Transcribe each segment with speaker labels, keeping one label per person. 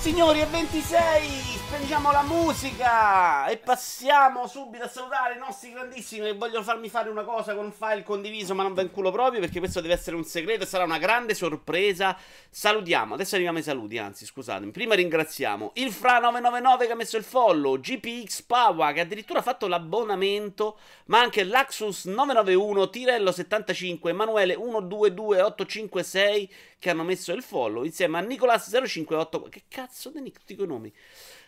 Speaker 1: Signori, è 26, spengiamo la musica e passiamo subito a salutare i nostri grandissimi che voglio farmi fare una cosa con un file condiviso ma non va in culo proprio perché questo deve essere un segreto e sarà una grande sorpresa. Salutiamo, adesso arriviamo ai saluti, anzi scusatemi, prima ringraziamo il Fra999 che ha messo il follow, GPX Power che addirittura ha fatto l'abbonamento, ma anche Laxus 991, Tirello75, Emanuele 122856 che hanno messo il follow insieme a Nicolas058. Che cazzo di tutti i nomi?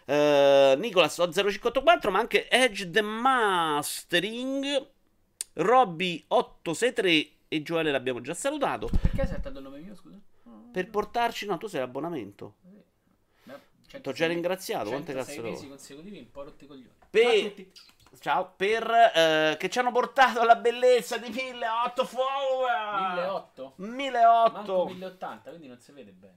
Speaker 1: Uh, Nicolas 0584, ma anche Edge the Mastering, Robby 863 e Joele l'abbiamo già salutato.
Speaker 2: Perché hai saltato il nome mio, scusa?
Speaker 1: Per portarci, no, tu sei l'abbonamento. Ti ho già ringraziato. Quante cazzo
Speaker 2: mesi consecutivi un po' rotti coglioni.
Speaker 1: Per... Ciao, per eh, che ci hanno portato alla bellezza di 1008 follower.
Speaker 2: 1008?
Speaker 1: 1008.
Speaker 2: Manco 1080, quindi non si vede bene.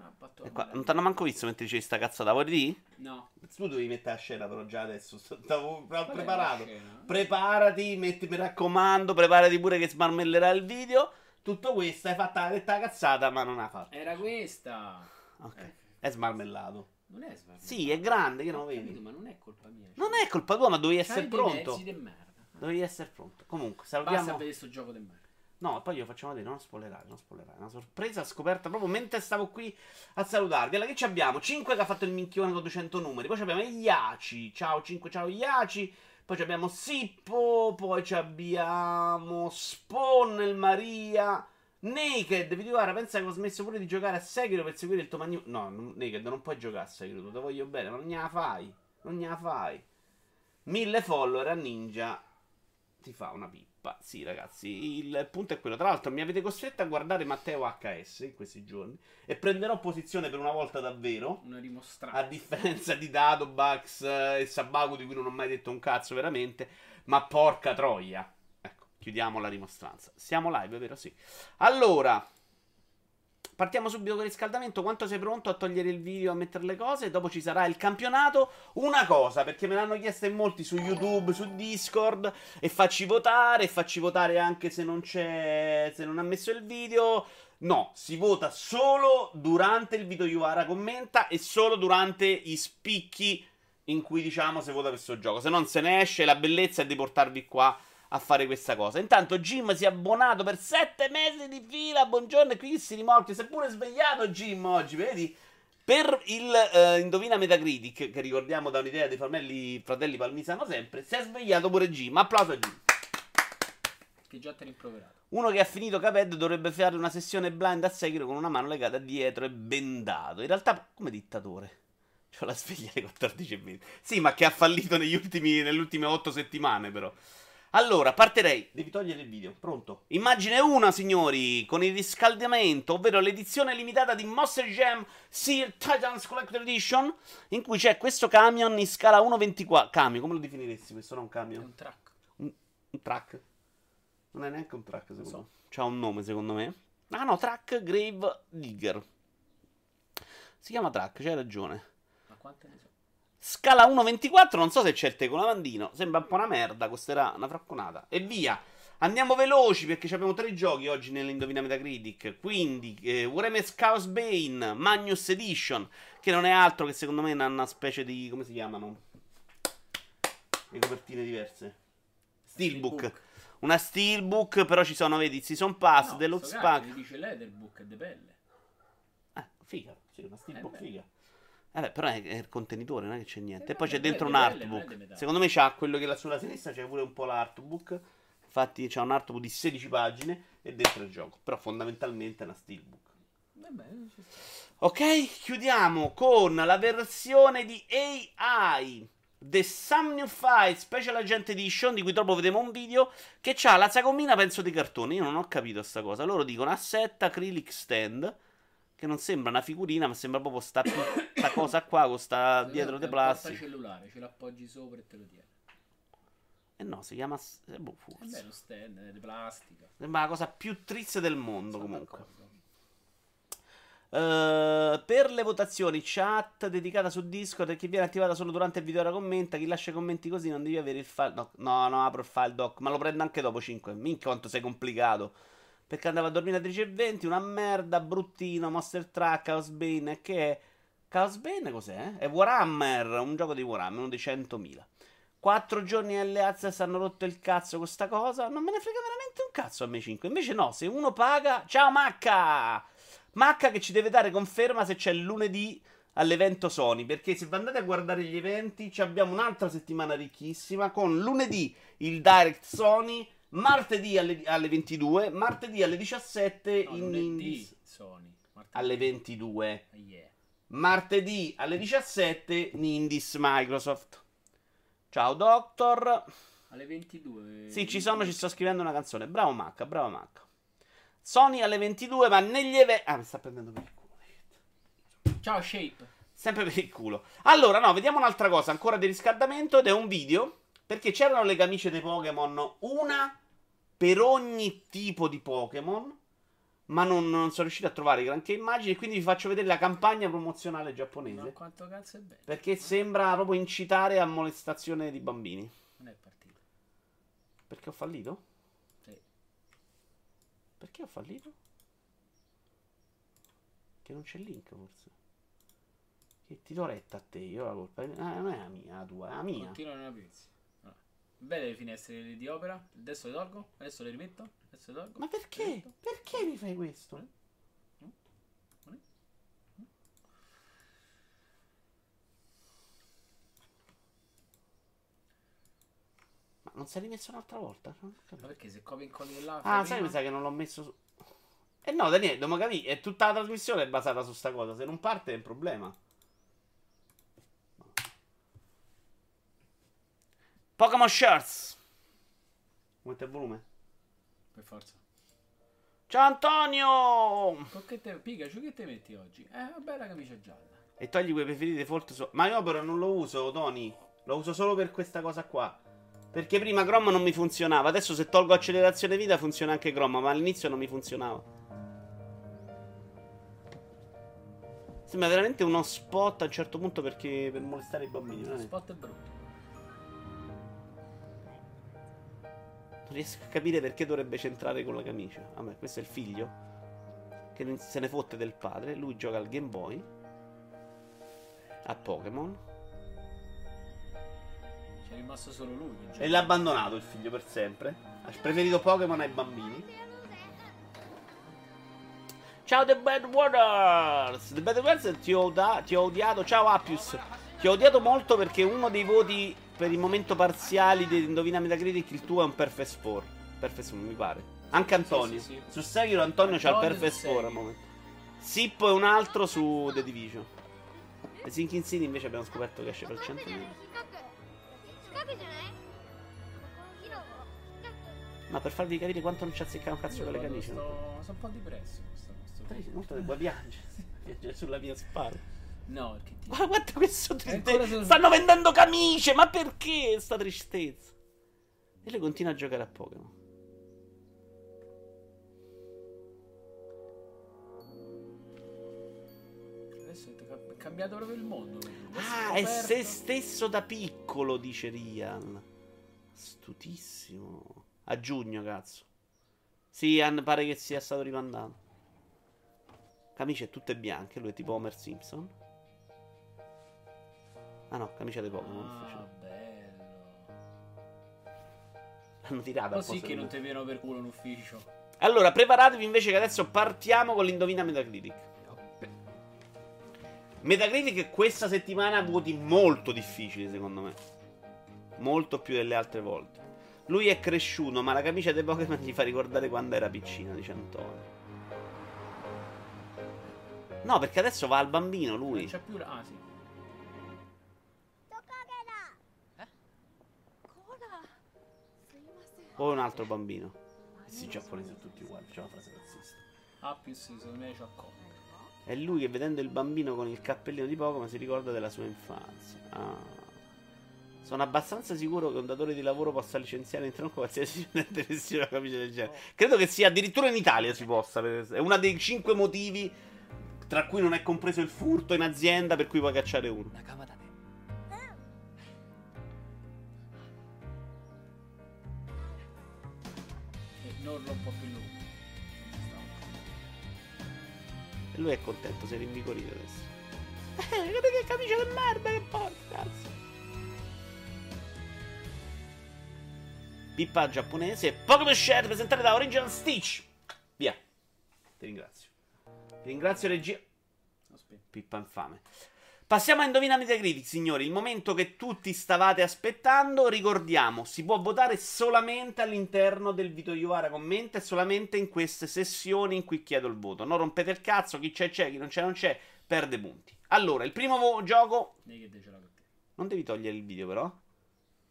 Speaker 1: Ah, qua, non ti hanno manco visto mentre dicevi sta cazzata, vuoi di?
Speaker 2: No.
Speaker 1: Tu dovevi mettere la scena però già adesso, stavo preparato. Preparati, metti, mi raccomando, preparati pure che smarmellerà il video. Tutto questo hai fatto la detta cazzata, ma non ha fatto.
Speaker 2: Era questa.
Speaker 1: Ok. Eh. È smarmellato.
Speaker 2: Non è smarmellato.
Speaker 1: Sì, è grande, che non vedi.
Speaker 2: Capito, ma non è colpa mia.
Speaker 1: Non è colpa tua, ma dovevi essere pronto.
Speaker 2: Mezzi de merda.
Speaker 1: Dovevi essere pronto. Comunque, salutiamo.
Speaker 2: Basta vedere questo gioco del merda.
Speaker 1: No, poi glielo facciamo vedere, non spoilerare, non spoilerare. Una sorpresa scoperta proprio mentre stavo qui a salutarvi. Allora, che ci abbiamo? 5 che ha fatto il minchione con 200 numeri. Poi abbiamo Iaci. Ciao 5, ciao Iaci. Poi abbiamo Sippo. Poi abbiamo Spawn, il Maria. Naked, video guarda, pensa che ho smesso pure di giocare a Sekiro per seguire il tuo magno... No, Naked, non puoi giocare a Sekiro, te voglio bene, ma non gliela fai. Non gliela fai. Mille follower a Ninja ti fa una pippa. Sì, ragazzi, il punto è quello. Tra l'altro, mi avete costretto a guardare Matteo HS in questi giorni. E prenderò posizione per una volta davvero.
Speaker 2: Una dimostranza.
Speaker 1: A differenza di Dado, Bugs e Sabaku, di cui non ho mai detto un cazzo veramente. Ma porca troia. Ecco, chiudiamo la dimostranza. Siamo live, vero? Sì. Allora. Partiamo subito con il riscaldamento. Quanto sei pronto a togliere il video, a mettere le cose? Dopo ci sarà il campionato. Una cosa, perché me l'hanno chiesto in molti su YouTube, su Discord. E facci votare. E facci votare anche se non c'è. Se non ha messo il video. No, si vota solo durante il video Yuara commenta e solo durante i spicchi in cui diciamo se vota questo gioco. Se non se ne esce, la bellezza è di portarvi qua a fare questa cosa. Intanto Jim si è abbonato per sette mesi di fila. Buongiorno, e qui si rimorchia. Si è pure svegliato Jim oggi, vedi? Per il uh, Indovina Metacritic, che ricordiamo da un'idea dei formelli fratelli Palmisano sempre, si è svegliato pure Jim. Applauso a Jim.
Speaker 2: Che già ti rimproverato.
Speaker 1: Uno che ha finito Caped dovrebbe fare una sessione blind a Sekiro con una mano legata dietro e bendato. In realtà, come dittatore. C'ho la sveglia alle 14.20. Sì, ma che ha fallito negli ultimi, nelle ultime 8 settimane, però. Allora, partirei. Devi togliere il video. Pronto? Immagine 1, signori, con il riscaldamento, ovvero l'edizione limitata di Monster Jam Seal Titans Collector Edition, in cui c'è questo camion in scala 1.24. Camion, come lo definiresti questo? Non un camion?
Speaker 2: È un track.
Speaker 1: Un, un track? Non è neanche un track, secondo so. me. C'ha un nome, secondo me. Ah no, Track Grave Digger. Si chiama Track, c'hai ragione.
Speaker 2: Ma quante ne so?
Speaker 1: Scala 1.24, non so se c'è il telecomandino. Sembra un po' una merda, costerà una fracconata. E via. Andiamo veloci perché abbiamo tre giochi oggi nell'Indovina Metacritic. Quindi, eh, Uremes Chaos Bane, Magnus Edition, che non è altro che secondo me una specie di... come si chiamano? Le copertine diverse. Steelbook. Steelbook. Una Steelbook, però ci sono, vedi, Season Pass,
Speaker 2: no,
Speaker 1: Deluxe
Speaker 2: Pack. dice Leatherbook, è de pelle.
Speaker 1: Eh, figa. Sì, una Steelbook eh figa. Vabbè, però è, è, il contenitore, non è che c'è niente. E, poi c'è dentro un artbook. Secondo me c'ha quello che là sulla sinistra, c'è pure un po' l'artbook. Infatti c'è un artbook di 16 pagine e dentro il gioco. Però fondamentalmente è una steelbook. Ok, chiudiamo con la versione di AI. The Some New Fight Special Agent Edition, di cui dopo vedremo un video, che ha la sagomina, penso, di cartone. Io non ho capito sta cosa. Loro dicono asset acrylic stand che non sembra una figurina, ma sembra proprio sta, sta cosa qua con sta dietro de plastica.
Speaker 2: È cellulare, ce l'appoggi sopra e te lo tieni.
Speaker 1: Eh no, si chiama eh, boh,
Speaker 2: forse. È lo stand, è di plastica.
Speaker 1: Sembra la cosa più triste del mondo Sono comunque. Uh, per le votazioni, chat dedicata su Discord e chi viene attivata solo durante il video ora commenta. Chi lascia commenti così non devi avere il file. No, no, no, apro il file doc, ma lo prendo anche dopo 5. Minchia quanto sei complicato. Perché andava a dormire alle 13.20, una merda, bruttino, Monster Truck, Chaos Bane, che è... Chaos Bane cos'è? È Warhammer, un gioco di Warhammer, uno dei 100.000. Quattro giorni alle Access hanno rotto il cazzo con sta cosa. Non me ne frega veramente un cazzo a me 5. Invece no, se uno paga... Ciao Macca! Macca che ci deve dare conferma se c'è lunedì all'evento Sony. Perché se andate a guardare gli eventi, abbiamo un'altra settimana ricchissima con lunedì il Direct Sony, martedì alle, alle 22, martedì alle 17
Speaker 2: No,
Speaker 1: in Indies
Speaker 2: Sony. Martedì.
Speaker 1: alle 22.
Speaker 2: Ah, yeah.
Speaker 1: Martedì alle 17 in Indies Microsoft. Ciao Doctor.
Speaker 2: Alle 22.
Speaker 1: Sì, ci sono, ci sto scrivendo una canzone. Bravo Macca, bravo Macca. Sony alle 22, ma negli eventi... Ah, mi sta prendendo per il culo.
Speaker 2: Ciao Shape.
Speaker 1: Sempre per il culo. Allora, no, vediamo un'altra cosa ancora di riscaldamento ed è un video perché c'erano le camicie dei Pokémon, una per ogni tipo di Pokémon, ma non, non sono riuscito a trovare granché immagini, quindi vi faccio vedere la campagna promozionale
Speaker 2: Ma
Speaker 1: giapponese.
Speaker 2: quanto cazzo è bello.
Speaker 1: Perché sembra proprio incitare a molestazione di bambini.
Speaker 2: Non è partito.
Speaker 1: Perché ho fallito?
Speaker 2: Sì.
Speaker 1: Perché ho fallito? Che non c'è il link forse. Che ti do retta a te, io ho la colpa. Ah, non è la mia, la tua, è la mia.
Speaker 2: Continua una pizza. Belle le finestre di opera. Adesso le tolgo. Adesso le rimetto. Adesso le tolgo.
Speaker 1: Ma perché? Perché mi fai questo? Ma non sei rimesso un'altra volta?
Speaker 2: Ma perché se copi e incolli là.
Speaker 1: Ah,
Speaker 2: fai
Speaker 1: sai, mi
Speaker 2: prima?
Speaker 1: sa che non l'ho messo su. Eh no, Daniele, dobbiamo capire. È tutta la trasmissione è basata su sta cosa. Se non parte è un problema. Pokémon Shirts. Aumenta il volume.
Speaker 2: Per forza.
Speaker 1: Ciao Antonio!
Speaker 2: Con che te... Pikachu che te metti oggi? Eh, una bella camicia gialla.
Speaker 1: E togli quei preferiti default. So- Ma io però non lo uso, Tony. Lo uso solo per questa cosa qua. Perché prima Chrome non mi funzionava. Adesso se tolgo accelerazione vita funziona anche Chrome. Ma all'inizio non mi funzionava. Sembra veramente uno spot a un certo punto perché per molestare i bambini. È?
Speaker 2: spot è brutto.
Speaker 1: Non riesco a capire perché dovrebbe centrare con la camicia. Vabbè, questo è il figlio. Che se ne fotte del padre. Lui gioca al Game Boy. A Pokémon.
Speaker 2: C'è rimasto solo lui.
Speaker 1: E l'ha abbandonato il figlio per sempre. Ha preferito Pokémon ai bambini. Ciao The Bad Waters! The Bad Waters ti ho, oda- ti ho odiato. Ciao Appius. Ti ho odiato molto perché uno dei voti per il momento parziali di Indovina Metacritic il tuo è un Perfect Score. Perfect Score, mi pare. Anche Antonio.
Speaker 2: Sì, sì, sì.
Speaker 1: Su Sekiro Antonio, Antonio c'ha il Perfect Score al momento. Sippo è un altro su The Division. E Sinking City invece abbiamo scoperto che esce per 100
Speaker 3: mila.
Speaker 1: Ma per farvi capire quanto non ci azzecca un cazzo con le camicie.
Speaker 2: Sono un po' depresso questa
Speaker 1: cosa. Molto devo piangere. Piangere sulla mia spalla.
Speaker 2: No, perché ti...
Speaker 1: Guarda, guarda questo tristezza.
Speaker 2: sul-
Speaker 1: Stanno vendendo camicie. Ma perché sta tristezza? E lei continua a giocare a Pokémon.
Speaker 2: Adesso è ca- è cambiato proprio il mondo.
Speaker 1: Ah, è
Speaker 2: aperto.
Speaker 1: se stesso da piccolo, dice Rian. Astutissimo. A giugno, cazzo. Sì, pare che sia stato rimandato. Camicie tutte bianche, lui è tipo Homer Simpson. Ah no, camicia dei Pokémon.
Speaker 2: Ah, bello.
Speaker 1: L'hanno tirata
Speaker 2: Così
Speaker 1: apposta
Speaker 2: che non ti viene per culo in ufficio.
Speaker 1: Allora, preparatevi invece che adesso partiamo con l'indovina Metacritic. Metacritic questa settimana ha voti molto difficili, secondo me. Molto più delle altre volte. Lui è cresciuto, ma la camicia dei Pokémon gli fa ricordare quando era piccina, dice Antonio. No, perché adesso va al bambino
Speaker 2: Non
Speaker 1: lui.
Speaker 2: c'è più... Ah, sì.
Speaker 1: O un altro bambino. Questi giapponesi sono tutti uguali, c'è una frase razzista.
Speaker 2: Appius secondo me ci accorgo.
Speaker 1: È lui che vedendo il bambino con il cappellino di Pokémon si ricorda della sua infanzia. Ah. Sono abbastanza sicuro che un datore di lavoro possa licenziare in tronco qualsiasi studente vestito una camicia del genere. Credo che sia addirittura in Italia si possa. È uno dei cinque motivi tra cui non è compreso il furto in azienda per cui puoi cacciare uno.
Speaker 2: E
Speaker 1: lui è contento, si è rinvigorito adesso. Eh, guarda che camicia di merda che porta, cazzo. Pippa giapponese, Pokémon Share presentare da Original Stitch. Via. Ti ringrazio. Ti ringrazio regia. Pippa infame. Passiamo a Indovina Metacritic, signori. Il momento che tutti stavate aspettando. Ricordiamo, si può votare solamente all'interno del video Iovara commenta e solamente in queste sessioni in cui chiedo il voto. Non rompete il cazzo, chi c'è c'è, chi non c'è non c'è, perde punti. Allora, il primo vo- gioco... Non devi togliere il video però.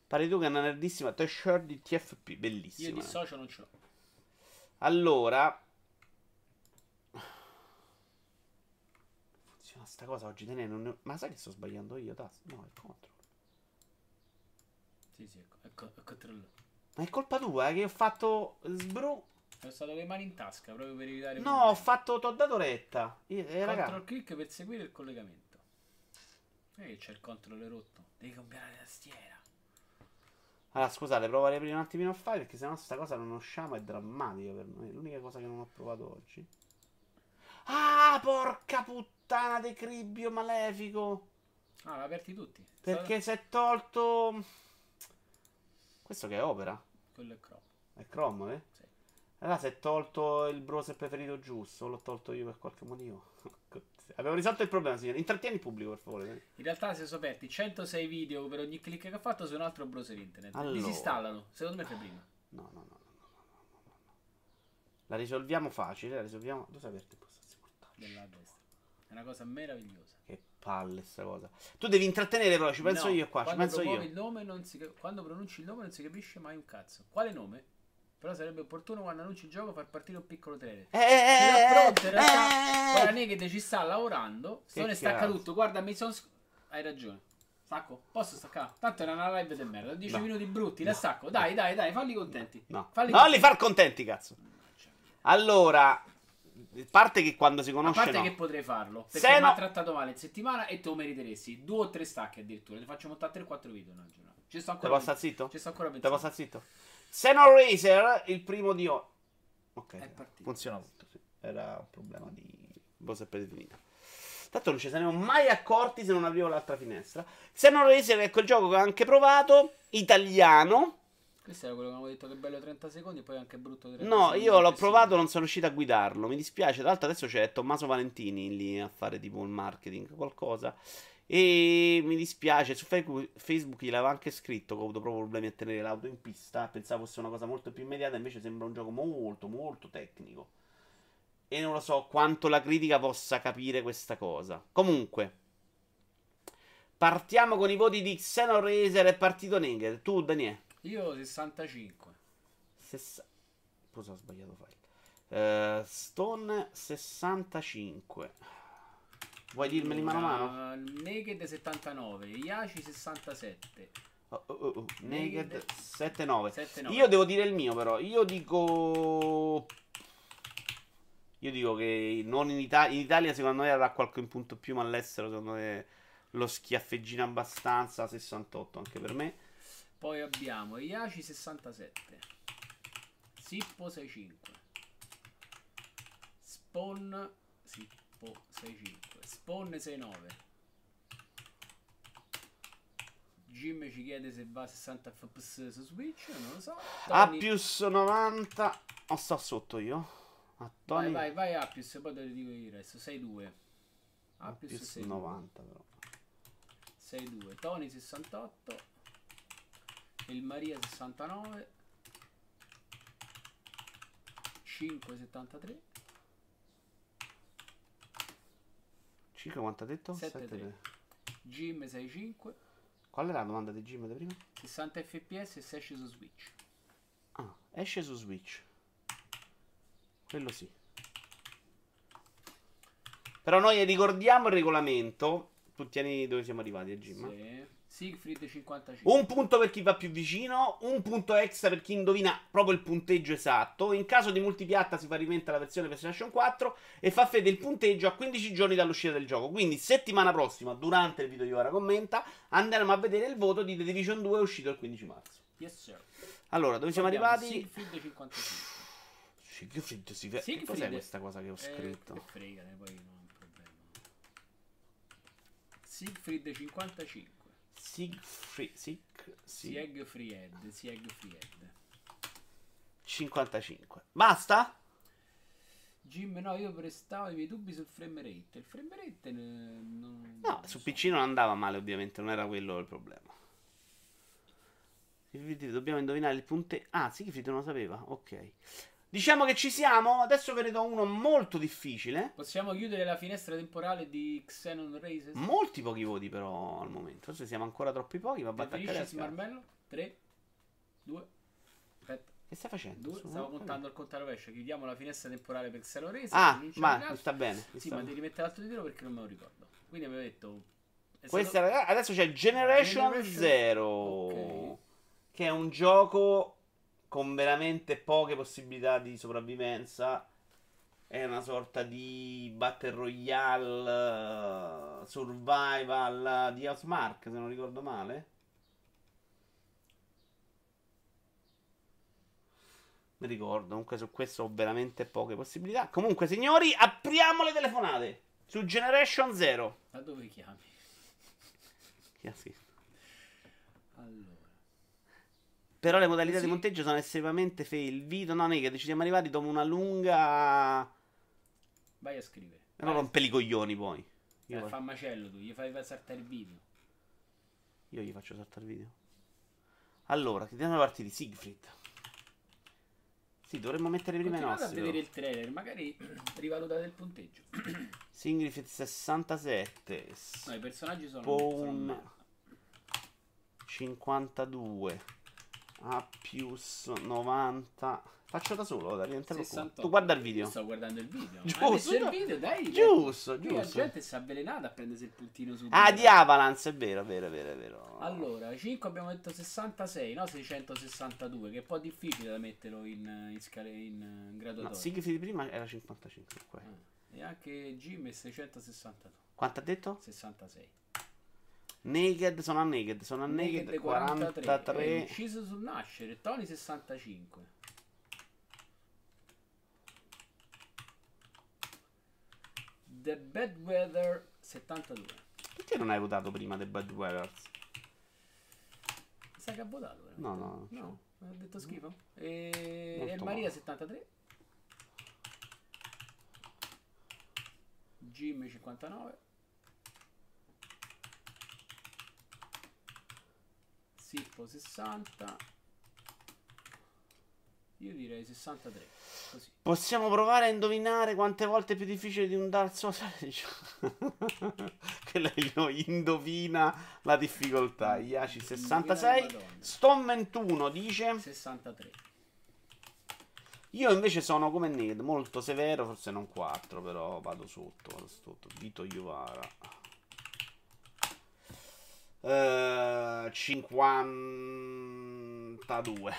Speaker 1: Pare tu che è una nerdissima t-shirt di TFP,
Speaker 2: Io
Speaker 1: bellissima.
Speaker 2: di socio non ce l'ho.
Speaker 1: Allora... Funziona sta cosa oggi, te ne non ne- Ma sai che sto sbagliando io? Tasto? No, è contro.
Speaker 2: Sì, sì, ecco, ecco controllo.
Speaker 1: Ma è colpa tua eh, che ho fatto sbru.
Speaker 2: Sono stato le mani in tasca proprio per evitare.
Speaker 1: No, ho fatto. T'ho dato retta. Io, eh, raga.
Speaker 2: Control click per seguire il collegamento. E c'è il controllo rotto. Devi cambiare la tastiera.
Speaker 1: Allora, scusate, provo a riaprire un attimino il file perché sennò sta cosa non usciamo è drammatica per noi. È l'unica cosa che non ho provato oggi. Ah, porca puttana puttana di cribbio malefico.
Speaker 2: Ah, l'ha aperti tutti.
Speaker 1: Perché Sala... si è tolto. Questo che è opera?
Speaker 2: Quello è Chrome.
Speaker 1: È Chrome, eh?
Speaker 2: Sì.
Speaker 1: Allora si è tolto il browser preferito giusto, l'ho tolto io per qualche motivo. Abbiamo risolto il problema, signore. Intrattieni il pubblico, per favore.
Speaker 2: In realtà si sono aperti 106 video per ogni click che ha fatto su un altro browser internet.
Speaker 1: Allora...
Speaker 2: installano. secondo me fai prima.
Speaker 1: No, no, no, La risolviamo facile, la risolviamo... Dove si è aperta impostazione?
Speaker 2: Della destra. È una cosa meravigliosa.
Speaker 1: Che palle sta cosa. Tu devi intrattenere però, ci penso
Speaker 2: No,
Speaker 1: io qua, ci penso io.
Speaker 2: Il nome non si quando pronunci il nome non si capisce mai un cazzo. Quale nome? Però sarebbe opportuno quando annunci il gioco far partire un piccolo trailer.
Speaker 1: Eh, eh,
Speaker 2: l'ha
Speaker 1: eh,
Speaker 2: pronto, in realtà.
Speaker 1: eh,
Speaker 2: Guarda,
Speaker 1: eh.
Speaker 2: Naked ci sta lavorando. Se ne stacca tutto. Guarda, mi sono. Hai ragione. Stacco? Posso staccare? Tanto era una live di merda. 10
Speaker 1: No.
Speaker 2: minuti brutti, la stacco. Dai, dai, dai, falli contenti.
Speaker 1: No,
Speaker 2: Falli
Speaker 1: non li
Speaker 2: contenti.
Speaker 1: far contenti, cazzo. Allora, parte che quando si
Speaker 2: A
Speaker 1: conosce
Speaker 2: parte
Speaker 1: no.
Speaker 2: che potrei farlo.
Speaker 1: Se
Speaker 2: Perché mi
Speaker 1: no-
Speaker 2: ha trattato male in settimana e tu meriteresti. Due o tre stacche addirittura. Ti faccio montare 3-4 video in una giornata. Ci sto
Speaker 1: Te
Speaker 2: ancora.
Speaker 1: posso stare zitto?
Speaker 2: Ci sto ancora
Speaker 1: Te
Speaker 2: pensando.
Speaker 1: posso stare zitto? Xenon Racer, il primo di... o- Ok, funziona tutto, sì. Era un problema di browser predefinito. Tanto non ci saremmo mai accorti se non aprivo l'altra finestra. Xenon Racer è quel gioco che ho anche provato, italiano.
Speaker 2: Questo era quello che avevo detto che è bello 30 secondi e poi anche brutto 30
Speaker 1: No,
Speaker 2: secondi.
Speaker 1: io l'ho provato, non sono riuscito a guidarlo. Mi dispiace. Tra l'altro, adesso c'è Tommaso Valentini lì a fare tipo il marketing, qualcosa. E mi dispiace. Su Facebook, Facebook gli l'avevo anche scritto che ho avuto proprio problemi a tenere l'auto in pista. Pensavo fosse una cosa molto più immediata. Invece sembra un gioco molto, molto tecnico. E non lo so quanto la critica possa capire questa cosa. Comunque, partiamo con i voti di Xenon Racer e Partito Naked. Tu, Daniele.
Speaker 2: Io 65.
Speaker 1: Sessa... Scusa, ho sbagliato file. Eh, Stone 65. Vuoi dirmeli mano a mano?
Speaker 2: Uh, Naked 79, Iaci 67.
Speaker 1: Oh, oh, oh, oh. Naked
Speaker 2: Naked
Speaker 1: 79.
Speaker 2: 79.
Speaker 1: Io devo dire il mio, però. Io dico. Io dico che non in, Ita- in Italia, secondo me, avrà qualche punto più, ma all'estero, secondo me, lo schiaffeggina abbastanza. 68 anche per me.
Speaker 2: Poi abbiamo Iaci 67. Sippo 65. Spawn Sippo 65. Spawn 69. Jim ci chiede se va a 60 fps su Switch, non lo so. Tony-
Speaker 1: più 90. O sto sotto io? A
Speaker 2: Vai,
Speaker 1: Tony.
Speaker 2: vai, vai Appius, poi te ne dico il resto. 6-2.
Speaker 1: A più
Speaker 2: Appius 6-2.
Speaker 1: 90 però.
Speaker 2: 6-2. Tony 68. Il Maria 69. 5 73.
Speaker 1: 5 quanto ha detto?
Speaker 2: 7,
Speaker 1: 7
Speaker 2: 3. Jim 65.
Speaker 1: Qual era la domanda di Jim di prima?
Speaker 2: 60 fps e se esce su Switch.
Speaker 1: Ah, esce su Switch. Quello sì. Però noi ricordiamo il regolamento. Tu tieni dove siamo arrivati, eh, Jim?
Speaker 2: Sì. Siegfried 55.
Speaker 1: Un punto per chi va più vicino, un punto extra per chi indovina proprio il punteggio esatto. In caso di multipiatta si fa riferimento alla versione PlayStation 4 e fa fede il punteggio a 15 giorni dall'uscita del gioco. Quindi settimana prossima, durante il video di ora commenta, andremo a vedere il voto di The Division 2 uscito il 15 marzo.
Speaker 2: Yes, sir.
Speaker 1: Allora, dove siamo
Speaker 2: Abbiamo
Speaker 1: arrivati?
Speaker 2: Siegfried 55.
Speaker 1: Siegfried si fe- Che
Speaker 2: Siegfried
Speaker 1: cos'è
Speaker 2: è-
Speaker 1: questa cosa che ho
Speaker 2: Eh,
Speaker 1: scritto?
Speaker 2: che frega, poi no. Siegfried 55.
Speaker 1: Siegfried.
Speaker 2: Sieg. Sieg Fried.
Speaker 1: 55. Basta?
Speaker 2: Jim, no, io prestavo i miei dubbi sul frame rate. Il frame rate. non-
Speaker 1: No,
Speaker 2: non
Speaker 1: su
Speaker 2: so.
Speaker 1: PC non andava male, ovviamente, non era quello il problema. Siegfried, Dobbiamo indovinare il punte. Ah, Siegfried non lo sapeva. Ok. Diciamo che ci siamo. Adesso ve ne do uno molto difficile.
Speaker 2: Possiamo chiudere la finestra temporale di Xenon Races?
Speaker 1: Molti pochi voti, però, al momento. Forse siamo ancora troppi pochi. A
Speaker 2: Preferisci
Speaker 1: la scala.
Speaker 2: Smarmello? 3, 2, aspetta,
Speaker 1: Che stai facendo?
Speaker 2: 2.
Speaker 1: Su,
Speaker 2: Stavo
Speaker 1: ho
Speaker 2: contando al conto rovescio. Chiudiamo la finestra temporale per Xenon Races.
Speaker 1: Ah, ma sta bene.
Speaker 2: Sì, ma devi mettere l'altro titolo perché non me lo ricordo. Quindi ha detto.
Speaker 1: Questa,
Speaker 2: stato-
Speaker 1: adesso c'è Generation,
Speaker 2: Generation-
Speaker 1: Zero.
Speaker 2: Ok.
Speaker 1: Che è un gioco con veramente poche possibilità di sopravvivenza. È una sorta di Battle Royale, eh, Survival di Housemark, se non ricordo male. Mi ricordo, comunque su questo ho veramente poche possibilità. Comunque, signori, apriamo le telefonate su Generation Zero.
Speaker 2: Da dove chiami?
Speaker 1: Chi ha scritto?
Speaker 2: Allora.
Speaker 1: Però le modalità
Speaker 2: Sì.
Speaker 1: di monteggio sono estremamente fail. Video, no, che ci siamo arrivati dopo una lunga.
Speaker 2: Vai a scrivere.
Speaker 1: E
Speaker 2: a-
Speaker 1: rompere i coglioni poi.
Speaker 2: Eh,
Speaker 1: Io,
Speaker 2: fa macello tu, gli fai saltare il video.
Speaker 1: io gli faccio saltare il video. Allora, chiediamo partiti. Siegfried. Sì, dovremmo mettere prima i
Speaker 2: Continuate a
Speaker 1: nostri.
Speaker 2: vedere il trailer, magari rivalutate il punteggio.
Speaker 1: Siegfried 67.
Speaker 2: No, i personaggi sono,
Speaker 1: Spawn.
Speaker 2: sono merda.
Speaker 1: 52. Appius 90. Faccio da solo, da rientrare
Speaker 2: 68.
Speaker 1: Tu guarda il
Speaker 2: Io
Speaker 1: video.
Speaker 2: sto guardando il video.
Speaker 1: Giusto,
Speaker 2: il video, dai.
Speaker 1: Giusto,
Speaker 2: Qui la
Speaker 1: giusto.
Speaker 2: gente si è avvelenata a prendersi il puntino su.
Speaker 1: Ah, di Avalance, è vero, è vero, è vero, è vero.
Speaker 2: Allora, 5 abbiamo detto 66, no 662, che è un po' difficile da metterlo in, in, scale, in, in
Speaker 1: No,
Speaker 2: graduatoria.
Speaker 1: Siegfried prima era 55. qua.
Speaker 2: Ah, E anche Jim è 662,
Speaker 1: Quanto ha detto?
Speaker 2: 66.
Speaker 1: Naked, sono a Naked, sono a Naked,
Speaker 2: Naked
Speaker 1: 43.
Speaker 2: È ucciso sul nascere, Tony 65. The Bad Weather 72.
Speaker 1: Perché non hai votato prima The Bad Weathers?
Speaker 2: Sai che ha votato? veramente?
Speaker 1: No, no,
Speaker 2: No, ha detto schifo. E, e Maria
Speaker 1: male.
Speaker 2: 73. Jim 59. Sippo 60. Io direi 63. Così.
Speaker 1: Possiamo provare a indovinare quante volte è più difficile di un Dark Souls? Quello è io, indovina la difficoltà. 66.
Speaker 2: Indovina la Madonna.
Speaker 1: Stone 21 dice.
Speaker 2: 63.
Speaker 1: Io invece sono come Ned, molto severo, forse non 4, però vado sotto, vado sotto. Vito Iovara. Eh, 52.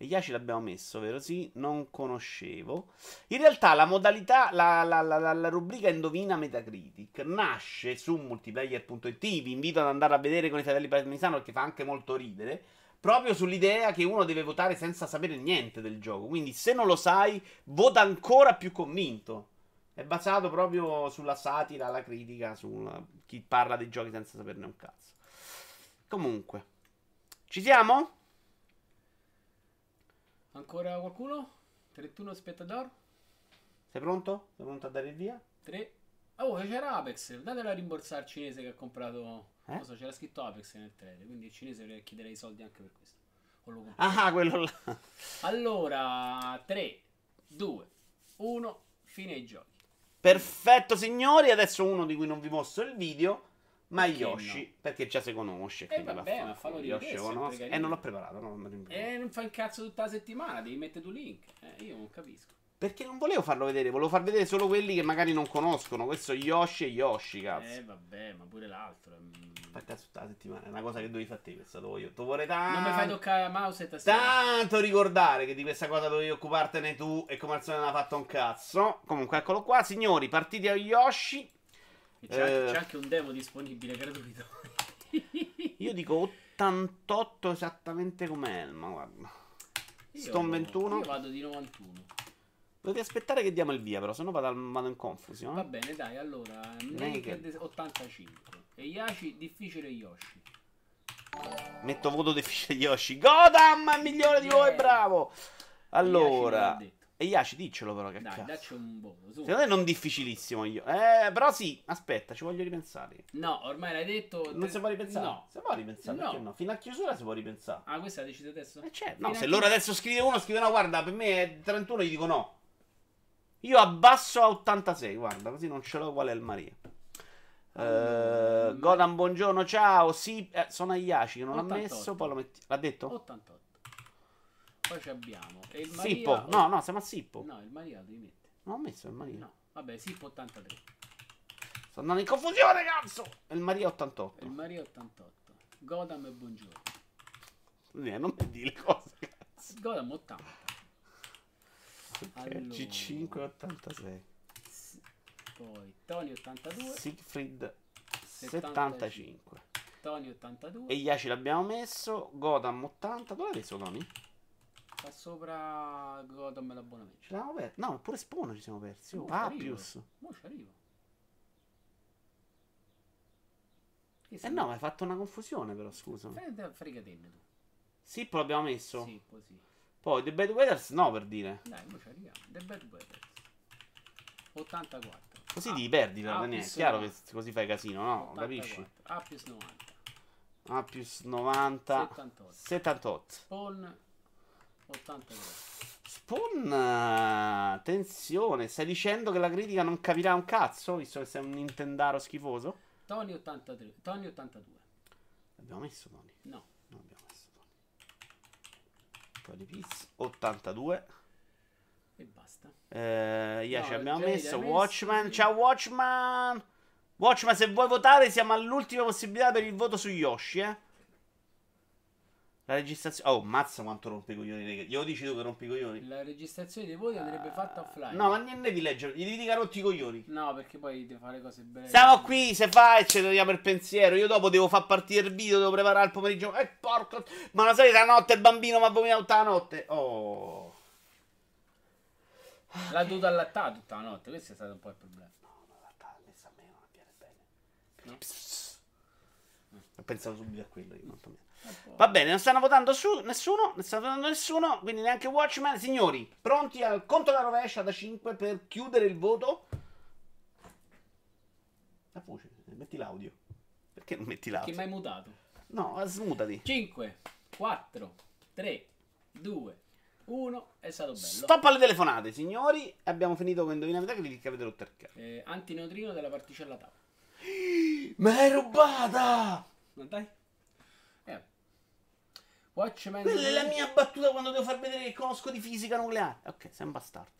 Speaker 1: E Yashi l'abbiamo messo, vero? Sì, non conoscevo. In realtà la modalità, la, la- la- la- rubrica Indovina Metacritic nasce su multiplayer.it. Vi invito ad andare a vedere con i fratelli Parmisano perché fa anche molto ridere. Proprio sull'idea che uno deve votare senza sapere niente del gioco. Quindi, se non lo sai, vota ancora più convinto. È basato proprio sulla satira, la critica, su chi parla dei giochi senza saperne un cazzo. Comunque, ci siamo?
Speaker 2: Ancora qualcuno? 31 spettatori?
Speaker 1: Sei pronto? Sei pronto a dare il via?
Speaker 2: 3. Oh, c'era Apex. Datela a rimborsare al cinese che ha comprato.
Speaker 1: Eh?
Speaker 2: Non so, c'era scritto Apex nel trailer. Quindi il cinese vorrei chiedere i soldi anche per questo.
Speaker 1: Ah, quello là.
Speaker 2: Allora, 3, 2, 1. Fine ai giochi.
Speaker 1: Perfetto, signori. Adesso uno di cui non vi mostro il video. Ma
Speaker 2: Perché
Speaker 1: Yoshi,
Speaker 2: no?
Speaker 1: perché già si conosce.
Speaker 2: Eh,
Speaker 1: quindi
Speaker 2: vabbè,
Speaker 1: va
Speaker 2: ma fallo
Speaker 1: Yoshi conosco.
Speaker 2: carino.
Speaker 1: Eh, non l'ho preparato. no.
Speaker 2: E non fai il cazzo tutta la settimana, devi mettere tu link. Eh, io non capisco.
Speaker 1: Perché non volevo farlo vedere, volevo far vedere solo quelli che magari non conoscono. Questo Yoshi e Yoshi, cazzo.
Speaker 2: Eh, vabbè, ma pure l'altro. mm.
Speaker 1: Fa cazzo tutta la settimana, è una cosa che dovevi fare te, questa devo io. Ti vorrei tanto.
Speaker 2: Non mi fai toccare la mouse e tastiera.
Speaker 1: Tanto ricordare che di questa cosa dovevi occupartene tu e come al solito non ha fatto un cazzo. Comunque, eccolo qua, signori, partiti a Yoshi.
Speaker 2: C'è, anche,
Speaker 1: Eh.
Speaker 2: c'è anche un demo disponibile gratuito.
Speaker 1: Io dico 88 esattamente come Elma, guarda.
Speaker 2: Io-
Speaker 1: Stone 21.
Speaker 2: Io vado di 91.
Speaker 1: Dovete aspettare che diamo il via, però, sennò vado, al- vado in confusione.
Speaker 2: Va bene, dai, allora.
Speaker 1: Naked.
Speaker 2: Naked 85. E Yashi difficile Yoshi.
Speaker 1: Metto voto difficile Yoshi. Godam, il migliore di voi,
Speaker 2: Yeah.
Speaker 1: bravo. Allora, e Yashi, diccelo però che
Speaker 2: Dai,
Speaker 1: cazzo.
Speaker 2: dacci un voto. Su.
Speaker 1: Secondo me non difficilissimo io. Eh, però sì, aspetta, ci voglio ripensare.
Speaker 2: No, ormai l'hai detto.
Speaker 1: Non si può ripensare?
Speaker 2: No.
Speaker 1: Si può ripensare,
Speaker 2: No.
Speaker 1: perché no? Fino a chiusura si può ripensare.
Speaker 2: Ah, questa la decidi adesso?
Speaker 1: Eh certo,
Speaker 2: Fino
Speaker 1: no,
Speaker 2: a
Speaker 1: se loro adesso scrive uno, scrive no, guarda, per me è 31, gli dico no. Io abbasso a 86, guarda, così non ce l'ho qual è il Maria.
Speaker 2: Allora,
Speaker 1: Eh, Godan, buongiorno, ciao. Sì, eh, sono Ayashi che non l'ha
Speaker 2: 88.
Speaker 1: messo, poi lo metti. L'ha detto?
Speaker 2: 88. Poi ci abbiamo. E il Maria...
Speaker 1: Sippo. No, no, siamo a Sippo.
Speaker 2: No, il Maria lo devi mettere.
Speaker 1: Non ho messo il Maria.
Speaker 2: No. Vabbè, Sippo 83.
Speaker 1: Sto andando in confusione, cazzo. Il Maria
Speaker 2: E
Speaker 1: 88.
Speaker 2: il Maria 88. Godam e buongiorno.
Speaker 1: Eh, non mi dire le cose, cazzo.
Speaker 2: Godam 80. Allora.
Speaker 1: G5 86.
Speaker 2: S- Poi Tony 82.
Speaker 1: Siegfried
Speaker 2: 75.
Speaker 1: 75.
Speaker 2: Tony 82.
Speaker 1: E Yashi l'abbiamo messo. Godam 80. Dove l'hai messo, Tony?
Speaker 2: Sta sopra Godam e l'abbonamento.
Speaker 1: Ce l'abbiamo perso. No, pure Spono ci siamo persi. Oh. Appius.
Speaker 2: Mo ci arrivo.
Speaker 1: Eh no, ma hai fatto una confusione, però, scusa.
Speaker 2: Frega- Fregatene tu.
Speaker 1: Sippo l'abbiamo messo.
Speaker 2: Sì, così.
Speaker 1: Poi The Bad Weathers, no, per dire.
Speaker 2: Dai, mo ci arriviamo. The Bad Brothers. 84.
Speaker 1: Così ti perdi, però,
Speaker 2: ah,
Speaker 1: Daniele. È chiaro che così fai casino, no?
Speaker 2: 84.
Speaker 1: Capisci?
Speaker 2: A più 90.
Speaker 1: A più 90.
Speaker 2: 78.
Speaker 1: 78.
Speaker 2: Spawn 83.
Speaker 1: Spawn, attenzione, stai dicendo che la critica non capirà un cazzo, visto che sei un Nintendaro schifoso?
Speaker 2: Tony 83. Tony 82.
Speaker 1: L'abbiamo messo, Tony.
Speaker 2: No.
Speaker 1: Non abbiamo messo, Tony. Tony Piz, 82.
Speaker 2: E basta.
Speaker 1: Eh, Yashi
Speaker 2: No,
Speaker 1: abbiamo
Speaker 2: Jade
Speaker 1: messo.
Speaker 2: messo,
Speaker 1: Watchman,
Speaker 2: sì.
Speaker 1: ciao Watchman. Watchman, se vuoi votare, siamo all'ultima possibilità per il voto su Yoshi, eh. La registrazione. Oh, mazza quanto rompe i coglioni. raga. Glielo dici tu che rompi i coglioni?
Speaker 2: La registrazione dei voti andrebbe fatta offline.
Speaker 1: No, ma niente di leggere. Gli devi dire rotto i coglioni.
Speaker 2: No, perché poi devi fare cose brevi.
Speaker 1: Siamo qui, se fai, ci togliamo il pensiero. Io dopo devo far partire il video, devo preparare il pomeriggio. Eh, porco. Ma la solita notte il bambino mi ha vomitato tutta la notte. Oh.
Speaker 2: L'ha dovuto allattare tutta la notte. Questo è stato un po' il problema.
Speaker 1: No, in realtà messa a me non avviene bene.
Speaker 2: No?
Speaker 1: Ho pensato subito a quello io,
Speaker 2: po'.
Speaker 1: Va bene, non stanno votando su nessuno, non sta votando nessuno, quindi neanche Watchmen. Signori, pronti al conto della rovescia da 5 per chiudere il voto? La voce, metti l'audio. Perché non metti
Speaker 2: Che
Speaker 1: l'audio?
Speaker 2: mai mutato?
Speaker 1: No, smutati.
Speaker 2: 5, 4, 3, 2, 1. È stato bello.
Speaker 1: Stop alle telefonate, signori. Abbiamo finito con Indovinare Critic che avete rotto il cazzo.
Speaker 2: Eh, antineutrino della particella tau.
Speaker 1: Me l'hai rubata!
Speaker 2: Non dai? Eh. Watchmen.
Speaker 1: Quella è la mia battuta quando devo far vedere che conosco di fisica nucleare. Ok, sei un bastardo.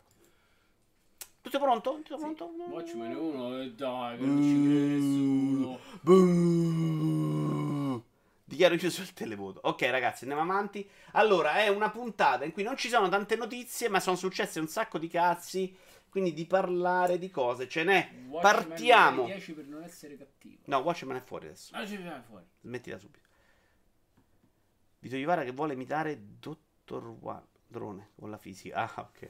Speaker 1: Tutto pronto? Tutto pronto?
Speaker 2: Watchmen 1. E dai, che non ci crede nessuno.
Speaker 1: Buh. Dichiaro chiuso il televoto. Ok, ragazzi, andiamo avanti. Allora, è una puntata in cui non ci sono tante notizie, ma sono successe un sacco di cazzi. Quindi di parlare di cose ce n'è.
Speaker 2: Watchmen
Speaker 1: Partiamo.
Speaker 2: 10 per non essere cattivo.
Speaker 1: No, Watchmen è fuori adesso.
Speaker 2: Ci viene fuori.
Speaker 1: Smettila subito. Vito Ivara che vuole imitare Dottor One. Drone con la fisica. Ah, ok.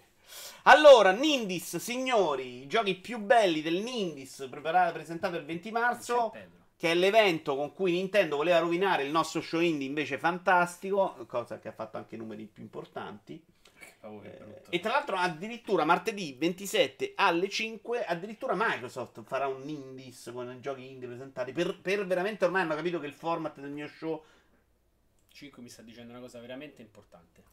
Speaker 1: Allora, Nindis, signori, i giochi più belli del Nindis presentato il 20 marzo, che è l'evento con cui Nintendo voleva rovinare il nostro show indie invece fantastico, cosa che ha fatto anche numeri più importanti.
Speaker 2: Oh,
Speaker 1: Eh, e tra l'altro addirittura martedì 27 alle 5 addirittura Microsoft farà un Indies con i giochi indie presentati per, per veramente ormai hanno capito che il format del mio show
Speaker 2: 5 mi sta dicendo una cosa veramente importante.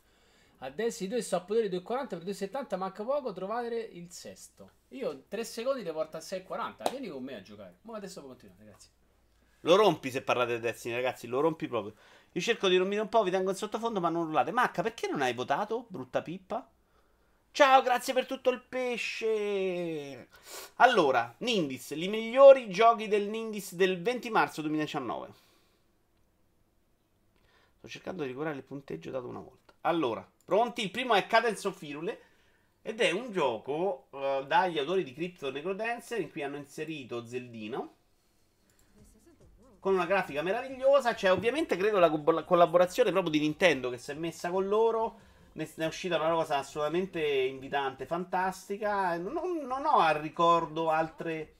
Speaker 2: Adesso i due sto a potere 2,40 per 2,70 manca poco trovare il sesto. Io 3 secondi ti porto a 6,40. Vieni con me a giocare. Ma adesso può continuare, ragazzi.
Speaker 1: Lo rompi se parlate di Destiny, ragazzi, lo rompi proprio. Io cerco di rompere un po', vi tengo in sottofondo, ma non urlate. Macca, perché non hai votato, brutta pippa? Ciao, grazie per tutto il pesce. Allora, Nindis, i migliori giochi del Nindis del 20 marzo 2019. Sto cercando di ricordare il punteggio dato una volta. Allora, pronti? Il primo è Cadence of Firule. Ed è un gioco eh, dagli autori di Crypto Necrodancer in cui hanno inserito Zeldino con una grafica meravigliosa. C'è ovviamente, credo, la, co- la collaborazione proprio di Nintendo che si è messa con loro ne, ne è uscita una cosa assolutamente invitante, fantastica. Non, non ho al ricordo altre.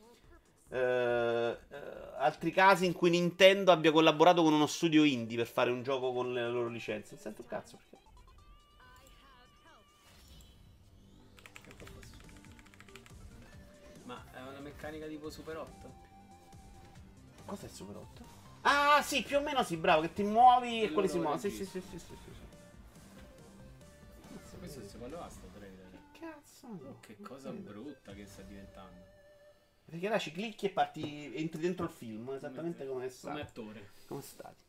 Speaker 1: Eh, eh, altri casi in cui Nintendo abbia collaborato con uno studio indie per fare un gioco con le loro licenze. Non sento un cazzo perché.
Speaker 2: Che Ma è una meccanica tipo Super 8?
Speaker 1: Cos'è il Super 8? Ah, sì, più o meno sì, bravo, che ti muovi e quelli si muovono. Sì, sì, sì, sì, sì.
Speaker 2: Questo si può levare sto trailer.
Speaker 1: Cazzo.
Speaker 2: Oh, che cosa brutta che sta diventando.
Speaker 1: Perché là ci clicchi e parti, entri dentro il film, esattamente come è
Speaker 2: Come
Speaker 1: stato.
Speaker 2: attore.
Speaker 1: Come stati.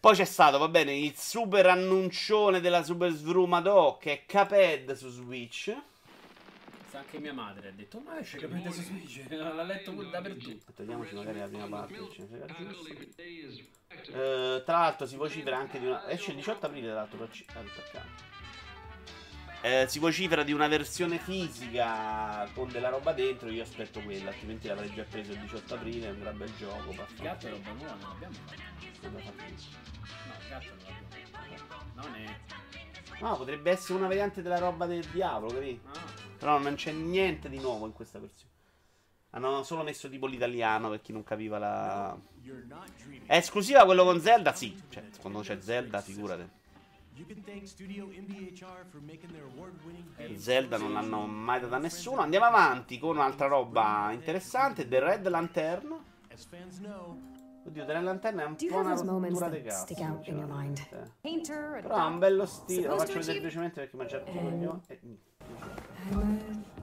Speaker 1: Poi c'è stato, va bene, il super annuncione della Super Svrumado che è Caped su Switch.
Speaker 2: Sa anche mia madre ha detto, ma esce prende su Switch. L'ha letto pure dappertutto.
Speaker 1: Togliamoci magari la prima parte. giusto. Eh, tra l'altro si vocifera anche di una... Esce il 18 aprile tra l'altro. per Eh, si vocifera di una versione fisica con della roba dentro. Io aspetto quella, altrimenti l'avrei già preso il 18 aprile. È un gran bel gioco.
Speaker 2: Il gatto è roba nuova, non l'abbiamo fatto.
Speaker 1: Non fa più.
Speaker 2: No, il gatto non l'abbiamo Non è.
Speaker 1: No, potrebbe essere una variante della roba del diavolo, capito?
Speaker 2: Ah,
Speaker 1: Però non c'è niente di nuovo in questa versione. Hanno solo messo tipo l'italiano per chi non capiva la. È esclusiva quello con Zelda? Sì. Cioè, secondo c'è Zelda, figurate.
Speaker 4: Game
Speaker 1: Zelda non l'hanno mai data a nessuno. Andiamo avanti con un'altra roba interessante. The Red Lantern. Oddio, The Red Lantern è un po' una rottura di cazzo. Però ha un bello stile. Lo faccio vedere velocemente perché mi ha già
Speaker 5: Eh.
Speaker 1: coglione. Eh,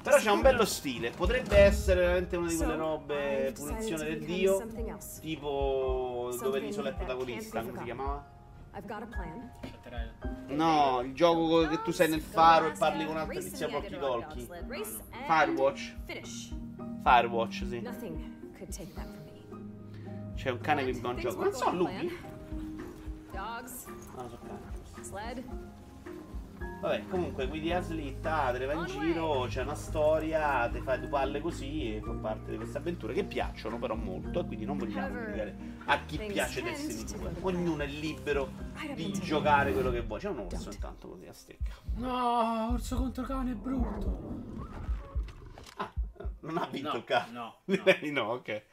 Speaker 1: Però c'è un bello stile. Potrebbe essere veramente una di quelle robe punizione del dio. Tipo dove l'isola è protagonista, come si chiamava?
Speaker 5: I've got a plan.
Speaker 1: No, il gioco che tu sei nel faro e parli con altri tizi a occhi colchi. Firewatch. Firewatch, sì. C'è un cane che mi fa un gioco. Non so, lupi? No, so cane.
Speaker 5: sled.
Speaker 1: Vabbè, comunque guidi a slitta, te ne vai in giro, c'è una storia, te fai due palle così e fa parte di queste avventure che piacciono però molto e quindi non vogliamo criticare a chi piace Destiny 2. Ognuno è libero di giocare quello che vuole. C'è un orso intanto così a stecca.
Speaker 2: No, orso contro cane è brutto.
Speaker 1: Ah, non ha vinto
Speaker 2: No,
Speaker 1: il cane.
Speaker 2: no, no.
Speaker 1: No, ok.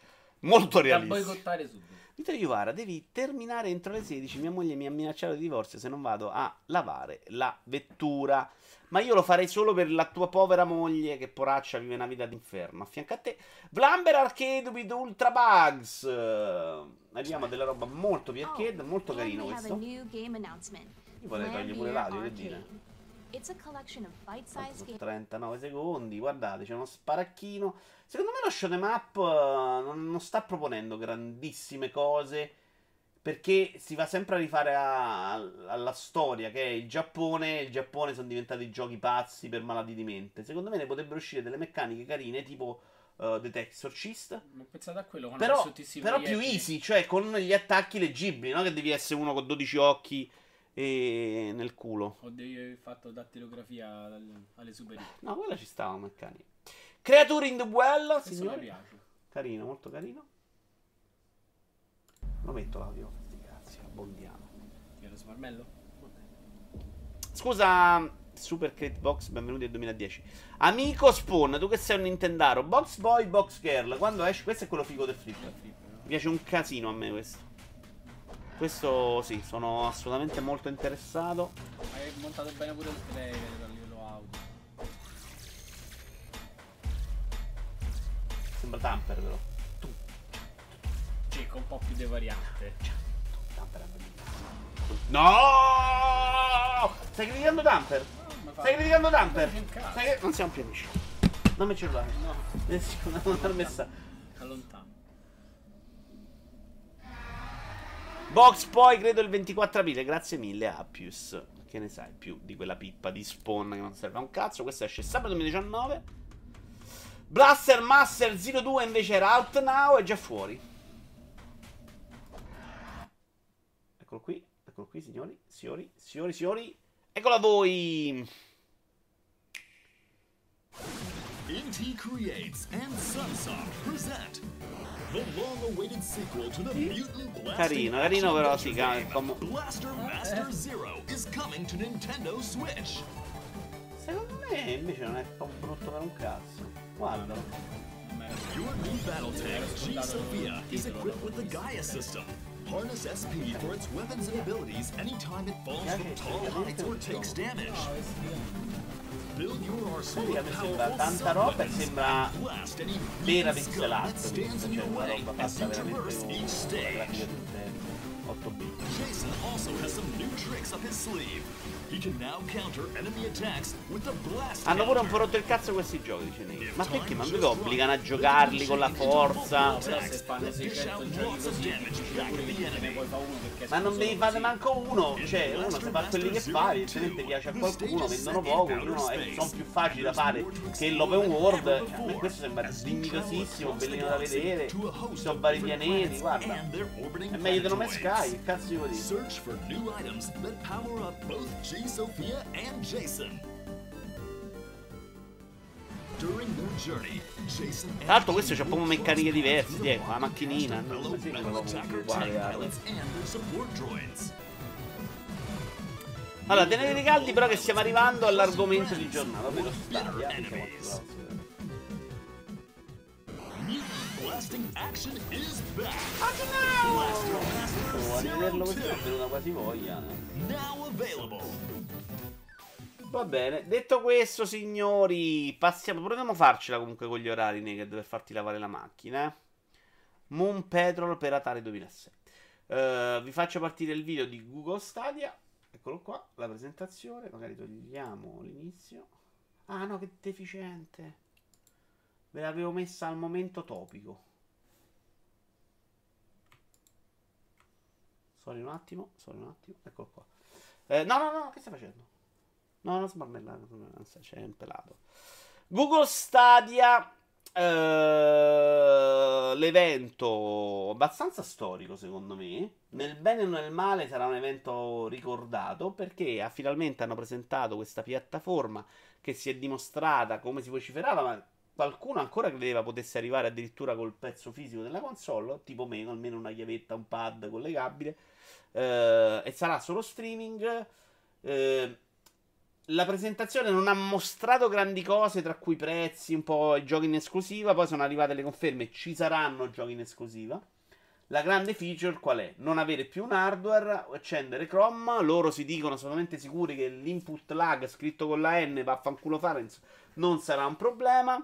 Speaker 1: Molto
Speaker 2: Da
Speaker 1: realistico.
Speaker 2: boicottare subito.
Speaker 1: Vittorio Iuvara, devi terminare entro le 16. Mia moglie mi ha minacciato di divorzio se non vado a lavare la vettura. Ma io lo farei solo per la tua povera moglie che poraccia vive una vita d'inferno. A fianco a te, Vlamber Arcade with Ultra Bugs. Arriviamo a della roba molto più arcade, molto carino questo. Io vorrei togliere pure l'audio, che dire.
Speaker 3: It's a collection of bite-sized
Speaker 1: Sono
Speaker 3: games.
Speaker 1: 39 secondi, guardate, c'è uno sparacchino. Secondo me lo shoot'em up eh, non, non sta proponendo grandissime cose perché si va sempre a rifare a- alla storia che è il Giappone. Il Giappone sono diventati giochi pazzi per malati di mente. Secondo me ne potrebbero uscire delle meccaniche carine tipo eh, The Exorcist.
Speaker 2: Non pensate a quello
Speaker 1: Però, però più easy, cioè con gli attacchi leggibili, no? Che devi essere uno con 12 occhi e nel culo.
Speaker 2: Ho devi aver fatto dattilografia alle, alle superiori.
Speaker 1: No, quella ci stava meccanica. Creature in the Well,
Speaker 2: mi piace.
Speaker 1: Carino, molto carino. Lo metto l'audio, cazzi, abbondiamo.
Speaker 2: Lo smarmello?
Speaker 1: Scusa, Super Crate Box, benvenuti al 2010. Amico Spawn, tu che sei un Nintendaro, Box Boy, Box Girl, quando esce, questo è quello figo del flip. Mi piace un casino a me questo. Questo sì, sono assolutamente molto interessato.
Speaker 2: Hai montato bene pure il trailer a livello audio.
Speaker 1: Sembra Tamper però.
Speaker 2: Sì, con un po' più di variante.
Speaker 1: Tamper è. No! Stai criticando Tamper?
Speaker 2: ma fa-
Speaker 1: Stai criticando Tamper?
Speaker 2: Non mi
Speaker 1: siamo più amici. Non mi cellulare.
Speaker 2: No,
Speaker 1: non dar messaggio.
Speaker 2: allontano.
Speaker 1: Box poi credo il 24 aprile, grazie mille Appius. Che ne sai più di quella pippa di spawn che non serve a un cazzo. Questo esce sabato 2019. Blaster Master 02 invece era out now, è già fuori. Eccolo qui, eccolo qui signori, signori, signori, signori. A voi.
Speaker 6: Inti Creates and Sunsoft present the long-awaited sequel to the Mutant Blasting
Speaker 1: Carino, carino però ca-
Speaker 6: game. Blaster Master Zero is coming to Nintendo Switch.
Speaker 1: Secondo me invece non è proprio brutto per un cazzo. Guardalo.
Speaker 6: Your new battle tank, G Sophia, is equipped with the Gaia system. Harness SP for its weapons and abilities anytime it falls from tall heights or takes damage. Build your arsenal of
Speaker 1: Praticamente sembra
Speaker 6: powerful
Speaker 1: tanta roba e
Speaker 6: sub-weapons
Speaker 1: sembra
Speaker 6: and blast any
Speaker 1: vera
Speaker 6: mutant
Speaker 1: pixel
Speaker 6: scum that
Speaker 1: art,
Speaker 6: stands in
Speaker 1: cioè
Speaker 6: your
Speaker 1: una
Speaker 6: way
Speaker 1: roba
Speaker 6: as
Speaker 1: fatta
Speaker 6: you
Speaker 1: veramente
Speaker 6: traverse
Speaker 1: con
Speaker 6: each
Speaker 1: con la
Speaker 6: stage.
Speaker 1: grafica tutte 8 bit. Hanno pure un po' rotto il cazzo questi giochi, dice Nate. Ma perché? Ma mica obbligano a giocarli con la forza.
Speaker 2: No, però se fanno 600 giochi così, difficile pure che te ne puoi fare uno perché
Speaker 1: Ma non
Speaker 2: solo
Speaker 1: fare
Speaker 2: così.
Speaker 1: manco uno, cioè uno se fa quelli che fa, evidentemente piace a qualcuno, vendono poco, uno è, sono più facili da fare che l'open world, cioè, a me questo sembra dignitosissimo, bellino da vedere, ci sono vari pianeti, guarda, è meglio di Nome
Speaker 6: factoids.
Speaker 1: Sky, che cazzo devo dire?
Speaker 6: G Sophia and Jason. During their journey, Jason and
Speaker 1: Tra l'altro questo c'ha proprio meccaniche diverse, Diego, la macchinina, non
Speaker 6: attacker
Speaker 1: uguale
Speaker 6: droids.
Speaker 1: Allora, tenete caldi però che stiamo arrivando all'argomento di giornata, ovvero Stadia.
Speaker 6: Blasting action is back. Blaster Master
Speaker 1: a
Speaker 6: Zero
Speaker 1: rivederlo così mi è
Speaker 6: 2,
Speaker 1: venuta quasi voglia. eh.
Speaker 6: now available.
Speaker 1: Va bene, detto questo, signori, passiamo. Proviamo a farcela comunque con gli orari Naked per farti lavare la macchina. eh. Moon Petrol per Atari 2006. Eh, vi faccio partire il video di Google Stadia. Eccolo qua, la presentazione. Magari togliamo l'inizio. Ah no, che deficiente. Ve l'avevo messa al momento topico. Sorry un attimo, sorry un attimo. Eccolo qua. Eh, no, no, no, che stai facendo? No, non smarmellare, c'è un pelato. Google Stadia, eh, l'evento abbastanza storico secondo me. Nel bene o nel male sarà un evento ricordato perché ha- finalmente hanno presentato questa piattaforma che si è dimostrata come si vociferava, ma qualcuno ancora credeva potesse arrivare addirittura col pezzo fisico della console, tipo meno, almeno una chiavetta, un pad collegabile. Eh, e sarà solo streaming. Eh, la presentazione non ha mostrato grandi cose, tra cui prezzi, un po' i giochi in esclusiva. Poi sono arrivate le conferme: ci saranno giochi in esclusiva. La grande feature qual è? Non avere più un hardware, accendere Chrome. Loro si dicono assolutamente sicuri che l'input lag scritto con la N, vaffanculo Farenz, non sarà un problema.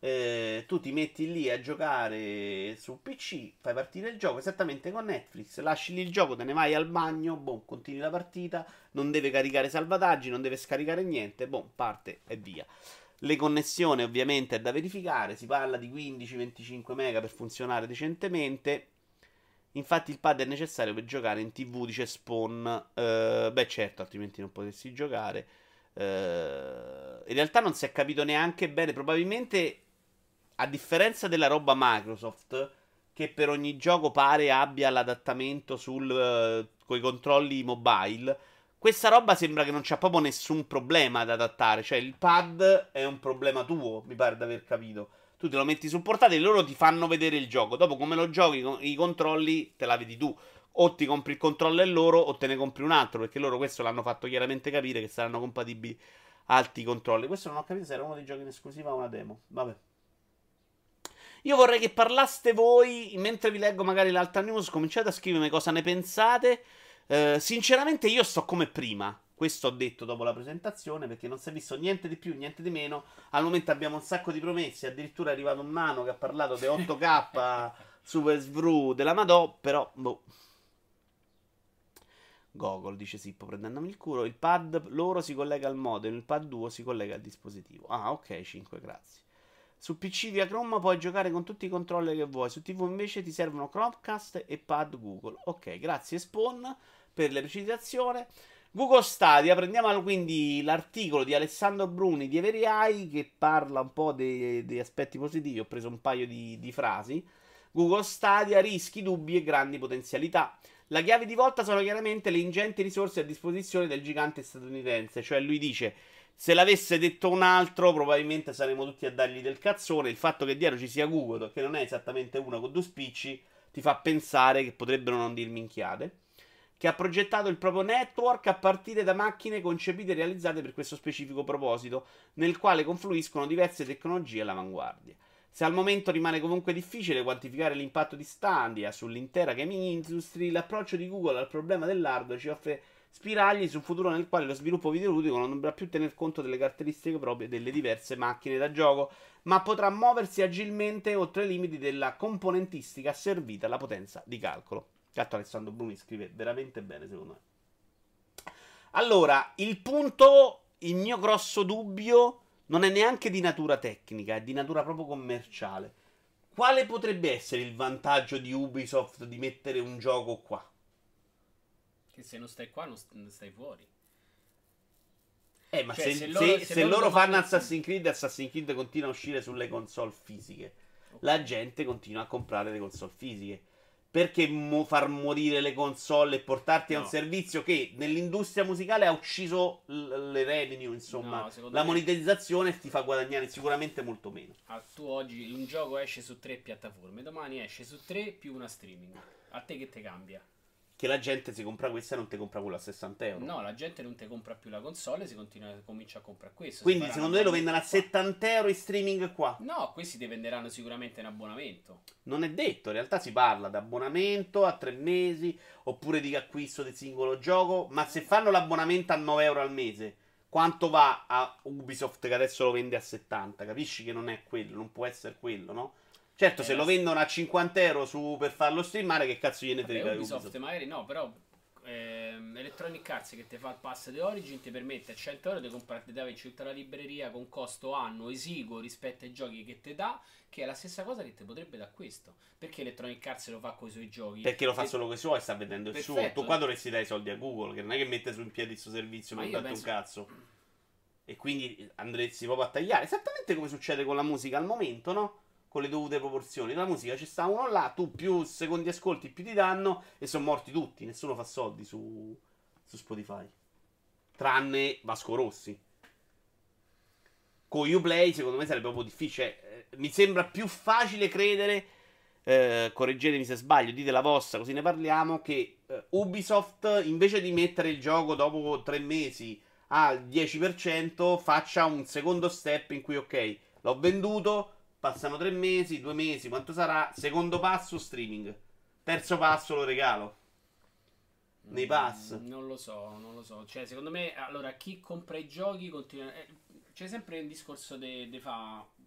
Speaker 1: Eh, tu ti metti lì a giocare su PC, fai partire il gioco esattamente con Netflix, lasci lì il gioco, te ne vai al bagno, boh, continui la partita, non deve caricare salvataggi, non deve scaricare niente, boh, parte e via. Le connessioni ovviamente è da verificare, si parla di 15-25 mega per funzionare decentemente. Infatti il pad è necessario per giocare in tv, dice Spawn. Eh, beh certo, altrimenti non potessi giocare. Eh, in realtà non si è capito neanche bene, probabilmente a differenza della roba Microsoft, che per ogni gioco pare abbia l'adattamento sul, eh, coi controlli mobile, questa roba sembra che non c'ha proprio nessun problema ad adattare. Cioè, il pad è un problema tuo, mi pare di aver capito. Tu te lo metti sul portatile e loro ti fanno vedere il gioco. Dopo, come lo giochi, con i controlli te la vedi tu. O ti compri il controller loro o te ne compri un altro. Perché loro questo l'hanno fatto chiaramente capire che saranno compatibili alti controlli. Questo non ho capito se era uno dei giochi in esclusiva o una demo. Vabbè. Io vorrei che parlaste voi, mentre vi leggo magari l'altra news, cominciate a scrivermi cosa ne pensate. Eh, sinceramente io sto come prima. Questo ho detto dopo la presentazione, perché non si è visto niente di più, niente di meno. Al momento abbiamo un sacco di promesse, addirittura è arrivato un nano che ha parlato di 8K Super Svru della Madò, però boh. Gogol dice Sippo prendendomi il culo. Il pad loro si collega al modem, il pad duo si collega al dispositivo. Ah, ok, 5, grazie. Su PC via Chrome puoi giocare con tutti i controller che vuoi. Su TV invece ti servono Chromecast e pad Google. Ok, grazie Spawn per la precisazione. Google Stadia, prendiamo quindi l'articolo di Alessandro Bruni di Everai che parla un po' degli aspetti positivi. Ho preso un paio di, di frasi. Google Stadia, rischi, dubbi e grandi potenzialità. La chiave di volta sono chiaramente le ingenti risorse a disposizione del gigante statunitense. Cioè, lui dice: Se l'avesse detto un altro, probabilmente saremmo tutti a dargli del cazzone. Il fatto che dietro ci sia Google, che non è esattamente una con due spicci, ti fa pensare che potrebbero non dir minchiate. Che ha progettato il proprio network a partire da macchine concepite e realizzate per questo specifico proposito, nel quale confluiscono diverse tecnologie all'avanguardia. Se al momento rimane comunque difficile quantificare l'impatto di Stadia sull'intera gaming industry, l'approccio di Google al problema dell'hardware ci offre spiragli su un futuro nel quale lo sviluppo videoludico non dovrà più tener conto delle caratteristiche proprie delle diverse macchine da gioco, ma potrà muoversi agilmente oltre i limiti della componentistica servita alla potenza di calcolo. Gatto Alessandro Bruni scrive veramente bene, secondo me. Allora, il punto, il mio grosso dubbio non è neanche di natura tecnica, è di natura proprio commerciale. Quale potrebbe essere il vantaggio di Ubisoft di mettere un gioco qua?
Speaker 2: Che se non stai qua non st- non stai fuori.
Speaker 1: Eh, ma
Speaker 2: Cioè,
Speaker 1: se,
Speaker 2: se loro-
Speaker 1: se
Speaker 2: se loro
Speaker 1: loro
Speaker 2: fanno-
Speaker 1: Assassin's Creed, Assassin's Creed continua a uscire sulle console fisiche. La gente continua a comprare le console fisiche. Perché mo- far morire le console e portarti a un
Speaker 2: No.
Speaker 1: servizio che nell'industria musicale ha ucciso l- le revenue, insomma,
Speaker 2: No,
Speaker 1: la
Speaker 2: me-
Speaker 1: monetizzazione ti fa guadagnare sicuramente molto meno.
Speaker 2: Ah, tu oggi un gioco esce su tre piattaforme, domani esce su tre più una streaming. A te che te cambia?
Speaker 1: Che la gente si compra questa e non ti compra quella a 60 euro.
Speaker 2: No, la gente non ti compra più la console, si continua, comincia a comprare questo.
Speaker 1: Quindi secondo te lo vendono a
Speaker 2: abbonamento
Speaker 1: 70 euro in streaming qua?
Speaker 2: qua. No, questi ti venderanno sicuramente in abbonamento.
Speaker 1: Non è detto, in realtà si parla di abbonamento a tre mesi oppure di acquisto del singolo gioco, ma se fanno l'abbonamento a 9 euro al mese, quanto va a Ubisoft che adesso lo vende a 70? Capisci che non è quello, non può essere quello, no? Certo,
Speaker 2: Eh,
Speaker 1: se lo vendono a 50 euro su- per farlo streamare, che cazzo gliene frega
Speaker 2: Ubisoft,
Speaker 1: Ubisoft?
Speaker 2: magari no, però ehm, Electronic Arts che ti fa il pass di Origin ti permette a 100 euro di comprarti da tutta la libreria con costo annuo esiguo rispetto ai giochi che ti dà, che è la stessa cosa che ti potrebbe da questo. Perché Electronic Arts lo fa con i suoi giochi?
Speaker 1: Perché lo fa
Speaker 2: E-
Speaker 1: solo con i suoi e sta vendendo il suo. Tu qua dovresti dare i soldi a Google, che non è che mette su in piedi questo servizio
Speaker 2: Ma
Speaker 1: non
Speaker 2: io
Speaker 1: tanto
Speaker 2: penso-
Speaker 1: un cazzo. E quindi andresti proprio a tagliare. Esattamente come succede con la musica al momento, no? Con le dovute proporzioni. La musica ci sta uno là, tu più secondi ascolti più ti danno e sono morti tutti. Nessuno fa soldi su, su Spotify. Tranne Vasco Rossi. Con Uplay secondo me sarebbe proprio difficile. Eh, mi sembra più facile credere, eh, correggetemi se sbaglio, dite la vostra così ne parliamo, che eh, Ubisoft invece di mettere il gioco dopo tre mesi al 10% faccia un secondo step in cui ok, l'ho venduto, passano tre mesi, due mesi, quanto sarà? Secondo passo streaming. Terzo passo lo regalo. Nei pass.
Speaker 2: Mm, Non lo so, non lo so. Cioè, secondo me, allora, chi compra i giochi continua... eh, c'è sempre un discorso di fa... di fa- de-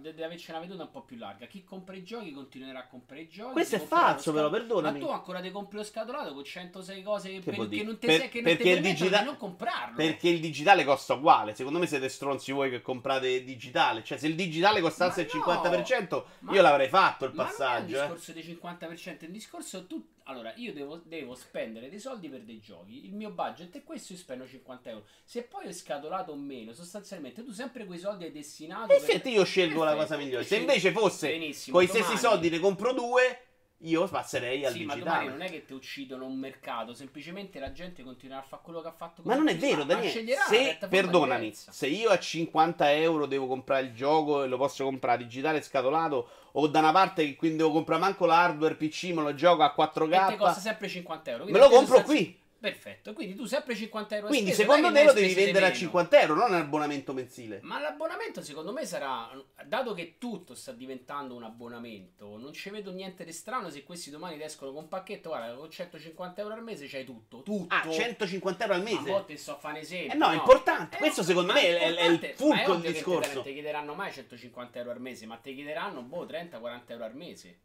Speaker 2: deve averci una veduta un po' più larga. Chi compra i giochi continuerà a comprare i giochi.
Speaker 1: Questo è falso, però, perdonami.
Speaker 2: Ma tu ancora ti compri lo scatolato con 106 cose che,
Speaker 1: Che
Speaker 2: per- che non ti
Speaker 1: Per-
Speaker 2: sei che non ti
Speaker 1: perché il digita-
Speaker 2: di non comprarlo.
Speaker 1: Perché il digitale costa uguale. Secondo me siete stronzi voi che comprate il digitale. Cioè, se il digitale costasse
Speaker 2: Ma
Speaker 1: il
Speaker 2: no!
Speaker 1: 50%,
Speaker 2: Ma-
Speaker 1: io l'avrei fatto il
Speaker 2: Ma
Speaker 1: passaggio.
Speaker 2: non è
Speaker 1: eh.
Speaker 2: un discorso del 50%, è un discorso tu... Allora, io devo, devo spendere dei soldi per dei giochi. Il mio budget è questo, io spendo 50 euro. Se poi è scatolato o meno, sostanzialmente tu sempre quei soldi hai destinato.
Speaker 1: E
Speaker 2: per-
Speaker 1: infatti io scelgo la cosa migliore. Se invece fosse con i stessi soldi ne compro due, io passerei al
Speaker 2: Sì, ma
Speaker 1: digitale.
Speaker 2: domani non è che ti uccidono un mercato, semplicemente la gente continuerà a fare quello che ha fatto
Speaker 1: Ma non è vero,
Speaker 2: ma
Speaker 1: Daniele. Se, perdonami,
Speaker 2: diversa.
Speaker 1: se io a 50 euro devo comprare il gioco e lo posso comprare digitale scatolato, o da una parte che quindi devo comprare manco l'hardware PC, me lo gioco a 4K.
Speaker 2: E te costa sempre 50 euro.
Speaker 1: Me lo compro
Speaker 2: sostanzi-
Speaker 1: qui.
Speaker 2: Perfetto, quindi tu sempre 50 euro.
Speaker 1: Quindi
Speaker 2: spese,
Speaker 1: secondo
Speaker 2: che
Speaker 1: lo devi vendere a
Speaker 2: meno.
Speaker 1: 50 euro, non un abbonamento mensile.
Speaker 2: Ma l'abbonamento secondo me sarà, dato che tutto sta diventando un abbonamento, non ci vedo niente di strano se questi domani ti escono con un pacchetto, guarda, con 150 euro al mese c'hai tutto, tutto.
Speaker 1: Ah, 150 euro al
Speaker 2: Ma a
Speaker 1: mese.
Speaker 2: volte sto a fare un esempio.
Speaker 1: Eh no, è importante. Questo secondo me è- è il fulcro del discorso.
Speaker 2: Non ti chiederanno mai 150 euro al mese, ma ti chiederanno, boh, 30-40 euro al mese.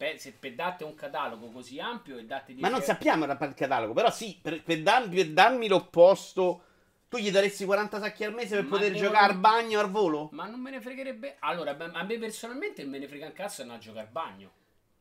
Speaker 2: Per, se per darti un catalogo così ampio e darti
Speaker 1: Ma non
Speaker 2: 10
Speaker 1: sappiamo il catalogo, però sì, per, per darmi, per darmi l'opposto, tu gli daresti 40 sacchi al mese per
Speaker 2: Ma
Speaker 1: poter giocare al bagno al volo?
Speaker 2: Ma non me ne fregherebbe. Allora, a me personalmente non me ne frega un cazzo di andare a giocare al bagno.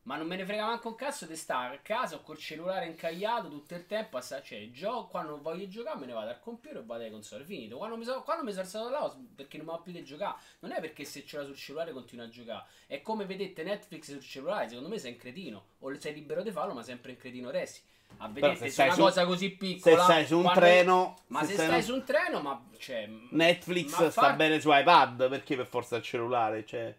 Speaker 2: Ma non me ne frega manco un cazzo di stare a casa o col cellulare incagliato tutto il tempo. A sta- cioè, gioco, quando non voglio giocare me ne vado al computer e vado alle console. Finito. Quando mi sono, quando mi sono alzato là, ho- perché non mi va più di giocare. Non è perché se ce l'ha sul cellulare continuo a giocare. È come vedete Netflix sul cellulare. Secondo me sei un cretino. O sei libero di farlo, ma sempre un cretino resti. a vedere
Speaker 1: se
Speaker 2: una
Speaker 1: su-
Speaker 2: cosa così piccola.
Speaker 1: Se stai su un
Speaker 2: quando-
Speaker 1: treno,
Speaker 2: Ma
Speaker 1: se
Speaker 2: se
Speaker 1: stai su
Speaker 2: un treno, ma cioè,
Speaker 1: Netflix
Speaker 2: ma
Speaker 1: sta
Speaker 2: far-
Speaker 1: bene su iPad, perché per forza il cellulare? Cioè...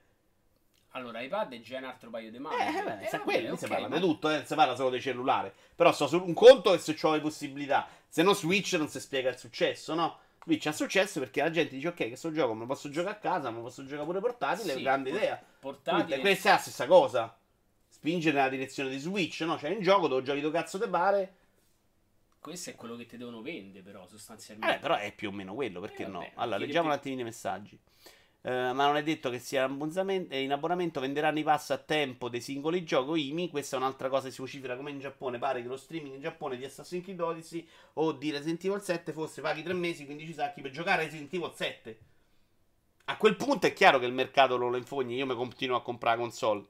Speaker 2: Allora, iPad è già un altro paio di mani.
Speaker 1: Eh, beh, sa quelli, si parla
Speaker 2: ma-
Speaker 1: di tutto, eh, si parla solo dei cellulari. Però so su un conto e se ho le possibilità. Se no Switch non si spiega il successo, no? Switch ha successo perché la gente dice ok, che sto gioco me lo posso giocare a casa, me lo posso giocare pure portatile,
Speaker 2: Sì,
Speaker 1: grande
Speaker 2: por-
Speaker 1: idea.
Speaker 2: portatile.
Speaker 1: Quindi, questa è la stessa cosa. Spinge nella direzione di Switch, no? C'è un gioco dove giochi dove cazzo te pare.
Speaker 2: Questo è quello che ti devono vendere, però,
Speaker 1: Eh,
Speaker 2: sostanzialmente.
Speaker 1: però è più o meno quello, perché
Speaker 2: Eh,
Speaker 1: no?
Speaker 2: vabbè,
Speaker 1: Allora,
Speaker 2: chiede
Speaker 1: leggiamo un
Speaker 2: più-
Speaker 1: attimino i messaggi. Eh, ma non è detto che sia in abbonamento, in abbonamento venderanno i pass a tempo dei singoli giochi IMI. Questa è un'altra cosa che si vocifera come in Giappone. Pare che lo streaming in Giappone di Assassin's Creed Odyssey o di Resident Evil 7 fosse paghi 3 mesi, 15 sacchi per giocare Resident Evil 7. A quel punto è chiaro che il mercato lo, infogni. Io mi continuo a comprare console.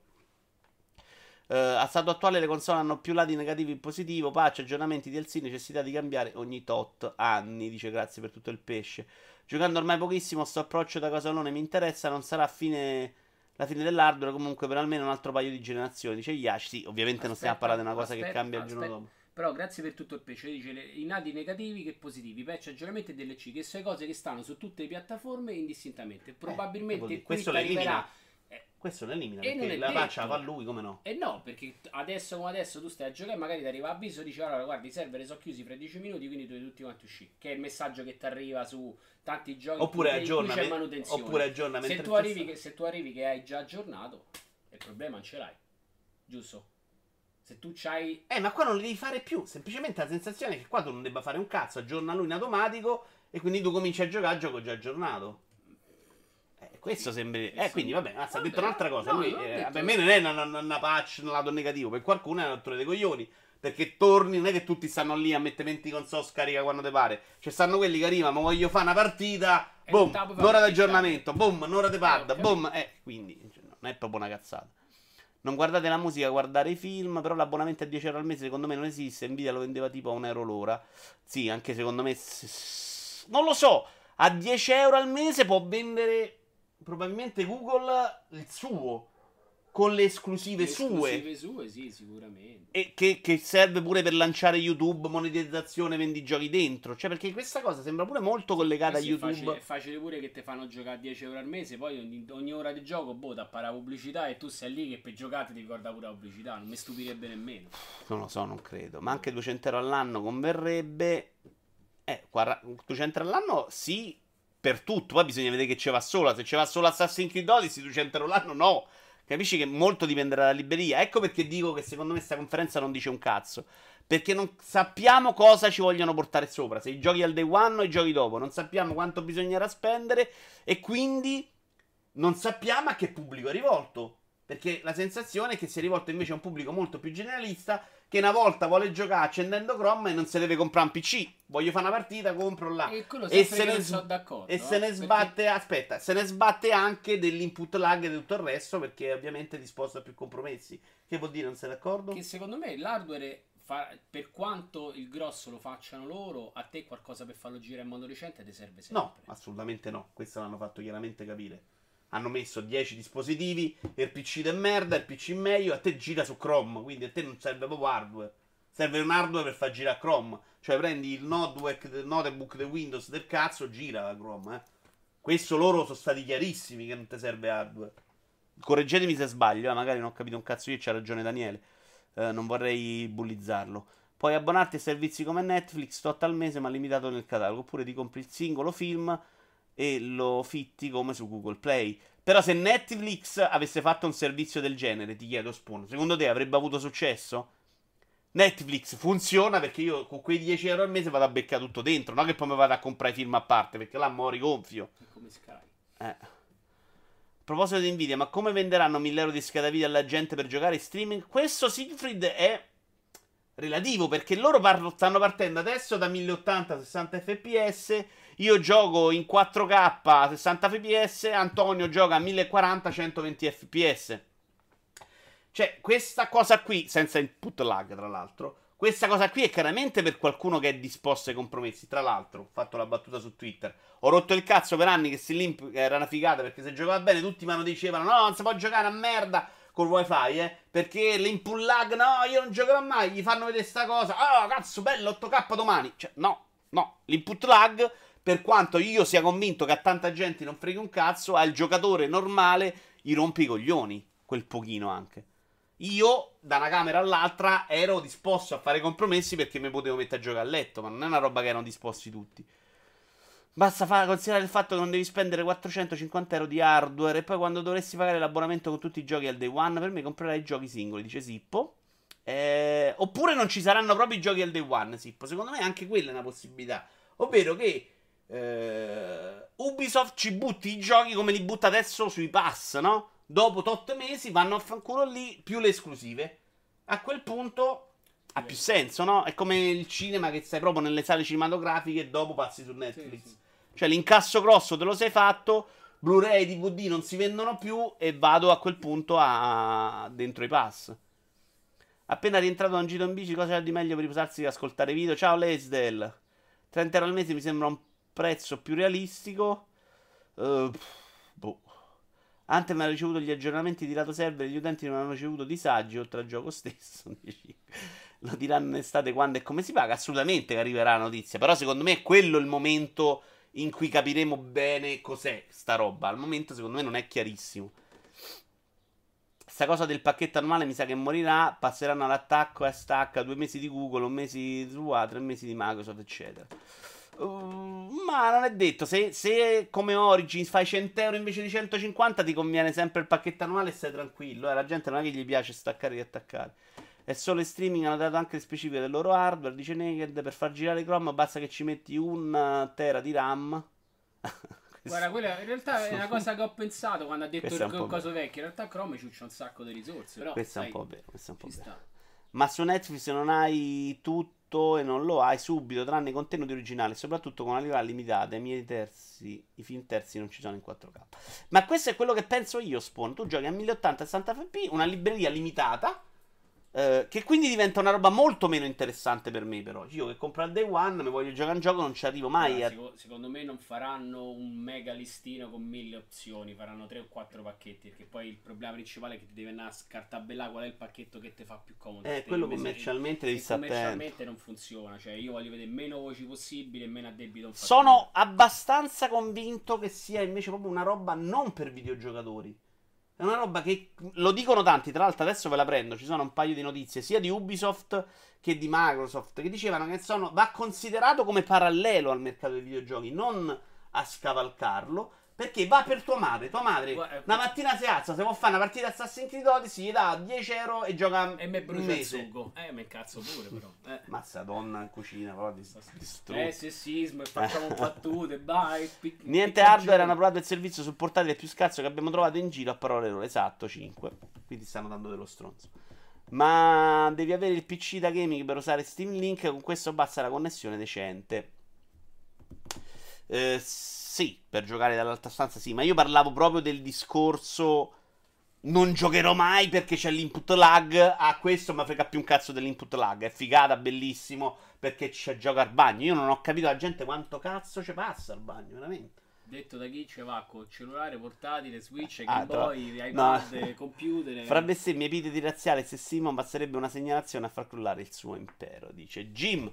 Speaker 1: Eh, a stato attuale le console hanno più lati negativi e positivo, patch, aggiornamenti, DLC, necessità di cambiare ogni tot anni, dice grazie per tutto il pesce. Giocando ormai pochissimo, sto approccio da casalone mi interessa, non sarà fine, la fine dell'hardware comunque per almeno un altro paio di generazioni, dice Yash. Sì, ovviamente non stiamo
Speaker 2: Aspetta,
Speaker 1: parlare di una cosa che
Speaker 2: aspetta,
Speaker 1: cambia il giorno
Speaker 2: aspetta.
Speaker 1: dopo.
Speaker 2: Però grazie per tutto il pesce. Dice le- i nati negativi che positivi, patch, aggiornamenti e DLC, che sono cose che stanno su tutte le piattaforme indistintamente. Probabilmente
Speaker 1: vuol dire,
Speaker 2: qui
Speaker 1: Eh, questo
Speaker 2: arriverà. Eh,
Speaker 1: Questo lo elimina,
Speaker 2: E
Speaker 1: perché la faccia fa lui, come no?
Speaker 2: E no, perché adesso come adesso tu stai a giocare e magari ti arriva avviso dice allora guarda i server sono chiusi fra 10 minuti quindi tu devi tutti quanti uscire. Che è il messaggio che ti arriva su tanti giochi
Speaker 1: Oppure aggiorna,
Speaker 2: c'è manutenzione.
Speaker 1: oppure aggiorna
Speaker 2: se tu, arrivi che, se tu arrivi che hai già aggiornato, il problema non ce l'hai. Giusto? Se tu c'hai...
Speaker 1: Eh, ma qua non li devi fare più. Semplicemente la sensazione è che qua tu non debba fare un cazzo, aggiorna lui in automatico e quindi tu cominci a giocare a gioco già aggiornato. Eh, questo sembra. Eh,
Speaker 2: sì.
Speaker 1: quindi vabbè, mazza, ha detto un'altra cosa.
Speaker 2: no,
Speaker 1: lui, eh,
Speaker 2: detto-
Speaker 1: per me non è una, una- una patch nel lato negativo. Per qualcuno è una rottura dei coglioni. Perché torni, non è che tutti stanno lì a mettere 20 console scarica quando ti pare. Ci stanno quelli che arrivano, ma voglio fare una partita.
Speaker 2: Eh,
Speaker 1: Boom,
Speaker 2: puoi
Speaker 1: un'ora di aggiornamento. Boom, un'ora di
Speaker 2: Eh,
Speaker 1: pad.
Speaker 2: capito.
Speaker 1: Boom. Eh, quindi cioè, non è proprio una cazzata. Non guardate la musica, guardare i film. Però l'abbonamento a 10 euro al mese secondo me non esiste. Nvidia lo vendeva tipo a 1 euro l'ora. Sì, anche secondo me. Non lo so. A 10 euro al mese può vendere probabilmente Google il suo. Con le esclusive,
Speaker 2: le
Speaker 1: sue.
Speaker 2: esclusive sue, sì, sicuramente.
Speaker 1: E che, che serve pure per lanciare YouTube, monetizzazione, vendi giochi dentro. Cioè, perché questa cosa sembra pure molto collegata a
Speaker 2: Eh sì, è
Speaker 1: YouTube.
Speaker 2: facile, è facile pure che ti fanno giocare a 10 euro al mese, poi ogni, ogni ora di gioco, boh, ti appare la pubblicità e tu sei lì che per giocare ti ricorda pure la pubblicità, non mi stupirebbe nemmeno.
Speaker 1: Non lo so, non credo. Ma anche 200 euro all'anno converrebbe. Eh, 40 200 euro all'anno sì, per tutto. Poi bisogna vedere che ci va sola. Se ci va solo Assassin's Creed Odyssey, 200 euro all'anno no. Capisci che molto dipenderà dalla libreria. Ecco perché dico che secondo me questa conferenza non dice un cazzo. Perché non sappiamo cosa ci vogliono portare sopra. Se i giochi al day one o i giochi dopo. Non sappiamo quanto bisognerà spendere. E quindi non sappiamo a che pubblico è rivolto. Perché la sensazione è che sia rivolto invece a un pubblico molto più generalista. Che una volta vuole giocare accendendo Chrome e non si deve comprare un PC. Voglio fare una partita, compro là.
Speaker 2: E
Speaker 1: E se ne s-
Speaker 2: sono d'accordo.
Speaker 1: E se
Speaker 2: eh,
Speaker 1: ne
Speaker 2: perché-
Speaker 1: sbatte, aspetta, se ne sbatte anche dell'input lag e tutto il resto perché ovviamente è disposto a più compromessi. Che vuol dire, non sei d'accordo?
Speaker 2: Che secondo me l'hardware, fa- per quanto il grosso lo facciano loro, a te qualcosa per farlo girare in modo recente ti serve sempre.
Speaker 1: No, assolutamente no. Questo l'hanno fatto chiaramente capire. Hanno messo 10 dispositivi, il PC de merda, il PC meglio, a te gira su Chrome, quindi a te non serve proprio hardware. Serve un hardware per far girare Chrome. Cioè prendi il notebook, del Windows del cazzo, gira la Chrome, eh. Questo loro sono stati chiarissimi che non ti serve hardware. Correggetemi se sbaglio, eh, magari non ho capito un cazzo io, c'ha ragione Daniele. Eh, non vorrei bullizzarlo. Puoi abbonarti a servizi come Netflix, tot al mese, ma limitato nel catalogo. Oppure ti compri il singolo film e lo fitti come su Google Play. Però se Netflix avesse fatto un servizio del genere, ti chiedo Spawn, secondo te avrebbe avuto successo? Netflix funziona perché io con quei 10 euro al mese vado a beccare tutto dentro, non che poi mi vado a comprare i film a parte, perché là mori gonfio.
Speaker 2: Come Sky.
Speaker 1: Eh. A proposito di Nvidia, ma come venderanno 1000 euro di scheda video alla gente per giocare in streaming? Questo Siegfried è relativo perché loro parlo- stanno partendo adesso da 1080 60 fps. Io gioco in 4K 60 fps. Antonio gioca a 1040 120 fps. Cioè, questa cosa qui, senza input lag, tra l'altro. Questa cosa qui è chiaramente per qualcuno che è disposto ai compromessi. Tra l'altro, ho fatto la battuta su Twitter. Ho rotto il cazzo per anni che Steam Link era una figata perché se giocava bene tutti mi dicevano no, non si può giocare a merda. col wifi, eh, perché l'input lag, no, io non giocherò mai, gli fanno vedere sta cosa, ah, cazzo, bello, 8K domani. Cioè, no, no, l'input lag, per quanto io sia convinto che a tanta gente non frega un cazzo, al giocatore normale gli rompi i coglioni, quel pochino anche. Io, da una camera all'altra, ero disposto a fare compromessi perché mi potevo mettere a giocare a letto, ma non è una roba che erano disposti tutti. Basta fare, considerare il fatto che non devi spendere 450 euro di hardware e poi quando dovresti pagare l'abbonamento con tutti i giochi al day one, per me comprerai i giochi singoli, dice Sippo. Eh, oppure non ci saranno proprio i giochi al day one, Sippo. Secondo me anche quella è una possibilità. Ovvero che eh, Ubisoft ci butti i giochi come li butta adesso sui pass, no? dopo tot mesi vanno a fanculo lì più le esclusive. A quel punto ha più senso, no? È come il cinema che stai proprio nelle sale cinematografiche e dopo passi su Netflix.
Speaker 2: Sì, sì.
Speaker 1: Cioè l'incasso grosso te lo sei fatto, Blu-ray, DVD non si vendono più e vado a quel punto a... dentro i pass. Appena rientrato da un giro in bici, cosa c'è di meglio per riposarsi che ascoltare video? Ciao Lesdell. 30 euro al mese mi sembra un prezzo più realistico. Uh, boh. Anthem ha ricevuto gli aggiornamenti di lato server gli utenti non hanno ricevuto disagi oltre al gioco stesso. Lo diranno in estate quando e come si paga? Assolutamente che arriverà la notizia. Però secondo me è quello il momento in cui capiremo bene cos'è sta roba. Al momento secondo me non è chiarissimo. Sta cosa del pacchetto annuale mi sa che morirà. Passeranno all'attacco e stacca due mesi di Google, un mese di Zua, tre mesi di Microsoft, eccetera. Uh, ma non è detto. Se, se, come Origins fai 100 euro invece di 150, ti conviene sempre il pacchetto annuale e stai tranquillo. Eh, la gente non è che gli piace staccare e riattaccare. È solo in streaming, hanno dato anche le specifiche del loro hardware. Dice Naked: per far girare Chrome basta che ci metti un tera di RAM.
Speaker 2: Guarda, quella in realtà è una cosa che ho pensato quando ha detto il
Speaker 1: po'
Speaker 2: coso vecchio. In realtà Chrome ci c'è un sacco di risorse. Però,
Speaker 1: questo è un
Speaker 2: sai,
Speaker 1: po' vero. Questo è un po' vero.
Speaker 2: sta.
Speaker 1: Ma su Netflix non hai tutto e non lo hai subito, tranne i contenuti originali, soprattutto con una livello limitata. I miei terzi, i film terzi non ci sono in 4K. Ma questo è quello che penso io, Spawn. Tu giochi a 1080 60 fps, una libreria limitata. Eh, che quindi diventa una roba molto meno interessante per me, però. Io che compro al day one, mi voglio giocare un gioco, non ci arrivo mai.
Speaker 2: Allora,
Speaker 1: a-
Speaker 2: seco- secondo me non faranno un mega listino con mille opzioni, faranno tre o quattro pacchetti. Perché poi il problema principale è che ti devi andare a scartabellare qual è il pacchetto che ti fa più comodo.
Speaker 1: Eh, quello commercialmente devi stare attento.
Speaker 2: commercialmente non funziona. Cioè, io voglio vedere meno voci possibili e meno a debito.
Speaker 1: Sono abbastanza convinto che sia invece proprio una roba non per videogiocatori. È una roba che lo dicono tanti. Tra l'altro, adesso ve la prendo. Ci sono un paio di notizie sia di Ubisoft che di Microsoft che dicevano che sono, va considerato come parallelo al mercato dei videogiochi, non a scavalcarlo. Perché va per tua madre. Tua madre
Speaker 2: Guarda,
Speaker 1: una mattina si alza, se vuole fare una partita Assassin's Creed Odyssey, gli dà 10 euro e gioca
Speaker 2: E me brucia il sugo. Eh, me cazzo pure, però. Eh.
Speaker 1: Mazza donna in cucina, proprio di, distrutto.
Speaker 2: Eh, sessismo e facciamo battute, vai. pic-
Speaker 1: Niente hardware, hanno provato il servizio sul portatile più scarso che abbiamo trovato in giro a parole loro. Esatto, 5. Quindi stanno dando dello stronzo. Ma devi avere il PC da gaming per usare Steam Link. Con questo basta la connessione decente. Eh, sì, per giocare dall'alta stanza, sì. Ma io parlavo proprio del discorso. Non giocherò mai perché c'è l'input lag. Ah, questo mi frega più un cazzo dell'input lag. È figata, bellissimo. Perché c'è gioca al bagno. Io non ho capito la gente quanto cazzo ci passa al bagno, veramente.
Speaker 2: Detto da chi ce va con cellulare, portatile, Switch,
Speaker 1: Ah,
Speaker 2: Game
Speaker 1: tra-
Speaker 2: Boy,
Speaker 1: no.
Speaker 2: iPad, computer.
Speaker 1: Fra bestemmie, epiteti razziali e sessismo basterebbe una segnalazione a far crollare il suo impero, dice Jim.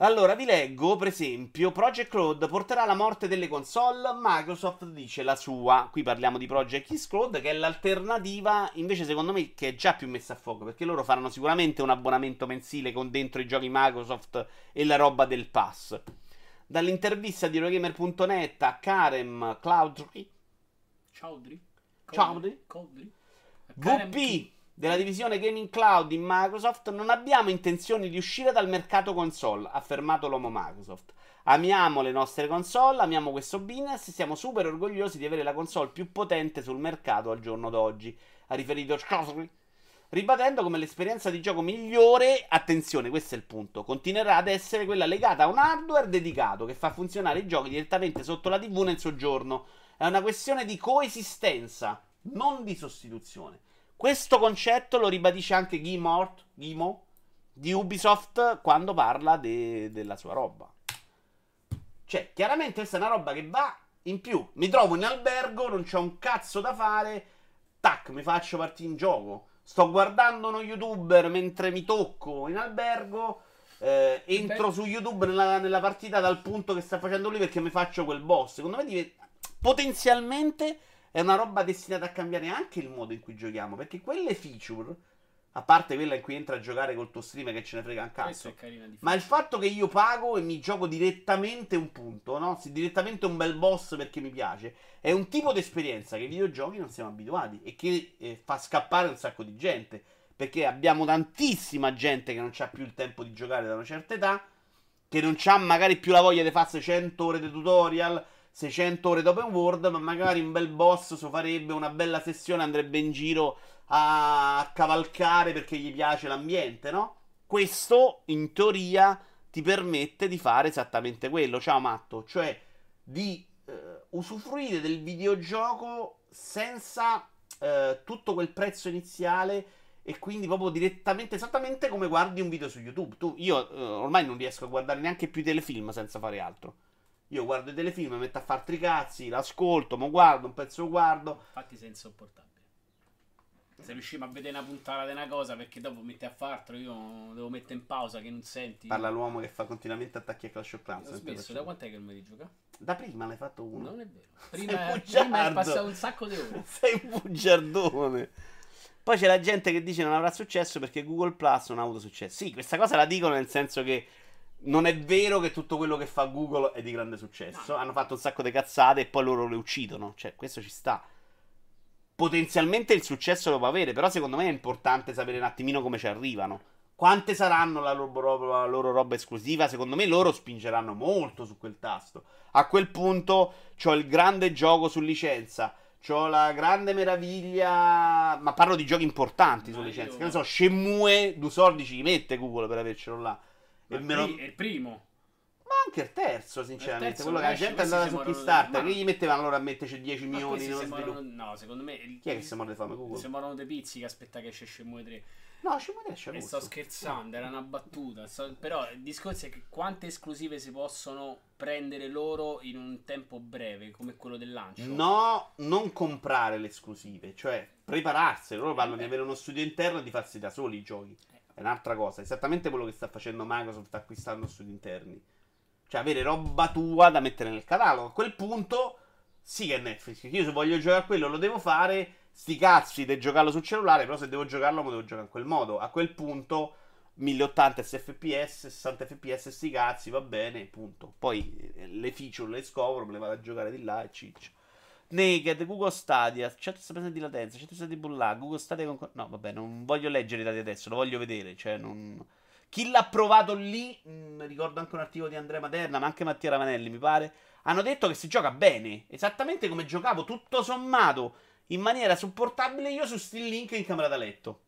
Speaker 1: Allora, vi leggo, per esempio, Project Cloud porterà alla morte delle console, Microsoft dice la sua. Qui parliamo di Project X Cloud, che è l'alternativa, invece secondo me, che è già più messa a fuoco, perché loro faranno sicuramente un abbonamento mensile con dentro i giochi Microsoft e la roba del pass. Dall'intervista di Eurogamer.net a Karem Cloudry,
Speaker 2: Chaudhry?
Speaker 1: Chaudhry?
Speaker 2: Chaudhry?
Speaker 1: VP della divisione Gaming Cloud in Microsoft, non abbiamo intenzione di uscire dal mercato console, ha affermato l'uomo Microsoft. Amiamo le nostre console, amiamo questo business e siamo super orgogliosi di avere la console più potente sul mercato al giorno d'oggi, ha riferito Chosry. Ribadendo come l'esperienza di gioco migliore, attenzione, questo è il punto, continuerà ad essere quella legata a un hardware dedicato che fa funzionare i giochi direttamente sotto la TV nel soggiorno. È una questione di coesistenza, non di sostituzione. Questo concetto lo ribadisce anche Guy Mort, Guimo di Ubisoft quando parla de- della sua roba. Cioè, chiaramente questa è una roba che va in più. Mi trovo in albergo, non c'ho un cazzo da fare. tac, mi faccio partire in gioco. Sto guardando uno youtuber mentre mi tocco in albergo. eh, entro su YouTube nella, nella partita dal punto che sta facendo lui perché mi faccio quel boss. Secondo me div- potenzialmente è una roba destinata a cambiare anche il modo in cui giochiamo. Perché quelle feature, a parte quella in cui entra a giocare col tuo streamer che ce ne frega un cazzo. Ma il fatto che io pago e mi gioco direttamente un punto, no? Sì, direttamente un bel boss perché mi piace, è un tipo di esperienza che i videogiochi non siamo abituati e che eh, fa scappare un sacco di gente. Perché abbiamo tantissima gente che non ha più il tempo di giocare da una certa età, che non ha magari più la voglia di farsi 100 ore di tutorial, 600 ore di open world, ma magari un bel boss so farebbe una bella sessione, andrebbe in giro a cavalcare perché gli piace l'ambiente, no? Questo in teoria ti permette di fare esattamente quello, ciao Matto, cioè di eh, usufruire del videogioco senza eh, tutto quel prezzo iniziale e quindi proprio direttamente, esattamente come guardi un video su YouTube. Tu, io eh, ormai non riesco a guardare neanche più telefilm senza fare altro. Io guardo i telefilm, mi metto a fare tricazzi, l'ascolto, mo guardo, un pezzo lo guardo.
Speaker 2: Infatti sei insopportabile. Se riusciamo a vedere una puntata di una cosa perché dopo metti a fartelo, io devo mettere in pausa che non senti.
Speaker 1: Parla l'uomo che fa continuamente attacchi a Clash of Clans.
Speaker 2: Ho smesso, da quant'è che non mi rigioca?
Speaker 1: Da prima l'hai fatto uno.
Speaker 2: Non è vero. Prima, prima è passato un sacco di ore.
Speaker 1: Sei un bugiardone. Poi c'è la gente che dice non avrà successo perché Google Plus non ha avuto successo. Sì, questa cosa la dicono nel senso che non è vero che tutto quello che fa Google è di grande successo. Hanno fatto un sacco di cazzate e poi loro le uccidono. Cioè, questo ci sta. Potenzialmente il successo lo può avere, però secondo me è importante sapere un attimino come ci arrivano. Quante saranno la loro, roba- la loro roba esclusiva? Secondo me loro spingeranno molto su quel tasto. A quel punto c'ho il grande gioco su licenza. C'ho la grande meraviglia. Ma parlo di giochi importanti su licenza.
Speaker 2: io-
Speaker 1: Che ne so, Shenmue, due soldi ci mette Google per avercelo là.
Speaker 2: Il
Speaker 1: me lo-
Speaker 2: pri- è il primo.
Speaker 1: Ma anche il terzo, sinceramente.
Speaker 2: terzo
Speaker 1: quello che la gente
Speaker 2: si
Speaker 1: su
Speaker 2: morono
Speaker 1: Kickstarter. Che gli mettevano allora a metterci 10
Speaker 2: Ma
Speaker 1: milioni
Speaker 2: sembrano-
Speaker 1: sviluppo?
Speaker 2: No, secondo me. il-
Speaker 1: Chi è che si muore di fame Google?
Speaker 2: Sembrano dei pizzi che aspetta che esce Shenmue 3.
Speaker 1: No, Shenmue 3 c'è
Speaker 2: E sto scherzando, era una battuta. sto- Però il discorso è che quante esclusive si possono prendere loro in un tempo breve, come quello del lancio.
Speaker 1: No, non comprare le esclusive, cioè prepararsene. Loro parlano
Speaker 2: Eh
Speaker 1: di avere uno studio interno e di farsi da soli i giochi. È un'altra cosa, esattamente quello che sta facendo Microsoft acquistando studi interni. Cioè avere roba tua da mettere nel catalogo. A quel punto sì che è Netflix. Io se voglio giocare a quello lo devo fare. Sti cazzi di giocarlo sul cellulare, però se devo giocarlo me devo giocare in quel modo. A quel punto 1080 fps, 60 fps, sti cazzi, va bene, punto. Poi eh, le feature le scopro, me le vado a giocare di là e ciccio. Naked, Google Stadia, 160% di latenza, 160% di bulla, Google Stadia con... No, vabbè, non voglio leggere i dati adesso, lo voglio vedere, cioè non... Chi l'ha provato lì, mh, ricordo anche un articolo di Andrea Materna, ma anche Mattia Ravanelli, mi pare, hanno detto che si gioca bene, esattamente come giocavo, tutto sommato, in maniera supportabile io su Still Link in camera da letto.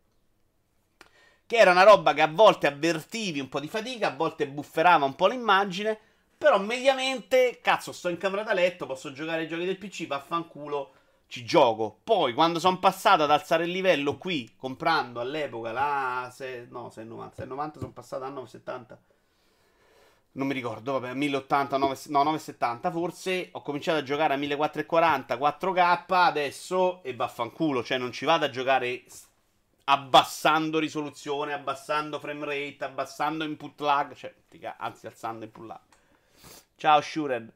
Speaker 1: Che era una roba che a volte avvertivi un po' di fatica, a volte bufferava un po' l'immagine, però mediamente, cazzo, sto in camera da letto, posso giocare ai giochi del PC, vaffanculo, ci gioco. Poi, quando sono passato ad alzare il livello qui, comprando all'epoca la... Se, no, 690, 690 sono passato a 970. Non mi ricordo, vabbè, 1080, 9, no, 970 forse. Ho cominciato a giocare a 1440, 4K, adesso e vaffanculo, cioè non ci vado a giocare abbassando risoluzione, abbassando frame rate, abbassando input lag, cioè, anzi alzando input lag. Ciao Shured.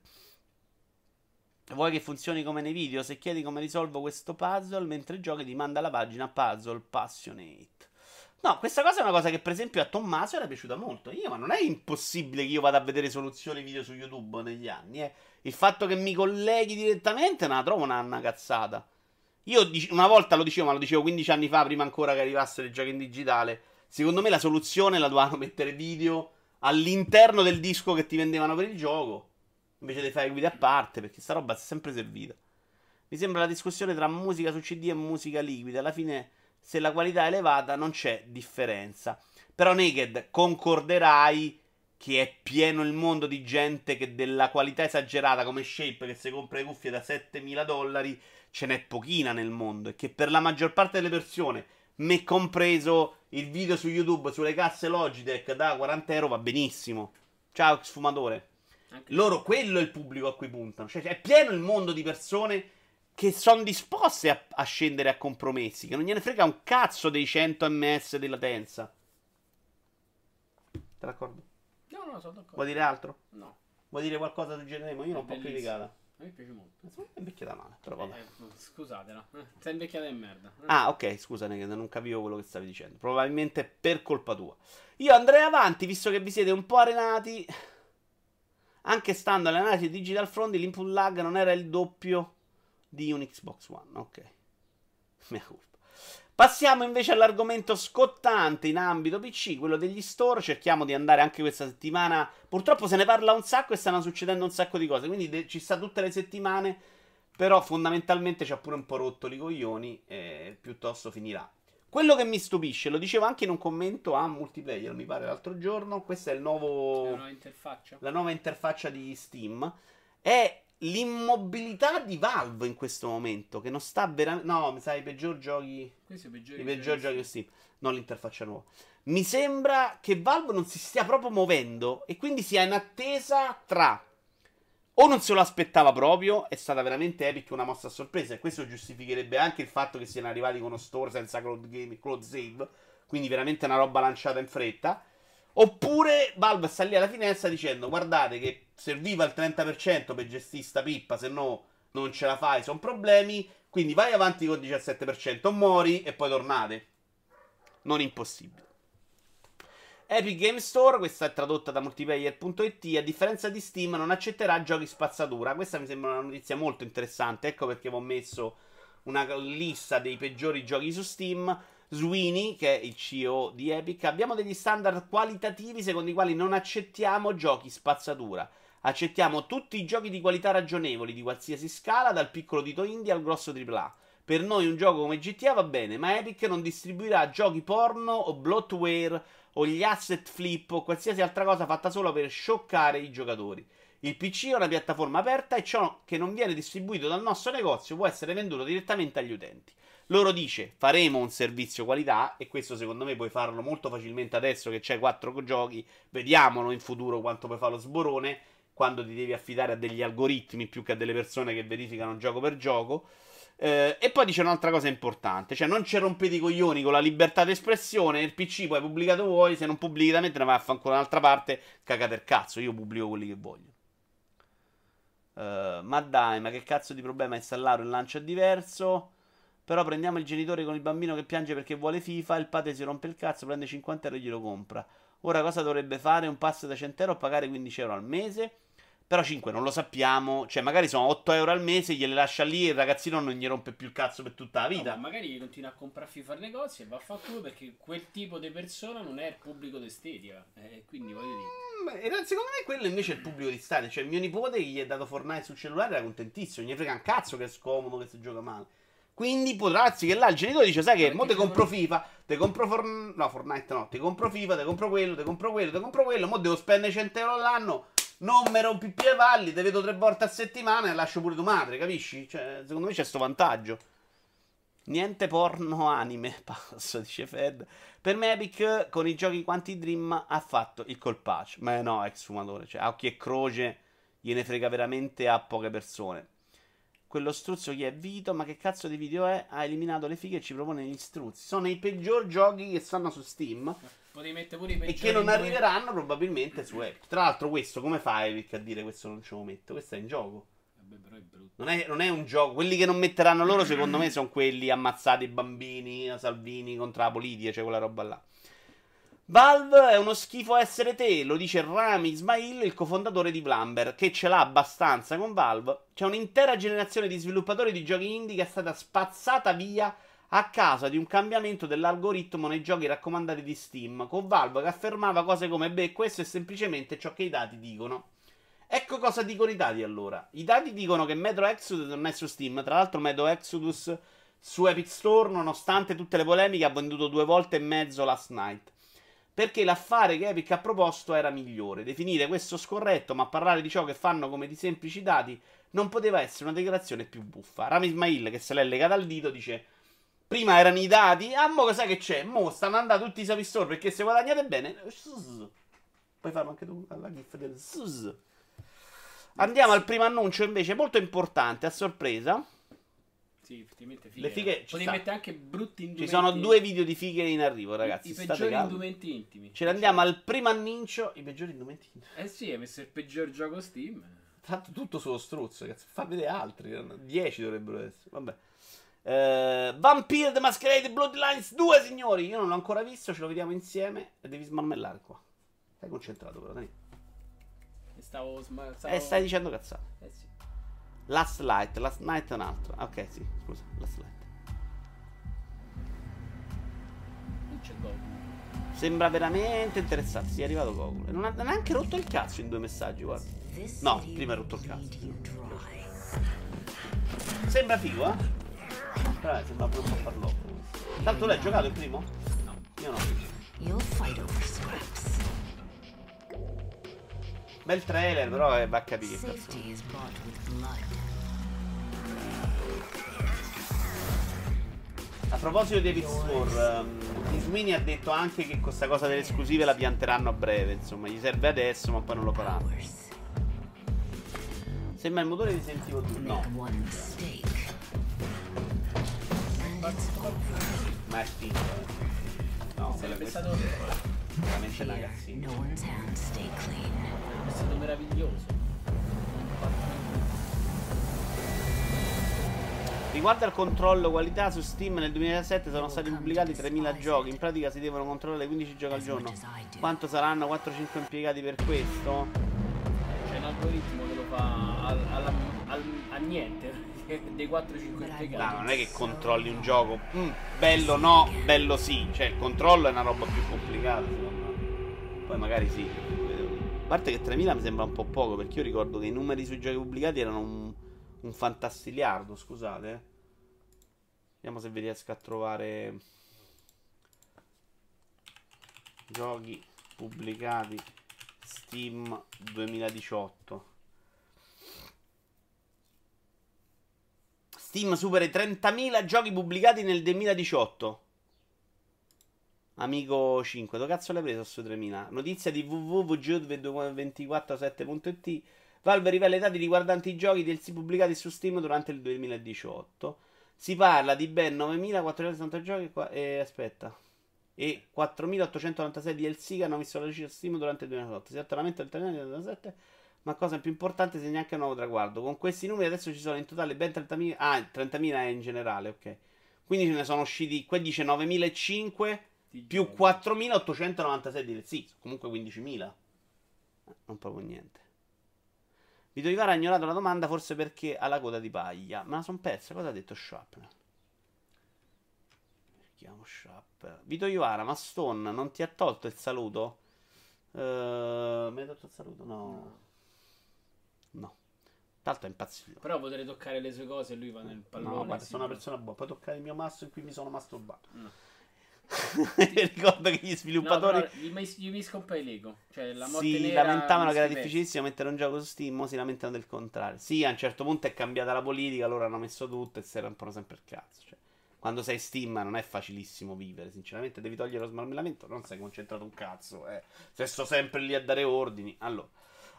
Speaker 1: Vuoi che funzioni come nei video? Se chiedi come risolvo questo puzzle mentre giochi ti manda la pagina Puzzle Passionate. No, questa cosa è una cosa che per esempio a Tommaso era piaciuta molto. Io, ma non è impossibile che io vada a vedere soluzioni video su YouTube negli anni. Eh. Il fatto che mi colleghi direttamente non la trovo una, una cazzata. Io una volta lo dicevo, ma lo dicevo 15 anni fa, prima ancora che arrivassero i giochi in digitale. Secondo me la soluzione la dovevano mettere video all'interno del disco che ti vendevano per il gioco. Invece di fare guide a parte, perché sta roba si è sempre servita. Mi sembra la discussione tra musica su CD e musica liquida. Alla fine, se la qualità è elevata, non c'è differenza. Però, Naked, concorderai che è pieno il mondo di gente che della qualità esagerata come Shape, che si compra le cuffie da 7000 dollari, ce n'è pochina nel mondo. E che per la maggior parte delle persone, me compreso il video su YouTube sulle casse Logitech da 40 euro, va benissimo. Ciao, sfumatore.
Speaker 2: Anche-
Speaker 1: Loro, quello è il pubblico a cui puntano. Cioè, è pieno il mondo di persone che sono disposte a, a scendere a compromessi, che non gliene frega un cazzo dei 100 ms di latenza. Te d'accordo?
Speaker 2: No, no, sono d'accordo.
Speaker 1: Vuoi dire altro?
Speaker 2: No,
Speaker 1: Vuoi dire qualcosa sul genere? Io l'ho un po'
Speaker 2: bellissimo.
Speaker 1: criticata.
Speaker 2: Me piace molto.
Speaker 1: Insomma, È invecchiata male, però vabbè.
Speaker 2: Eh, scusatela. Eh, sei invecchiata di merda. Eh.
Speaker 1: Ah, ok, scusami che non capivo quello che stavi dicendo. Probabilmente per colpa tua. Io andrei avanti, visto che vi siete un po' arenati. Anche stando alle analisi di Digital Front, l'input lag non era il doppio di un Xbox One. Ok. Mia colpa. Passiamo invece all'argomento scottante in ambito PC, quello degli store. Cerchiamo di andare anche questa settimana. Purtroppo se ne parla un sacco e stanno succedendo un sacco di cose. Quindi de- ci sta tutte le settimane. Però fondamentalmente ci ha pure un po' rotto i coglioni. E piuttosto finirà. Quello che mi stupisce, lo dicevo anche in un commento a multiplayer, mi pare l'altro giorno. Questo è il nuovo
Speaker 2: È una interfaccia.
Speaker 1: la nuova interfaccia di Steam è l'immobilità di Valve in questo momento che non sta veramente no mi sa i peggior giochi
Speaker 2: peggiore
Speaker 1: i peggior giochi. Steam non l'interfaccia nuova mi sembra che Valve non si stia proprio muovendo e quindi sia in attesa tra o non se lo aspettava proprio, è stata veramente Epic una mossa a sorpresa e questo giustificherebbe anche il fatto che siano arrivati con uno store senza cloud, game, cloud save, quindi veramente una roba lanciata in fretta. Oppure Valve sta lì alla finestra dicendo guardate che serviva il 30% per gestire sta pippa, se no non ce la fai, sono problemi, quindi vai avanti col 17%, muori e poi tornate. Non impossibile. Epic Game Store, questa è tradotta da multiplayer.it, a differenza di Steam non accetterà giochi spazzatura. Questa mi sembra una notizia molto interessante, ecco perché vi ho messo una lista dei peggiori giochi su Steam. Sweeney, che è il CEO di Epic, abbiamo degli standard qualitativi secondo i quali non accettiamo giochi spazzatura. Accettiamo tutti i giochi di qualità ragionevoli di qualsiasi scala, dal piccolo dito indie al grosso AAA. Per noi un gioco come GTA va bene, ma Epic non distribuirà giochi porno o bloatware o gli asset flip o qualsiasi altra cosa fatta solo per scioccare i giocatori. Il PC è una piattaforma aperta e ciò che non viene distribuito dal nostro negozio può essere venduto direttamente agli utenti. Loro dice faremo un servizio qualità e questo secondo me puoi farlo molto facilmente adesso che c'hai 4 giochi, vediamolo in futuro quanto puoi fare lo sborone quando ti devi affidare a degli algoritmi più che a delle persone che verificano gioco per gioco. Eh, e poi dice un'altra cosa importante, cioè non ci rompete i coglioni con la libertà d'espressione, il PC poi pubblicato vuoi, se non pubblichi da me te ne vai a fare ancora un'altra parte, cagate il cazzo, io pubblico quelli che voglio. Eh, ma dai, ma che cazzo di problema installare un lancio diverso? Però prendiamo il genitore con il bambino che piange perché vuole FIFA, il padre si rompe il cazzo, prende 50 euro e glielo compra. Ora cosa dovrebbe fare? Un pass da 100 euro o pagare 15 euro al mese? Però 5 non lo sappiamo, cioè magari sono 8 euro al mese, gliele lascia lì e il ragazzino non gli rompe più il cazzo per tutta la
Speaker 2: No,
Speaker 1: vita.
Speaker 2: ma magari continua a comprare FIFA al negozio e va a fare culo perché quel tipo di persona non è il pubblico d'estetica. Eh, quindi voglio dire.
Speaker 1: Mm, realtà, secondo me quello invece è il pubblico di stadio. Cioè, mio nipote che gli è dato Fortnite sul cellulare era contentissimo. Gli frega un cazzo che è scomodo, che si gioca male. Quindi potrà darsi che là il genitore dice: Sai che mo te compro FIFA, te compro Fortnite. No, Fortnite no, ti compro FIFA, te compro quello, te compro quello, te compro quello. Mo devo spendere 100 euro all'anno. Non mi rompi più i valli, te vedo tre volte a settimana e lascio pure tua madre, capisci? Cioè, secondo me c'è sto vantaggio. Niente porno anime, passo, dice Fed. Per me Epic con i giochi quanti Dream ha fatto il colpaccio. Ma no, ex fumatore, cioè a occhi e croce gliene frega veramente a poche persone. Quello struzzo chi è Vito, ma che cazzo di video è? Ha eliminato le fighe e ci propone gli struzzi. Sono i peggior giochi che stanno su Steam e che non arriveranno probabilmente su Epic. Tra l'altro questo, come fa Epic a dire questo non ce lo metto? Questo è in gioco.
Speaker 2: Vabbè, però è brutto.
Speaker 1: Non è, non è un gioco. Quelli che non metteranno loro, secondo me, sono quelli ammazzati i bambini, Salvini contro la politica, cioè quella roba là. Valve è uno schifo essere te, lo dice Rami Ismail, il cofondatore di Vlamber, che ce l'ha abbastanza con Valve. C'è un'intera generazione di sviluppatori di giochi indie che è stata spazzata via a causa di un cambiamento dell'algoritmo nei giochi raccomandati di Steam, con Valve che affermava cose come beh, questo è semplicemente ciò che i dati dicono. Ecco cosa dicono i dati allora. I dati dicono che Metro Exodus non è su Steam. Tra l'altro, Metro Exodus su Epic Store, nonostante tutte le polemiche, ha venduto due volte e mezzo last night. Perché l'affare che Epic ha proposto era migliore. Definire questo scorretto, ma parlare di ciò che fanno come di semplici dati non poteva essere una dichiarazione più buffa. Rami Ismail, che se l'è legata al dito, dice: Prima erano i dati, ah, mo cos'è che c'è? Mo stanno andando tutti i Epic Store perché se guadagnate bene. Zzz. Puoi farlo anche tu alla gif del zzz. Andiamo al primo annuncio invece molto importante a sorpresa.
Speaker 2: Sì, effettivamente fighe.
Speaker 1: Le fighe ci
Speaker 2: Potevi
Speaker 1: sta.
Speaker 2: mettere anche brutti indumenti.
Speaker 1: Ci sono due video di fighe in arrivo, ragazzi.
Speaker 2: I
Speaker 1: state
Speaker 2: peggiori
Speaker 1: calmi.
Speaker 2: indumenti intimi.
Speaker 1: Ce ne andiamo al primo annuncio. I peggiori indumenti intimi.
Speaker 2: Eh sì, hai messo il peggior gioco Steam.
Speaker 1: L'altro tutto sullo struzzo, cazzo. Fa vedere altri. 10 dovrebbero essere. Vabbè. Eh, Vampire the Masquerade Bloodlines 2, signori. Io non l'ho ancora visto, ce lo vediamo insieme. E devi smarmellare qua. Stai concentrato però, dai.
Speaker 2: Stavo, sma- stavo...
Speaker 1: Eh, stai dicendo cazzate.
Speaker 2: Eh sì.
Speaker 1: Last Light, Last Night è un altro. Ah, Ok, sì, scusa, Last Light.
Speaker 2: Non c'è Goku.
Speaker 1: Sembra veramente interessante. Sì, è arrivato Goku. E non ha neanche rotto il cazzo in due messaggi, guarda. No, prima ha rotto il cazzo. Sembra figo, eh? Però eh, sembra po' farlocco. Tanto l'hai giocato il primo? No. Io no.
Speaker 7: You'll fight over scraps.
Speaker 1: Bel trailer, però eh, va a capire. A proposito di David Swore, um, ha detto anche che questa cosa delle esclusive la pianteranno a breve. Insomma, gli serve adesso, ma poi non lo faranno. Sembra il motore di Evil 2. No, ma è eh. No, quello
Speaker 2: Sarebbe stato,
Speaker 1: veramente una cazzina.
Speaker 7: No one's hands stay clean.
Speaker 2: sarebbe stato meraviglioso.
Speaker 1: Riguardo al controllo qualità su Steam nel 2017 sono stati pubblicati 3000 giochi, in pratica si devono controllare 15 giochi al giorno. Quanto saranno 4-5 impiegati per questo?
Speaker 2: C'è un algoritmo che lo fa al, alla- al- a niente. Dei 4-5 impiegati.
Speaker 1: No, non è che controlli un gioco. mm, bello no, bello sì. Cioè, il controllo è una roba più complicata, secondo me. Poi magari sì. A parte che 3000 mi sembra un po' poco, perché io ricordo che i numeri sui giochi pubblicati erano un, un fantastiliardo, scusate. eh. Vediamo se vi riesco a trovare giochi pubblicati Steam 2018. Steam supera i 30.000 giochi pubblicati nel 2018. Amico 5, dove cazzo l'hai preso su 3000? Notizia di www.247.it Valve rivela i dati riguardanti i giochi DLC pubblicati su Steam durante il 2018. Si parla di ben 9.460 giochi e aspetta. E 4.896 DLC che hanno visto la luce su Steam durante il 2018. Si alternamento del 2017 ma cosa più importante segna anche un nuovo traguardo. Con questi numeri adesso ci sono in totale ben 30.000. Ah, 30.000 è in generale, ok. Quindi ce ne sono usciti. Qua dice 9.005 più 4.896 DLC. Comunque 15.000. Eh, Non proprio niente. Vito Ivara ha ignorato la domanda forse perché ha la coda di paglia. Ma la son persa. Cosa ha detto Sharpner? Chiamo Sharp. Vito Ivara, ma Stone non ti ha tolto il saluto? Eh, mi hai tolto il saluto? No. No. Tanto è impazzito.
Speaker 2: Però potrei toccare le sue cose e lui va nel pallone.
Speaker 1: No, guarda,
Speaker 2: sì.
Speaker 1: sono una persona buona. Puoi toccare il mio masso in cui mi sono masturbato.
Speaker 2: No.
Speaker 1: Ricordo che gli
Speaker 2: No,
Speaker 1: sviluppatori
Speaker 2: però gli, gli miscompare i Lego. Cioè, la
Speaker 1: si lamentavano che era difficilissimo mettere un gioco su Steam, mo si lamentano del contrario. Sì, a un certo punto è cambiata la politica, loro hanno messo tutto e si rompono sempre il cazzo. Cioè, quando sei Steam non è facilissimo vivere, sinceramente devi togliere lo smarmellamento, non sei concentrato un cazzo, eh. Se sto sempre lì a dare ordini. Allora,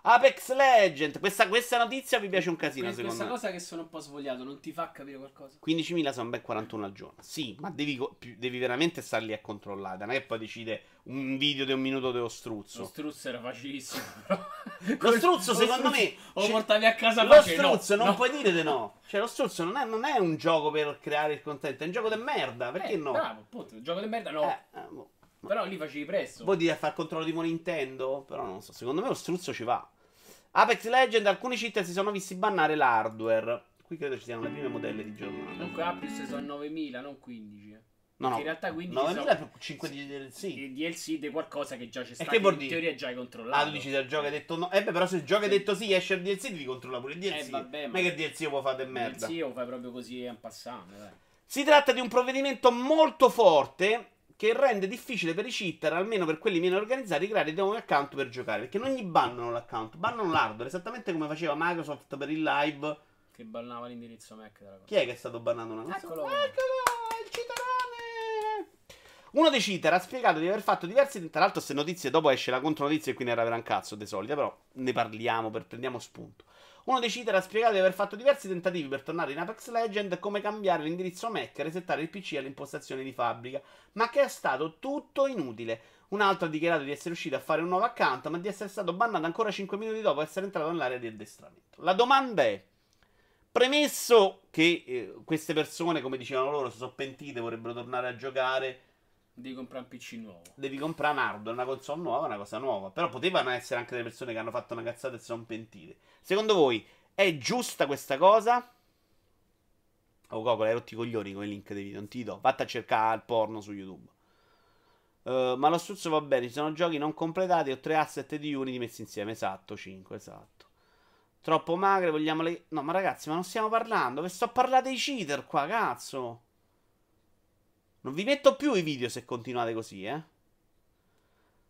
Speaker 1: Apex Legend, questa, questa notizia mi piace un casino,
Speaker 2: Que-
Speaker 1: secondo
Speaker 2: Questa
Speaker 1: me.
Speaker 2: cosa che sono un po' svogliato non ti fa capire qualcosa?
Speaker 1: 15.000 sono ben 41 al giorno. Sì, ma devi, devi veramente star lì a controllare. Non è che poi decide un video di un minuto dello
Speaker 2: Lo
Speaker 1: struzzo.
Speaker 2: struzzo era facilissimo.
Speaker 1: Lo struzzo, secondo me.
Speaker 2: O
Speaker 1: cioè,
Speaker 2: portavi a casa
Speaker 1: Lo
Speaker 2: facile, no,
Speaker 1: struzzo, non
Speaker 2: no.
Speaker 1: puoi dire di no. Cioè, lo struzzo non è, non è un gioco per creare il content, è un gioco di merda. Perché
Speaker 2: Eh,
Speaker 1: no?
Speaker 2: Bravo, appunto, gioco di merda no.
Speaker 1: Eh, eh, boh.
Speaker 2: Però lì facevi presto.
Speaker 1: Voi dite a fare controllo tipo Nintendo? Però non so. Secondo me lo struzzo ci va. Apex Legend, alcuni cheater si sono visti bannare l'hardware. Qui credo ci siano le prime modelle di giornata.
Speaker 2: Comunque Apius sono 9000, non 15. eh.
Speaker 1: No, no.
Speaker 2: in realtà 15
Speaker 1: 9000
Speaker 2: sono-
Speaker 1: più 5 di DLC.
Speaker 2: Il DLC di qualcosa che già c'è stato.
Speaker 1: che vuol
Speaker 2: in
Speaker 1: dire?
Speaker 2: teoria già hai controllato.
Speaker 1: Ah, tu dici se il gioco hai detto no. Eh beh, però se il gioco hai detto sì, esce il DLC, devi controllare pure il DLC.
Speaker 2: Eh, vabbè, ma-
Speaker 1: è che il DLC può fare del merda.
Speaker 2: Il DLC lo fai proprio così en passant, dai.
Speaker 1: Si tratta di un provvedimento molto forte che rende difficile per i cheater, almeno per quelli meno organizzati, creare dei nuovi account per giocare. Perché non gli bannano l'account, bannano l'hardware, esattamente come faceva Microsoft per il live.
Speaker 2: Che bannava l'indirizzo Mac.
Speaker 1: Chi è che è stato bannato una cosa?
Speaker 2: Eccolo.
Speaker 1: Eccolo, il cheaterone! Uno dei cheater ha spiegato di aver fatto diversi. Tra l'altro, queste notizie dopo esce la contronotizia e quindi era gran cazzo dei soldi. Però ne parliamo, per, prendiamo spunto. Uno dei cheater ha spiegato di aver fatto diversi tentativi per tornare in Apex Legend come cambiare l'indirizzo MAC e resettare il PC alle impostazioni di fabbrica, ma che è stato tutto inutile. Un altro ha dichiarato di essere riuscito a fare un nuovo account, ma di essere stato bannato ancora 5 minuti dopo essere entrato nell'area di addestramento. La domanda è: premesso che eh, queste persone, come dicevano loro, si sono pentite, vorrebbero tornare a giocare,
Speaker 2: Devi comprare un PC nuovo.
Speaker 1: devi comprare un hardware, una console nuova, una cosa nuova. Però potevano essere anche delle persone che hanno fatto una cazzata e si sono pentite. Secondo voi è giusta questa cosa? Oh, Coco, hai rotti i coglioni con i link dei video. Non ti do. Vatti a cercare il porno su YouTube. Uh, ma lo struzzo va bene. Ci sono giochi non completati. Ho tre asset di Unity messi insieme. Esatto, 5, esatto. Troppo magre, vogliamo le. No, ma ragazzi, ma non stiamo parlando. Che sto a parlare dei cheater qua, cazzo. Non vi metto più i video se continuate così, eh.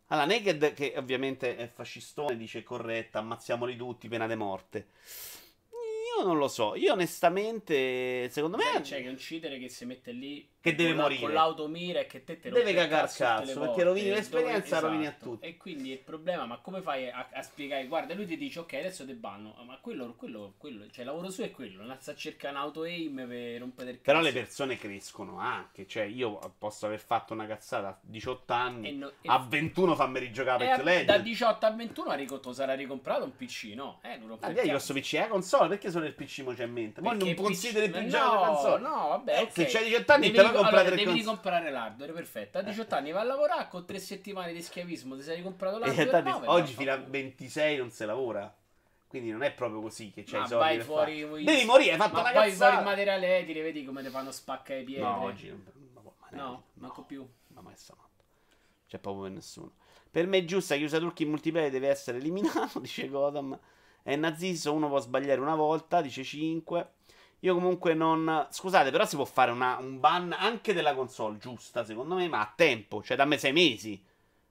Speaker 1: Allora, Naked, che ovviamente è fascistone, dice corretta, ammazziamoli tutti, pena de morte. Io non lo so. Io onestamente, secondo me...
Speaker 2: C'è che cheater che si mette lì
Speaker 1: Che deve
Speaker 2: con
Speaker 1: morire.
Speaker 2: con l'automira e che te te
Speaker 1: Deve
Speaker 2: rompe il
Speaker 1: cagar
Speaker 2: cazzo
Speaker 1: perché rovini l'esperienza,
Speaker 2: dove-
Speaker 1: rovini a
Speaker 2: esatto.
Speaker 1: tutti.
Speaker 2: E quindi il problema, ma come fai a, a spiegare? Guarda, lui ti dice ok, adesso te banno, ma quello, quello, quello, cioè il lavoro suo è quello, non sta un auto aim per rompere il cazzo.
Speaker 1: Però le persone crescono anche. Cioè, io posso aver fatto una cazzata a 18 anni.
Speaker 2: No-
Speaker 1: a 21 fammi rigiocare
Speaker 2: E
Speaker 1: per
Speaker 2: a-
Speaker 1: Legend.
Speaker 2: da 18 a 21 ha ricotto, sarà ricomprato un PC, no? Eh, non rompe
Speaker 1: Ah,
Speaker 2: cazzo.
Speaker 1: questo PC è console? Perché solo il PC mo c'è in mente? Ma non consideri
Speaker 2: PC
Speaker 1: più
Speaker 2: no,
Speaker 1: la console?
Speaker 2: No, vabbè,
Speaker 1: Eh,
Speaker 2: ok.
Speaker 1: Se c'hai 18 anni
Speaker 2: Devi
Speaker 1: te la comprare
Speaker 2: allora, devi
Speaker 1: console.
Speaker 2: ricomprare l'hardware, perfetto. A 18 anni vai a lavorare con 3 settimane di schiavismo, ti sei ricomprato
Speaker 1: E
Speaker 2: l'hardware. no,
Speaker 1: oggi
Speaker 2: va,
Speaker 1: fino a
Speaker 2: va.
Speaker 1: 26 non si lavora. Quindi non è proprio così che c'hai
Speaker 2: Ma
Speaker 1: i soldi
Speaker 2: vai fuori,
Speaker 1: fare. Devi morire, hai fatto
Speaker 2: Ma
Speaker 1: una
Speaker 2: vai
Speaker 1: cazzata.
Speaker 2: fuori il materiale edile, vedi come ti fanno spaccare i piedi.
Speaker 1: No, oggi non, ma, ma-
Speaker 2: No, manco più.
Speaker 1: Ma mai stanotte. C'è proprio per nessuno. Per me è giusta che usa turchi in multiplayer deve essere eliminato, dice Gotham. È nazista, uno può sbagliare una volta, dice 5. Io comunque non... Scusate, però si può fare una- un ban anche della console, giusta, secondo me, ma a tempo. Cioè, dammi 6 mesi.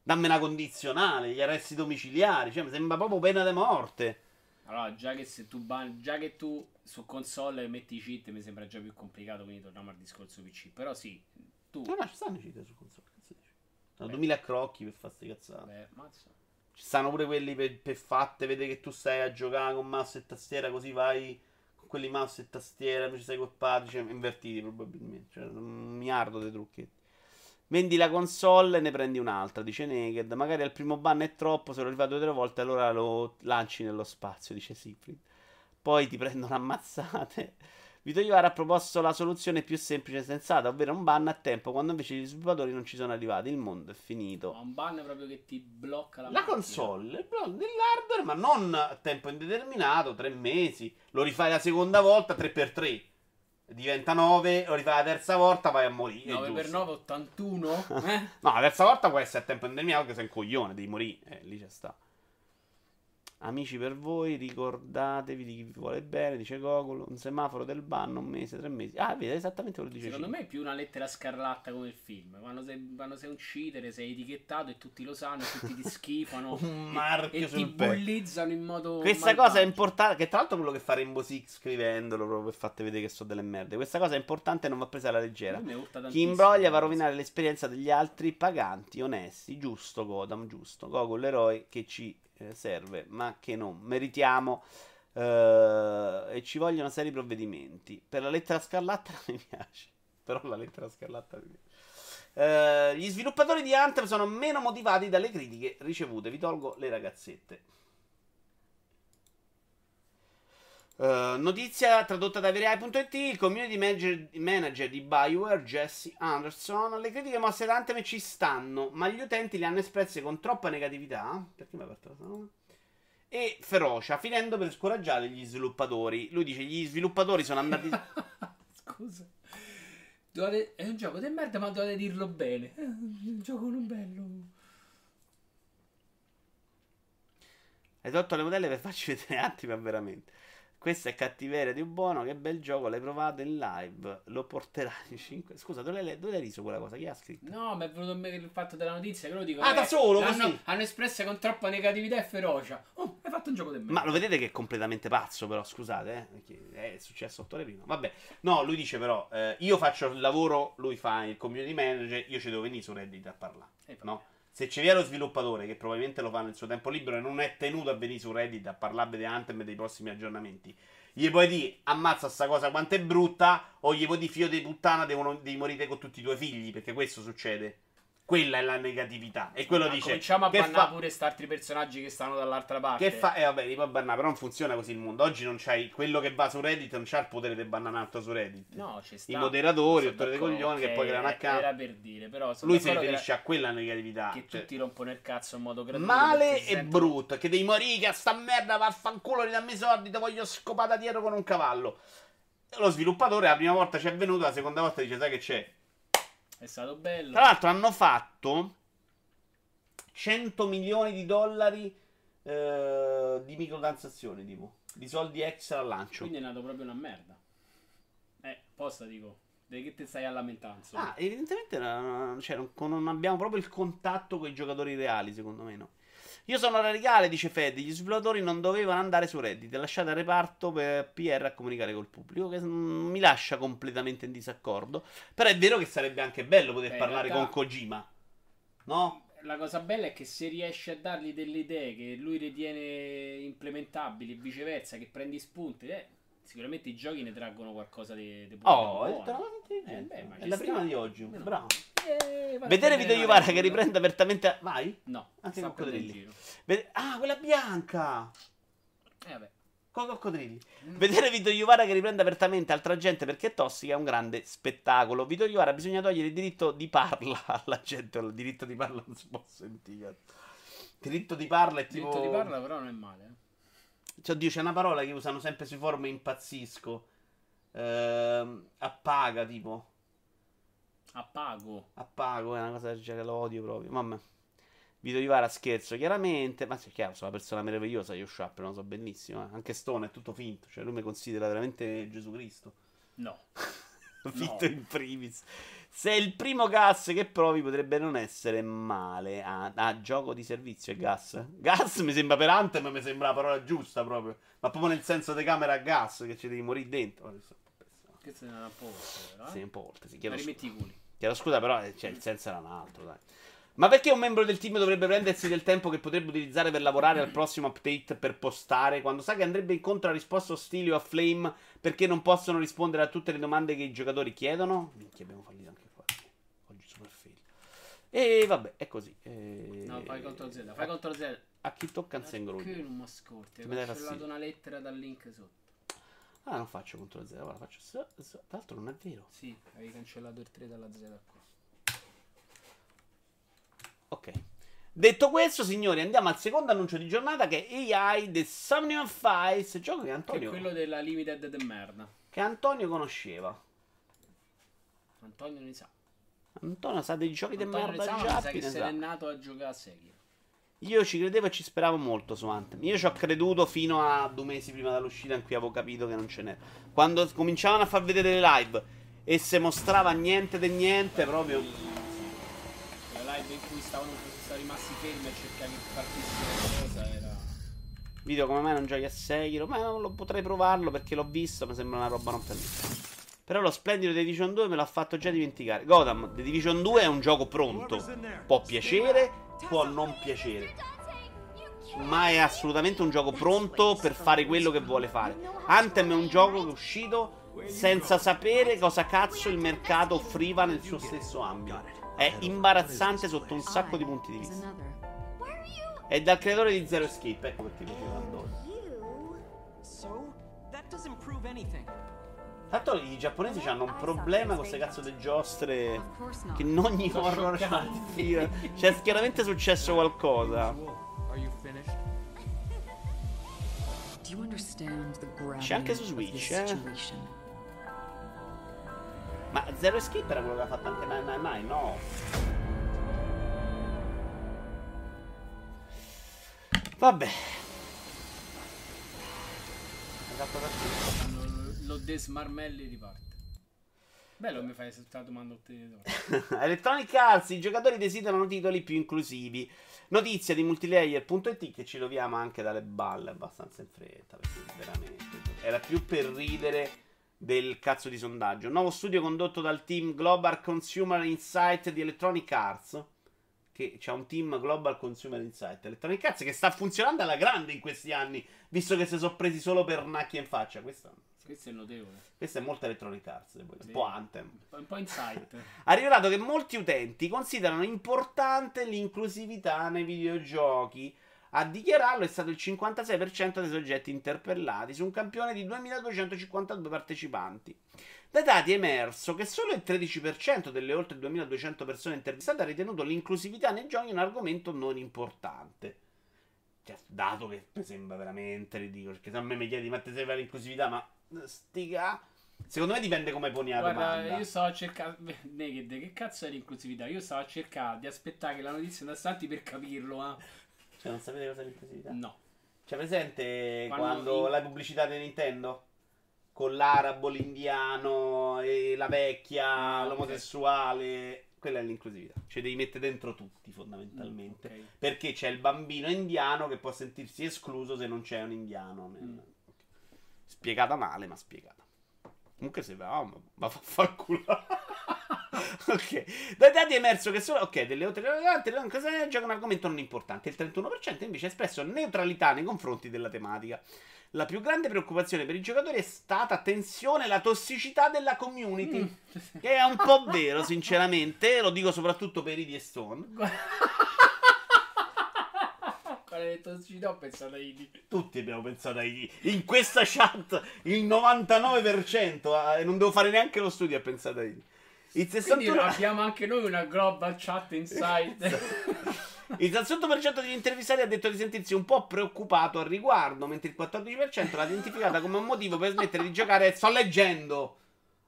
Speaker 1: Dammi una condizionale, gli arresti domiciliari. Cioè, mi sembra proprio pena di morte.
Speaker 2: Allora, già che se tu ban- già che tu su console metti i cheat mi sembra già più complicato, quindi torniamo al discorso PC. Però sì, tu...
Speaker 1: No, no, ci stanno i cheat su console. Cazzo dici? Sono 2000 crocchi per fare ste cazzate.
Speaker 2: Beh, mazza.
Speaker 1: Ci stanno pure quelli per, per fatte, vede che tu stai a giocare con mouse e tastiera, così vai con quelli mouse e tastiera, invece sei col pad, cioè invertiti probabilmente, cioè un miliardo di trucchetti. Vendi la console e ne prendi un'altra, dice Naked. Magari al primo ban è troppo, se lo rifai due o tre volte allora lo lanci nello spazio, dice Siegfried. Poi ti prendono ammazzate. Vito Iovara ha proposto la soluzione più semplice e sensata, ovvero un ban a tempo, quando invece gli sviluppatori non ci sono arrivati. Il mondo è finito.
Speaker 2: Ma un ban proprio che ti blocca la
Speaker 1: La
Speaker 2: macchina.
Speaker 1: console, però nell'hardware, ma non a tempo indeterminato, tre mesi. Lo rifai la seconda volta, 3x3. Diventa 9, lo rifai la terza volta, vai a morire. è
Speaker 2: 9 per
Speaker 1: giusto.
Speaker 2: 9 81 eh?
Speaker 1: No, la terza volta può essere a tempo indeterminato, che sei un coglione, devi morire. Eh, lì c'è sta. Amici per voi, ricordatevi di chi vi vuole bene, dice Gogol. Un semaforo del ban, un mese, tre mesi. Ah, vedi, esattamente quello che dice
Speaker 2: Secondo
Speaker 1: Cino.
Speaker 2: me è più una lettera scarlatta come il film. Quando sei, quando sei un cheater, sei etichettato e tutti lo sanno, e tutti ti schifano.
Speaker 1: Un
Speaker 2: e-
Speaker 1: marchio
Speaker 2: e, ti
Speaker 1: sul petto.
Speaker 2: bullizzano in modo.
Speaker 1: Questa
Speaker 2: malvagio.
Speaker 1: cosa è importante, che tra l'altro quello che fa Rainbow Six scrivendolo proprio per farti vedere che sono delle merde. Questa cosa è importante e non va presa alla leggera. Chi imbroglia va a rovinare l'esperienza degli altri paganti, onesti, giusto, Godam, giusto. Gogo l'eroe che ci serve, ma che non meritiamo. eh, e ci vogliono seri provvedimenti. Per la lettera scarlatta mi piace. Però la lettera scarlatta mi piace. Eh, gli sviluppatori di Anthem sono meno motivati dalle critiche ricevute. Vi tolgo le ragazzette. Eh, notizia tradotta da Verai.it il community manager, manager di Bioware Jesse Anderson le critiche mosse da Anthem ci stanno ma gli utenti le hanno espresse con troppa negatività perché mi ha aperto la sala? e ferocia finendo per scoraggiare gli sviluppatori lui dice gli sviluppatori sono andati
Speaker 2: Scusa. Dovete- È un gioco di merda, ma dovete dirlo bene. È un gioco non bello.
Speaker 1: hai tolto le modelle per farci vedere Anthem ma veramente questo è cattiveria di buono che bel gioco l'hai provato in live lo porterai in 5 scusa dove l'hai, dove l'hai riso quella cosa chi ha scritto?
Speaker 2: No, mi è venuto in mente il fatto della notizia che lo dico.
Speaker 1: Ah, da solo, così?
Speaker 2: Hanno espressa con troppa negatività e ferocia. Oh, hai fatto un gioco di merda.
Speaker 1: Ma lo vedete che è completamente pazzo, però, scusate, eh, è successo otto ore prima. Vabbè, no, lui dice però, eh, io faccio il lavoro, lui fa il community manager, io ci devo venire su Reddit a parlare, no? Se ci viene lo sviluppatore, che probabilmente lo fa nel suo tempo libero e non è tenuto a venire su Reddit a parlare di Anthem e dei prossimi aggiornamenti, gli puoi dire ammazza sta cosa quanto è brutta, o gli puoi dire figlio di puttana devi morire con tutti i tuoi figli, perché questo succede. Quella è la negatività. E quello
Speaker 2: Ma
Speaker 1: dice.
Speaker 2: Cominciamo a
Speaker 1: che
Speaker 2: bannare
Speaker 1: fa-
Speaker 2: pure altri personaggi che stanno dall'altra parte.
Speaker 1: Che fa? Eh vabbè, li puoi bannare, però non funziona così il mondo. Oggi non c'hai quello che va su Reddit, non c'ha il potere di bannare un altro su Reddit.
Speaker 2: No, ci sta.
Speaker 1: I moderatori, rottori dei coglioni che poi creano account.
Speaker 2: Era per dire, però
Speaker 1: Lui si riferisce
Speaker 2: che,
Speaker 1: a quella negatività.
Speaker 2: che
Speaker 1: cioè,
Speaker 2: tutti rompono il cazzo in modo gratuito.
Speaker 1: male e
Speaker 2: sentono-
Speaker 1: brutto. Che devi morire, a sta merda vaffanculo, ridammi i soldi, ti voglio scopata dietro con un cavallo. Lo sviluppatore la prima volta ci è venuto, la seconda volta dice, sai che c'è?
Speaker 2: È stato bello.
Speaker 1: Tra l'altro hanno fatto 100 milioni di dollari eh, di microtransazioni, tipo, di soldi extra al lancio.
Speaker 2: Quindi è nato proprio una merda. Eh, posta dico. Di che te stai a lamentare?
Speaker 1: Ah, evidentemente no, cioè, non, non abbiamo proprio il contatto con i giocatori reali, secondo me no. Io sono radicale, dice Fede, gli sviluppatori non dovevano andare su Reddit, lasciate al reparto per PR a comunicare col pubblico, che mi lascia completamente in disaccordo. Però è vero che sarebbe anche bello poter
Speaker 2: Beh,
Speaker 1: parlare
Speaker 2: realtà-
Speaker 1: con Kojima. No?
Speaker 2: La cosa bella è che se riesci a dargli delle idee che lui ritiene implementabili e viceversa, che prendi spunti, eh, sicuramente i giochi ne traggono qualcosa di, di buono.
Speaker 1: Oh, è
Speaker 2: buono.
Speaker 1: una cosa intelligente.
Speaker 2: Eh, beh,
Speaker 1: è la
Speaker 2: sta.
Speaker 1: prima di oggi, bravo.
Speaker 2: Eh, a
Speaker 1: Vedere Vito
Speaker 2: una
Speaker 1: Iuvara che riprende apertamente... Vai?
Speaker 2: No,
Speaker 1: Anche con coccodrilli. Vede- Ah, quella bianca!
Speaker 2: Eh, vabbè.
Speaker 1: Con coccodrilli.
Speaker 2: Mm.
Speaker 1: Vedere Vito Iuvara che riprende apertamente altra gente perché è tossica è un grande spettacolo. Vito Iuvara bisogna togliere il diritto di parla alla gente. Il diritto di parla non si può sentire. Il diritto di parla è tipo...
Speaker 2: Diritto di parla però non è male. eh.
Speaker 1: Cioè, oddio, c'è una parola che usano sempre sui forum e impazzisco. Ehm, appaga, tipo.
Speaker 2: Appago.
Speaker 1: Appago è una cosa che lo odio proprio. Mamma. Vito Ivara scherzo, chiaramente. Ma sì, chiaro, sono una persona meravigliosa. Io Sharp lo so benissimo. eh. Anche Stone è tutto finto. Cioè, lui mi considera veramente Gesù Cristo.
Speaker 2: No.
Speaker 1: Finto in primis. Se il primo gas che provi, potrebbe non essere male. Ah, ah, gioco di servizio è gas. Gas mi sembra per Anthem, mi sembra la parola giusta proprio. Ma proprio nel senso di camera a gas, che ci devi morire dentro. Po' pessimo.
Speaker 2: Questo è un po' però, eh.
Speaker 1: Sì, un po' oltre. Sì,
Speaker 2: Ma
Speaker 1: chiedo,
Speaker 2: rimetti i culi.
Speaker 1: Chiedo scusa, però eh, cioè, il senso era un altro, dai. Ma perché un membro del team dovrebbe prendersi del tempo che potrebbe utilizzare per lavorare al prossimo update per postare, quando sa che andrebbe incontro a risposte ostili o a flame perché non possono rispondere a tutte le domande che i giocatori chiedono? Minchia, abbiamo fallito anche qua. Oggi super fail. E vabbè, è così. E...
Speaker 2: No, fai contro Z. Fai contro Z.
Speaker 1: A chi tocca un sengro.
Speaker 2: Che non mi ascolti? Cancellato
Speaker 1: fastidio.
Speaker 2: una lettera dal link sotto.
Speaker 1: Ah, non faccio contro zero, guarda, faccio s- s- Tra l'altro non è vero.
Speaker 2: Sì, hai cancellato il 3 dalla Z qua.
Speaker 1: Ok. Detto questo, signori, andiamo al secondo annuncio di giornata che è AI The Somnium Files, gioco che
Speaker 2: Che è
Speaker 1: Antonio,
Speaker 2: quello della Limited de merda.
Speaker 1: che Antonio conosceva.
Speaker 2: Antonio ne sa.
Speaker 1: Antonio sa dei giochi di
Speaker 2: Antonio ne
Speaker 1: merda già.
Speaker 2: mi sa che se n'è nato a giocare a Sekiro.
Speaker 1: Io ci credevo e ci speravo molto su Anthem. Io ci ho creduto fino a due mesi prima dell'uscita in cui avevo capito che non ce n'era. Quando cominciavano a far vedere le live e se mostrava niente di niente, proprio...
Speaker 2: La live in cui stavano stati rimasti fermi a cercare che partisse la cosa era.
Speaker 1: Video come me non giochi a Sekiro, ma non lo potrei provarlo perché l'ho visto, mi sembra una roba non per me. Però lo splendido The Division 2 me l'ha fatto già dimenticare. Gotham, The Division 2 è un gioco pronto. Può piacere, può non piacere. Ma è assolutamente un gioco pronto per fare quello che vuole fare. Anthem è un gioco che è uscito senza sapere cosa cazzo il mercato offriva nel suo stesso ambito. È imbarazzante sotto un sacco di punti di vista. È dal creatore di Zero Escape, ecco perché diceva Antonio.
Speaker 8: So, that doesn't prove anything.
Speaker 1: Tanto i giapponesi hanno un problema con queste cazzo di giostre che in ogni horror c'è chiaramente successo qualcosa.
Speaker 8: You finished?
Speaker 7: Do you understand the gravity
Speaker 1: C'è anche su Switch, eh? Ma Zero Escape era quello che ha fatto anche Nine Nine Nine, no? Vabbè. Esatto per
Speaker 2: Lo, lo desmarmelli riparte. Bello mi fai la domanda.
Speaker 1: Electronic Arts, i giocatori desiderano titoli più inclusivi. Notizia di multiplayer.it che ci troviamo anche dalle balle abbastanza in fretta. Perché veramente era più per ridere del cazzo di sondaggio. Nuovo studio condotto dal team Global Consumer Insight di Electronic Arts. che c'è un team Global Consumer Insight Electronic Arts che sta funzionando alla grande in questi anni, visto che si sono presi solo per nacchia in faccia. Questo,
Speaker 2: Questo è notevole.
Speaker 1: questo è molto Electronic Arts,
Speaker 2: Sì.
Speaker 1: un po' Anthem.
Speaker 2: Un po', insight.
Speaker 1: Ha rivelato che molti utenti considerano importante l'inclusività nei videogiochi. A dichiararlo è stato il 56% dei soggetti interpellati su un campione di 2252 partecipanti. Dai dati è emerso che solo il 13% delle oltre 2200 persone intervistate ha ritenuto l'inclusività nei giochi un argomento non importante. Cioè, dato che mi sembra veramente ridicolo, perché se a me mi chiedi ma te serve l'inclusività, ma stica... Secondo me dipende come poni la
Speaker 2: Guarda,
Speaker 1: domanda.
Speaker 2: io stavo a cercare. Naked, che cazzo è l'inclusività? Io stavo a cercare di aspettare che la notizia andasse avanti per capirlo. eh.
Speaker 1: Cioè, non sapete cosa è l'inclusività?
Speaker 2: No.
Speaker 1: C'è presente
Speaker 2: Quando
Speaker 1: quando,
Speaker 2: in-
Speaker 1: la pubblicità di Nintendo? Con l'arabo, l'indiano, e la vecchia,
Speaker 2: Ah, ok.
Speaker 1: l'omosessuale. Quella è l'inclusività. Ci devi mettere dentro tutti, fondamentalmente.
Speaker 2: Ok.
Speaker 1: Perché c'è il bambino indiano che può sentirsi escluso se non c'è un indiano. nel-
Speaker 2: Mm.
Speaker 1: Spiegata male, ma spiegata. Comunque se va, oh, ma, fa far culo. ok. Dai dati è emerso che solo. Ok, delle oltre cose del gioco è un argomento non importante. Il 31% invece ha espresso neutralità nei confronti della tematica. La più grande preoccupazione per i giocatori è stata, attenzione, la tossicità della community.
Speaker 2: Mm.
Speaker 1: Che è un po' vero, sinceramente. Lo dico soprattutto per Idi e Stone.
Speaker 2: Tossicità ho pensato a Idi?
Speaker 1: Tutti abbiamo pensato a Idi. In questa chat il 99%, eh, non devo fare neanche lo studio, ha pensato a Idi. Il
Speaker 2: Quindi
Speaker 1: 61%.
Speaker 2: abbiamo anche noi una global chat inside.
Speaker 1: Il 61% degli intervistati ha detto di sentirsi un po' preoccupato al riguardo, mentre il 14% l'ha identificata come un motivo per smettere di giocare. Sto leggendo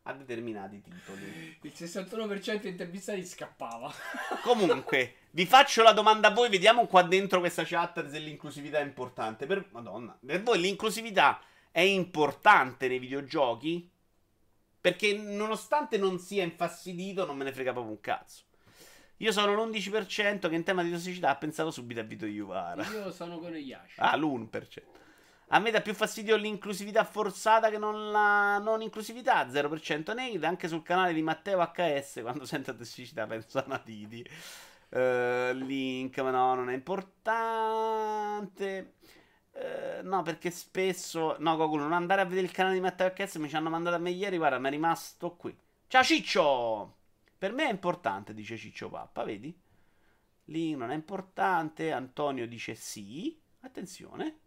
Speaker 1: a determinati titoli.
Speaker 2: Il 61% dei intervistati scappava.
Speaker 1: Comunque, vi faccio la domanda a voi, vediamo qua dentro questa chat se l'inclusività è importante. Per, Madonna, per voi l'inclusività è importante nei videogiochi? Perché nonostante non sia infastidito, non me ne frega proprio un cazzo. Io sono l'11% che in tema di tossicità ha pensato subito a Vito Iuvara.
Speaker 2: Io sono con Yashi.
Speaker 1: Ah, l'1%. A me dà più fastidio l'inclusività forzata che non la non inclusività. 0% naked. Anche sul canale di Matteo HS, quando sento tossicità, penso a Natiti. Eh, link, ma no, non è importante. Eh, no, perché spesso. No, Goku, non andare a vedere il canale di Matteo HS. Mi ci hanno mandato a me ieri. Guarda, mi è rimasto qui. Ciao Ciccio! Per me è importante, dice Ciccio Pappa, vedi? Lì non è importante. Antonio dice sì. Attenzione.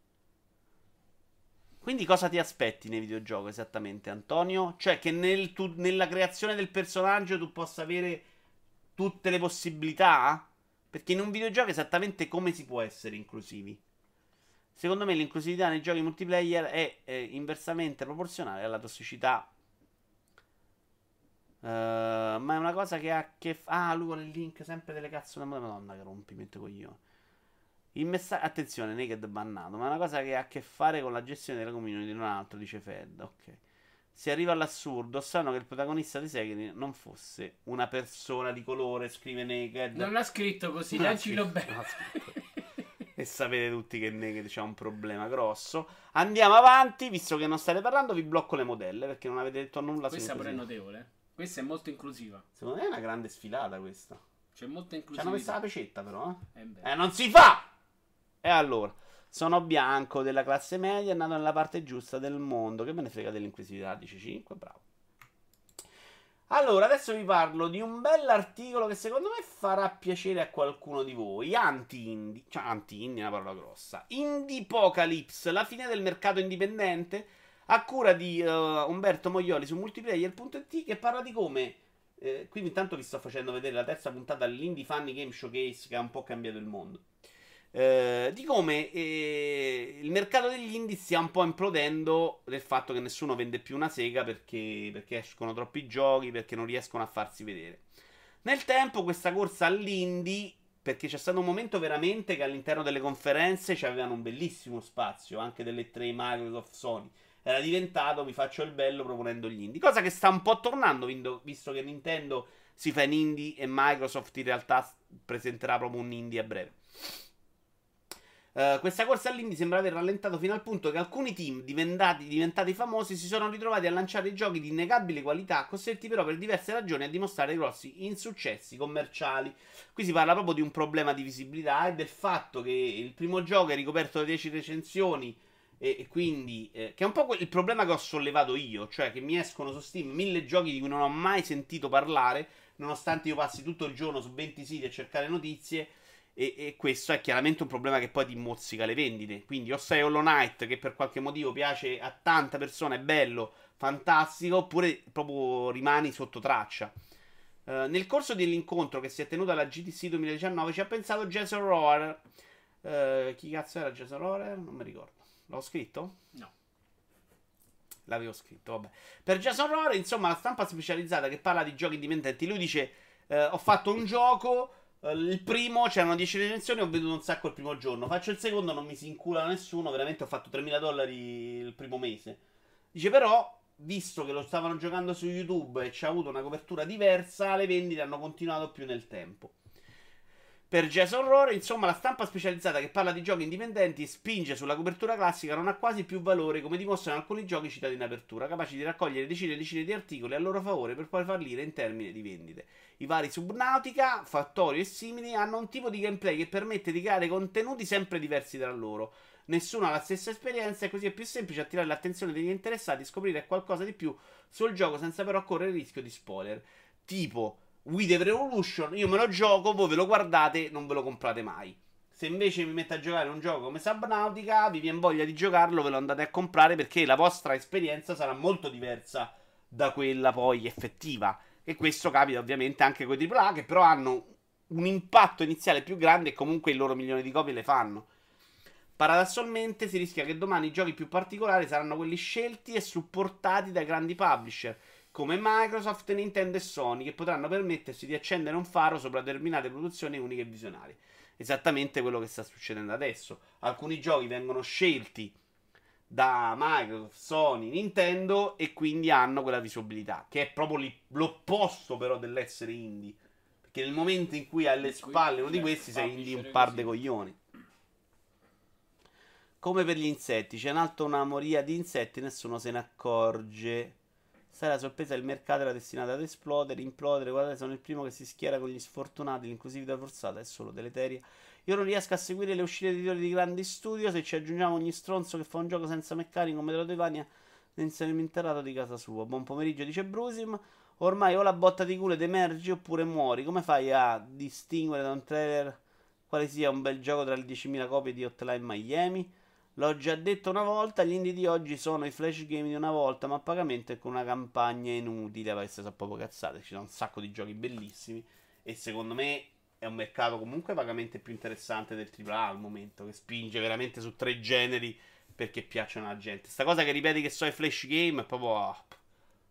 Speaker 1: Quindi cosa ti aspetti nei videogiochi esattamente, Antonio? Cioè che nel tu- nella creazione del personaggio tu possa avere tutte le possibilità? Perché in un videogioco esattamente come si può essere inclusivi? Secondo me l'inclusività nei giochi multiplayer è, eh, inversamente proporzionale alla tossicità. Eh, ma è una cosa che ha a che fare. Ah, lui vuole il link sempre delle cazzo della Madonna che rompimento coglione. Il messaggio. Attenzione, naked bannato. Ma è una cosa che ha a che fare con la gestione della community, non altro, dice Fed. Ok. Si arriva all'assurdo. Strano che il protagonista di Sekiro non fosse una persona di colore. Scrive naked.
Speaker 2: Non l'ha scritto così, leggilo bene.
Speaker 1: E sapete tutti che Naked c'ha un problema grosso. Andiamo avanti, visto che non state parlando, vi blocco le modelle perché non avete detto nulla
Speaker 2: Questa
Speaker 1: su
Speaker 2: pure è
Speaker 1: inclusività.
Speaker 2: notevole. Questa è molto inclusiva.
Speaker 1: Secondo me è una grande sfilata questa.
Speaker 2: C'è molta
Speaker 1: Ci hanno messa la
Speaker 2: inclusività.
Speaker 1: pecetta però, eh.
Speaker 2: Eh.
Speaker 1: Eh, non si fa! E allora, sono bianco della classe media, nato nella parte giusta del mondo. Che me ne frega dell'inclusività? Dice 5, bravo. Allora, adesso vi parlo di un bell'articolo che secondo me farà piacere a qualcuno di voi. Anti-indie, cioè anti-indie è una parola grossa. Indiepocalypse, la fine del mercato indipendente, a cura di eh, Umberto Moglioli su multiplayer.it che parla di come... eh, qui intanto vi sto facendo vedere la terza puntata dell'Indie Funny Game Showcase che ha un po' cambiato il mondo. Eh, di come eh, il mercato degli indie stia un po' implodendo del fatto che nessuno vende più una sega perché, perché escono troppi giochi, perché non riescono a farsi vedere. Nel tempo questa corsa all'indie, perché c'è stato un momento veramente che all'interno delle conferenze c'avevano un bellissimo spazio, anche delle tre Microsoft, Sony, era diventato vi faccio il bello proponendo gli indie, cosa che sta un po' tornando visto che Nintendo si fa in indie e Microsoft in realtà presenterà proprio un indie a breve. Eh, questa corsa all'Indy sembra aver rallentato fino al punto che alcuni team diventati, diventati famosi si sono ritrovati a lanciare giochi di innegabile qualità, costretti però per diverse ragioni a dimostrare grossi insuccessi commerciali. Qui si parla proprio di un problema di visibilità e del fatto che il primo gioco è ricoperto da 10 recensioni e, e quindi eh, che è un po' il problema che ho sollevato io, cioè che mi escono su Steam mille giochi di cui non ho mai sentito parlare, nonostante io passi tutto il giorno su 20 siti a cercare notizie e, e, questo è chiaramente un problema che poi ti mozzica le vendite. Quindi o sei Hollow Knight che per qualche motivo piace a tante persone, è bello, fantastico, oppure proprio rimani sotto traccia. Uh, nel corso dell'incontro che si è tenuto alla GTC 2019 ci ha pensato Jason Rohrer. Uh, chi cazzo era Jason Rohrer? Non mi ricordo. L'ho scritto?
Speaker 2: No.
Speaker 1: L'avevo scritto, vabbè. Per Jason Rohrer, insomma, la stampa specializzata che parla di giochi indipendenti, lui dice... Uh, ho fatto un gioco eh, il primo c'erano 10 recensioni, ho veduto un sacco il primo giorno. Faccio il secondo, non mi si incula nessuno. Veramente ho fatto 3.000 dollari il primo mese. Dice, però, visto che lo stavano giocando su YouTube e ci ha avuto una copertura diversa, le vendite hanno continuato più nel tempo. Per Jason Rohrer, insomma, la stampa specializzata che parla di giochi indipendenti spinge sulla copertura classica non ha quasi più valore, come dimostrano alcuni giochi citati in apertura, capaci di raccogliere decine e decine di articoli a loro favore per poi fallire in termini di vendite. I vari Subnautica, Fattorio e simili hanno un tipo di gameplay che permette di creare contenuti sempre diversi tra loro. Nessuno ha la stessa esperienza e così è più semplice attirare l'attenzione degli interessati e scoprire qualcosa di più sul gioco senza però correre il rischio di spoiler. Tipo We Dev Revolution, io me lo gioco, voi ve lo guardate, non ve lo comprate mai. Se invece mi metto a giocare un gioco come Subnautica, vi viene voglia di giocarlo, ve lo andate a comprare perché la vostra esperienza sarà molto diversa da quella poi effettiva. E questo capita ovviamente anche con i AAA che però hanno un impatto iniziale più grande e comunque il loro milione di copie le fanno. Paradossalmente si rischia che domani i giochi più particolari saranno quelli scelti e supportati dai grandi publisher come Microsoft, Nintendo e Sony, che potranno permettersi di accendere un faro sopra determinate produzioni uniche e visionarie. Esattamente quello che sta succedendo adesso. Alcuni giochi vengono scelti da Microsoft, Sony, Nintendo e quindi hanno quella visibilità, che è proprio l'opposto però dell'essere indie. Perché nel momento in cui hai alle spalle uno di questi sei indie un par de coglioni. Come per gli insetti, c'è in alto una moria di insetti, nessuno se ne accorge. Sai la sorpresa, il mercato era destinato ad esplodere, implodere. Guardate, sono il primo che si schiera con gli sfortunati. L'inclusività forzata è solo deleteria. Io non riesco a seguire le uscite di titoli di grandi studio. Se ci aggiungiamo ogni stronzo che fa un gioco senza meccanico come Metroidvania, ne saremo interrato di casa sua. Buon pomeriggio, dice Brusim. Ormai o la botta di culo ed emergi oppure muori. Come fai a distinguere da un trailer quale sia un bel gioco tra le 10.000 copie di Hotline Miami? L'ho già detto una volta, gli indie di oggi sono i flash game di una volta, ma a pagamento e con una campagna inutile. Queste sono proprio cazzate. Ci sono un sacco di giochi bellissimi. E secondo me è un mercato comunque vagamente più interessante del AAA al momento, che spinge veramente su tre generi perché piacciono alla gente. Sta cosa che ripeti che so i flash game è proprio... Oh,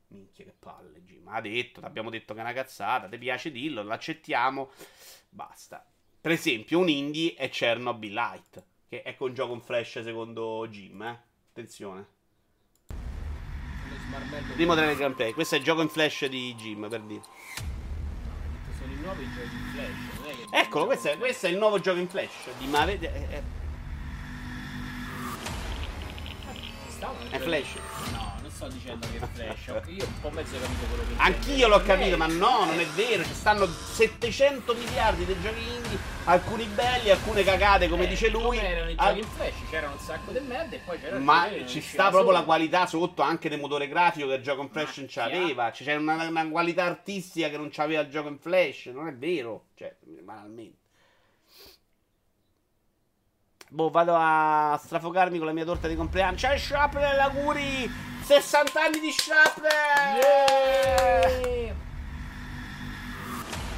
Speaker 1: minchia che palle, G. Ma ha detto, abbiamo detto che è una cazzata, ti piace dillo, l'accettiamo, basta. Per esempio un indie è Chernobyl Light. Che ecco un gioco in flash secondo Jim, eh. Attenzione. Primo trailer gameplay. Questo è il gioco in flash di Jim, per dire.
Speaker 2: Sono i nuovi giochi in flash.
Speaker 1: Eccolo, questo è, questo è, il nuovo gioco in flash di Mave. Eh, eh. È flash.
Speaker 2: Sto dicendo che è flash. Io un po' mezzo ho capito quello che
Speaker 1: Anch'io l'ho capito, ma no, non è vero. Ci stanno 700 miliardi di giochi indie, alcuni belli, alcune cagate, come
Speaker 2: eh,
Speaker 1: dice lui.
Speaker 2: Come erano i
Speaker 1: Al...
Speaker 2: giochi in flash, c'erano un sacco di merda e poi c'era
Speaker 1: Ma ci sta proprio la qualità sotto anche del motore grafico che il gioco in flash non c'aveva. C'è una, una qualità artistica che non c'aveva il gioco in flash. Non è vero. Cioè, banalmente. Boh, vado a strafocarmi con la mia torta di compleanno. C'è Shrapnel, auguri! 60 anni di Shrapnel!
Speaker 2: Yeah!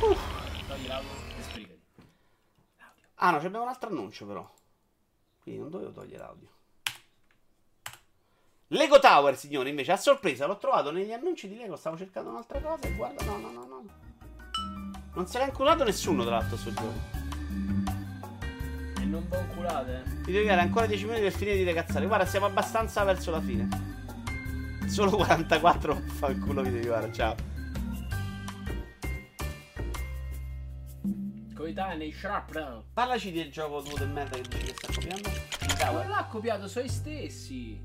Speaker 2: Uh.
Speaker 1: Ah no, abbiamo un altro annuncio però. Quindi non dovevo togliere l'audio. Lego Tower, signori, invece a sorpresa l'ho trovato negli annunci di Lego. Stavo cercando un'altra cosa e guarda, no, no, no, no. Non se l'ha inculato nessuno, tra l'altro, sto gioco
Speaker 2: non buon culate.
Speaker 1: Vi devo dare ancora 10 minuti per finire di recazzare. Guarda, siamo abbastanza verso la fine. Solo 44 fa il culo vi devi fare. Ciao.
Speaker 2: coetanei Shrapnel.
Speaker 1: Parlaci del gioco tuo del merda che dici che sta copiando.
Speaker 2: Non l'ha copiato suoi stessi.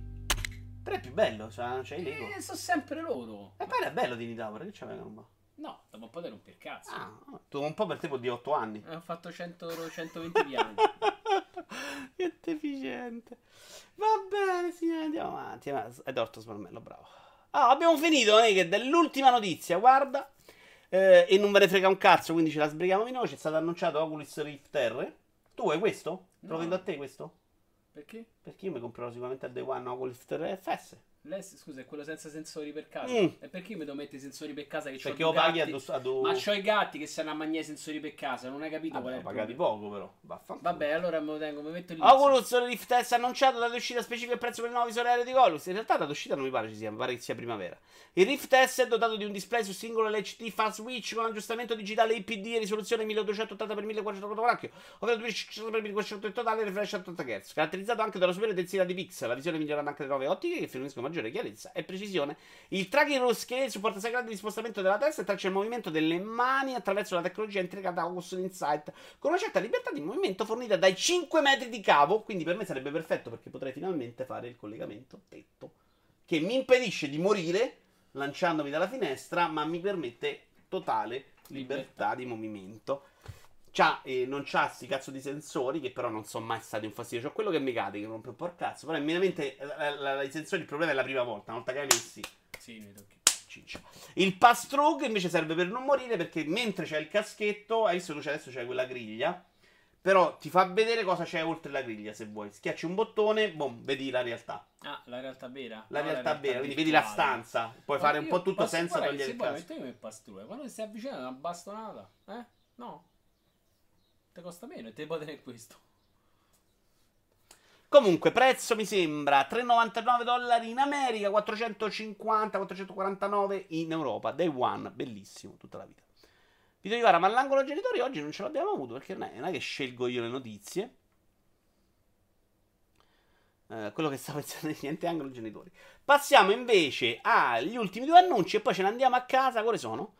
Speaker 1: Però è più bello, cioè, c'hai i Lego.
Speaker 2: Eh, sono sempre loro.
Speaker 1: E poi è bello di Tower, che c'aveva un po'.
Speaker 2: No, dopo un po' te rompi il cazzo.
Speaker 1: Ah, tu un po' per te di 8 anni.
Speaker 2: Eh, Ho fatto 100, 120 piani.
Speaker 1: che deficiente. Va bene, signore, andiamo avanti. È torto Smarmello, bravo. Ah, abbiamo finito, eh, che dell'ultima notizia, guarda. Eh, e non ve ne frega un cazzo, quindi ce la sbrighiamo noi. C'è stato annunciato Oculus Rift R. Tu hai questo? Te lo
Speaker 2: No.
Speaker 1: vendo a te questo?
Speaker 2: Perché?
Speaker 1: Perché io mi comprerò sicuramente a Day One Oculus Rift FS.
Speaker 2: Lei, scusa, è quello senza sensori per casa.
Speaker 1: Mm.
Speaker 2: E perché mi devo mettere i sensori per casa che
Speaker 1: Perché lo paghi addosso- a do-
Speaker 2: Ma c'ho i gatti che stanno a mangiare i sensori per casa, non hai capito qual
Speaker 1: Vabbè,
Speaker 2: è
Speaker 1: pagati poco però. Vaffanculo.
Speaker 2: Vabbè, allora me lo tengo, mi metto lì.
Speaker 1: Oculus Rift S annunciato data uscita specifica il prezzo per il nuovo visore aereo di Oculus. In realtà data uscita non mi pare ci sia, mi pare che sia primavera. Il Rift S è dotato di un display su singolo LCD Fast Switch con aggiustamento digitale IPD e risoluzione 1280x1440 ovvero 2500x1400 in totale e refresh a 80 Hz. Caratterizzato anche dalla superiore densità di pixel, la visione migliorata anche le nuove ottiche che forniscono maggiore chiarezza e precisione. Il tracking roll scale supporta 6 gradi di spostamento della testa e traccia il movimento delle mani attraverso la tecnologia integrata Oculus Insight con una certa libertà di movimento fornita dai 5 metri di cavo, quindi per me sarebbe perfetto perché potrei finalmente fare il collegamento tetto che mi impedisce di morire lanciandomi dalla finestra, ma mi permette totale libertà di movimento. C'ha, eh, non c'ha sti cazzo di sensori che però non sono mai stati un fastidio. C'ho quello che mi cade, che rompe un po' il cazzo. Però la- la- la- i sensori, il problema è la prima volta. Una volta che hai messi,
Speaker 2: Sì, mi tocchi.
Speaker 1: ciccia. Il pass through invece serve per non morire perché mentre c'è il caschetto, hai visto che adesso c'è quella griglia. Però ti fa vedere cosa c'è oltre la griglia se vuoi. Schiacci un bottone, boom, vedi la realtà.
Speaker 2: Ah, la realtà vera?
Speaker 1: La
Speaker 2: No,
Speaker 1: realtà vera, quindi vedi la stanza. Puoi
Speaker 2: Ma
Speaker 1: fare un po' tutto
Speaker 2: posso-
Speaker 1: senza
Speaker 2: guarda,
Speaker 1: togliere
Speaker 2: se
Speaker 1: il
Speaker 2: vuoi,
Speaker 1: casco.
Speaker 2: mettimi il pastrue. Quando ti stai avvicinando a una bastonata, eh? No. Ti costa meno e te puoi tenere questo.
Speaker 1: Comunque, prezzo mi sembra 3,99 dollari in America, 450-449 in Europa. Day one, bellissimo, tutta la vita. Video di Vara, ma l'angolo genitori oggi non ce l'abbiamo avuto perché non è, non è che scelgo io le notizie. Eh, quello che stavo pensando niente angolo genitori. Passiamo invece agli ultimi due annunci e poi ce ne andiamo a casa. Quali sono?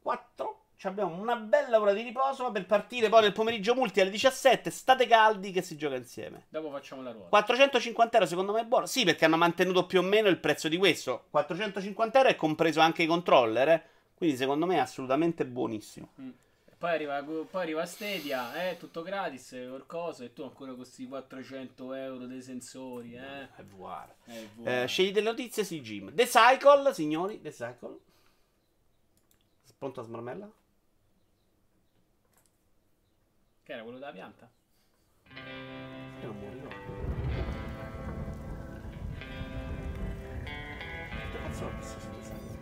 Speaker 1: 4. Abbiamo una bella ora di riposo per partire poi nel pomeriggio multi alle 17. State caldi che si gioca insieme.
Speaker 2: Dopo facciamo la ruota.
Speaker 1: 450 euro secondo me è buono. Sì, perché hanno mantenuto più o meno il prezzo di questo. 450 euro è compreso anche i controller, eh. Quindi secondo me è assolutamente buonissimo.
Speaker 2: Mm. Poi arriva, poi arriva Stadia, eh, tutto gratis, col coso, e tu ancora questi 400 euro dei sensori, eh.
Speaker 1: È VR.
Speaker 2: Eh,
Speaker 1: scegli delle notizie, sì, Jim. The Cycle, signori, The Cycle. Pronto a smarmella?
Speaker 2: Che era quello della pianta?
Speaker 1: Io non lo ricordo. Che cazzo ho visto su The Cycle?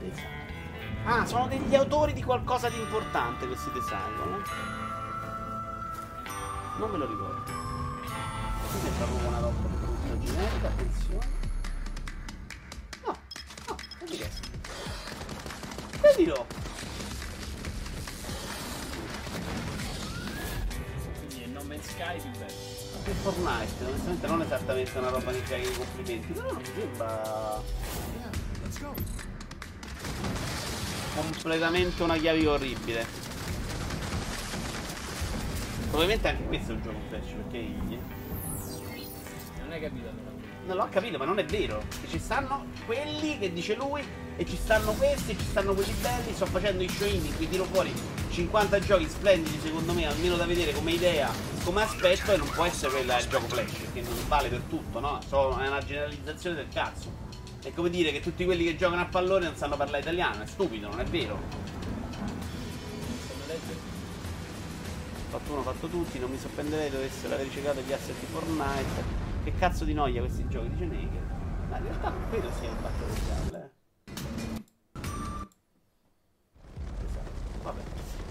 Speaker 1: The Cycle. Ah, sono degli autori di qualcosa di importante questi Cycle, eh? Non me lo ricordo. Qui sembra proprio una roba brutta generica, attenzione. No, no, vedi che Vedilo!
Speaker 2: Quindi è No Man's Sky più bello.
Speaker 1: Che Fortnite, onestamente non esattamente una roba che crea i complimenti, però non mi sembra completamente una chiave orribile. Probabilmente anche questo è un gioco flash, perché.
Speaker 2: Non hai capito allora.
Speaker 1: Non l'ho capito, ma non è vero. Ci stanno quelli che dice lui, e ci stanno questi, e ci stanno quelli belli. Sto facendo i show in cui tiro fuori 50 giochi splendidi, secondo me, almeno da vedere come idea, come aspetto, e non può essere quello il gioco flash, che non vale per tutto, no? So- è una generalizzazione del cazzo. È come dire che tutti quelli che giocano a pallone non sanno parlare italiano, è stupido, non è vero. Fatto uno, fatto tutti, non mi sorprenderei dovessero aver ricevuto gli asset di Fortnite. Che cazzo di noia questi giochi, dice Naked. Ma in realtà non credo sia un fatto royale, eh. Esatto, vabbè.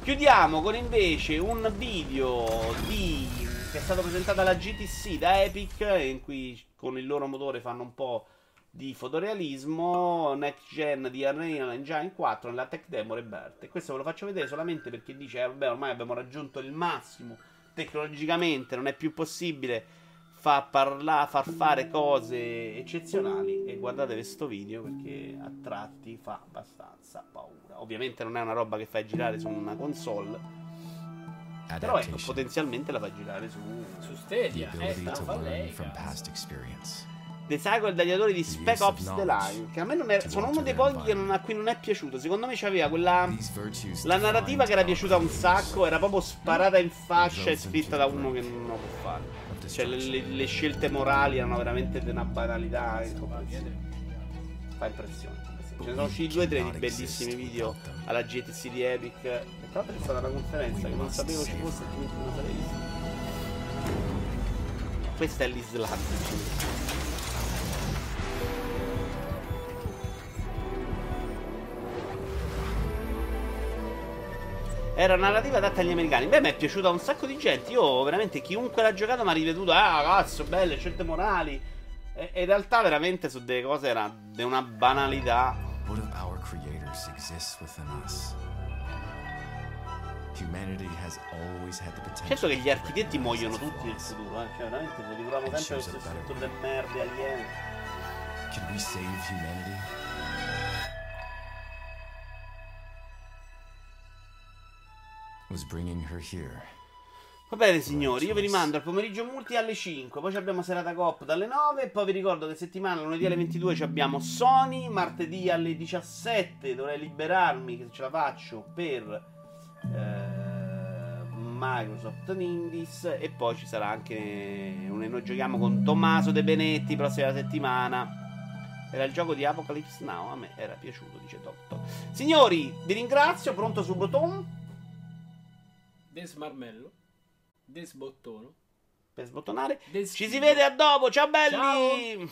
Speaker 1: Chiudiamo con invece un video di... che è stato presentato alla GTC da Epic, in cui con il loro motore fanno un po' di fotorealismo, next gen di Unreal Engine 4 nella tech demo Rebirth. E questo ve lo faccio vedere solamente perché dice, eh, vabbè, ormai abbiamo raggiunto il massimo tecnologicamente, non è più possibile far parlare, far fare cose eccezionali. E guardate questo video perché a tratti fa abbastanza paura. Ovviamente non è una roba che fai girare su una console. Però ecco, potenzialmente la fai girare su
Speaker 2: Su Stadia. Eh, fa lei.
Speaker 9: from
Speaker 2: cazzo.
Speaker 9: past experience.
Speaker 1: The Cycle dagli autori di Spec Ops The Line. Che a me non è, sono uno dei pochi che non- a cui non è piaciuto. Secondo me c'aveva quella. La narrativa che era piaciuta un sacco era proprio sparata in fascia e scritta da uno che non lo può fare. Cioè, le, le- le scelte morali erano veramente di una banalità incomprensibile. Fa impressione. Ce ne sono usciti due o tre di bellissimi video alla GTC di Epic. E tra l'altro è stata una conferenza che non sapevo ci fosse, altrimenti non sarei visto. Questa è l'Islanda. Era una narrativa adatta agli americani. Beh, mi è piaciuta a un sacco di gente. Io veramente chiunque l'ha giocato mi ha ripetuto: Ah, cazzo, belle scelte morali. E, e in realtà, veramente su delle cose era di una banalità.
Speaker 9: What of our creators exists within us?
Speaker 1: Certo che gli architetti muoiono tutti nel futuro, eh. Cioè, veramente, se ritroviamo sempre
Speaker 9: better
Speaker 1: strutture del merde aliene.
Speaker 9: Can we save humanity?
Speaker 1: Va bene, signori, io vi rimando al pomeriggio multi alle 5. Poi ci abbiamo serata coop dalle 9. E poi vi ricordo che settimana, lunedì alle 22, ci abbiamo Sony. Martedì alle 17 dovrei liberarmi, che ce la faccio, per eh, Microsoft Indies. E poi ci sarà anche. un- Noi giochiamo con Tommaso De Benetti prossima settimana. Era il gioco di Apocalypse Now. A me era piaciuto, dice Dotto. Signori, vi ringrazio. Pronto su Broton?
Speaker 2: Des marmello. Des bottono.
Speaker 1: Per sbottonare.
Speaker 2: Des
Speaker 1: Ci si vede a dopo. Ciao belli!
Speaker 2: Ciao.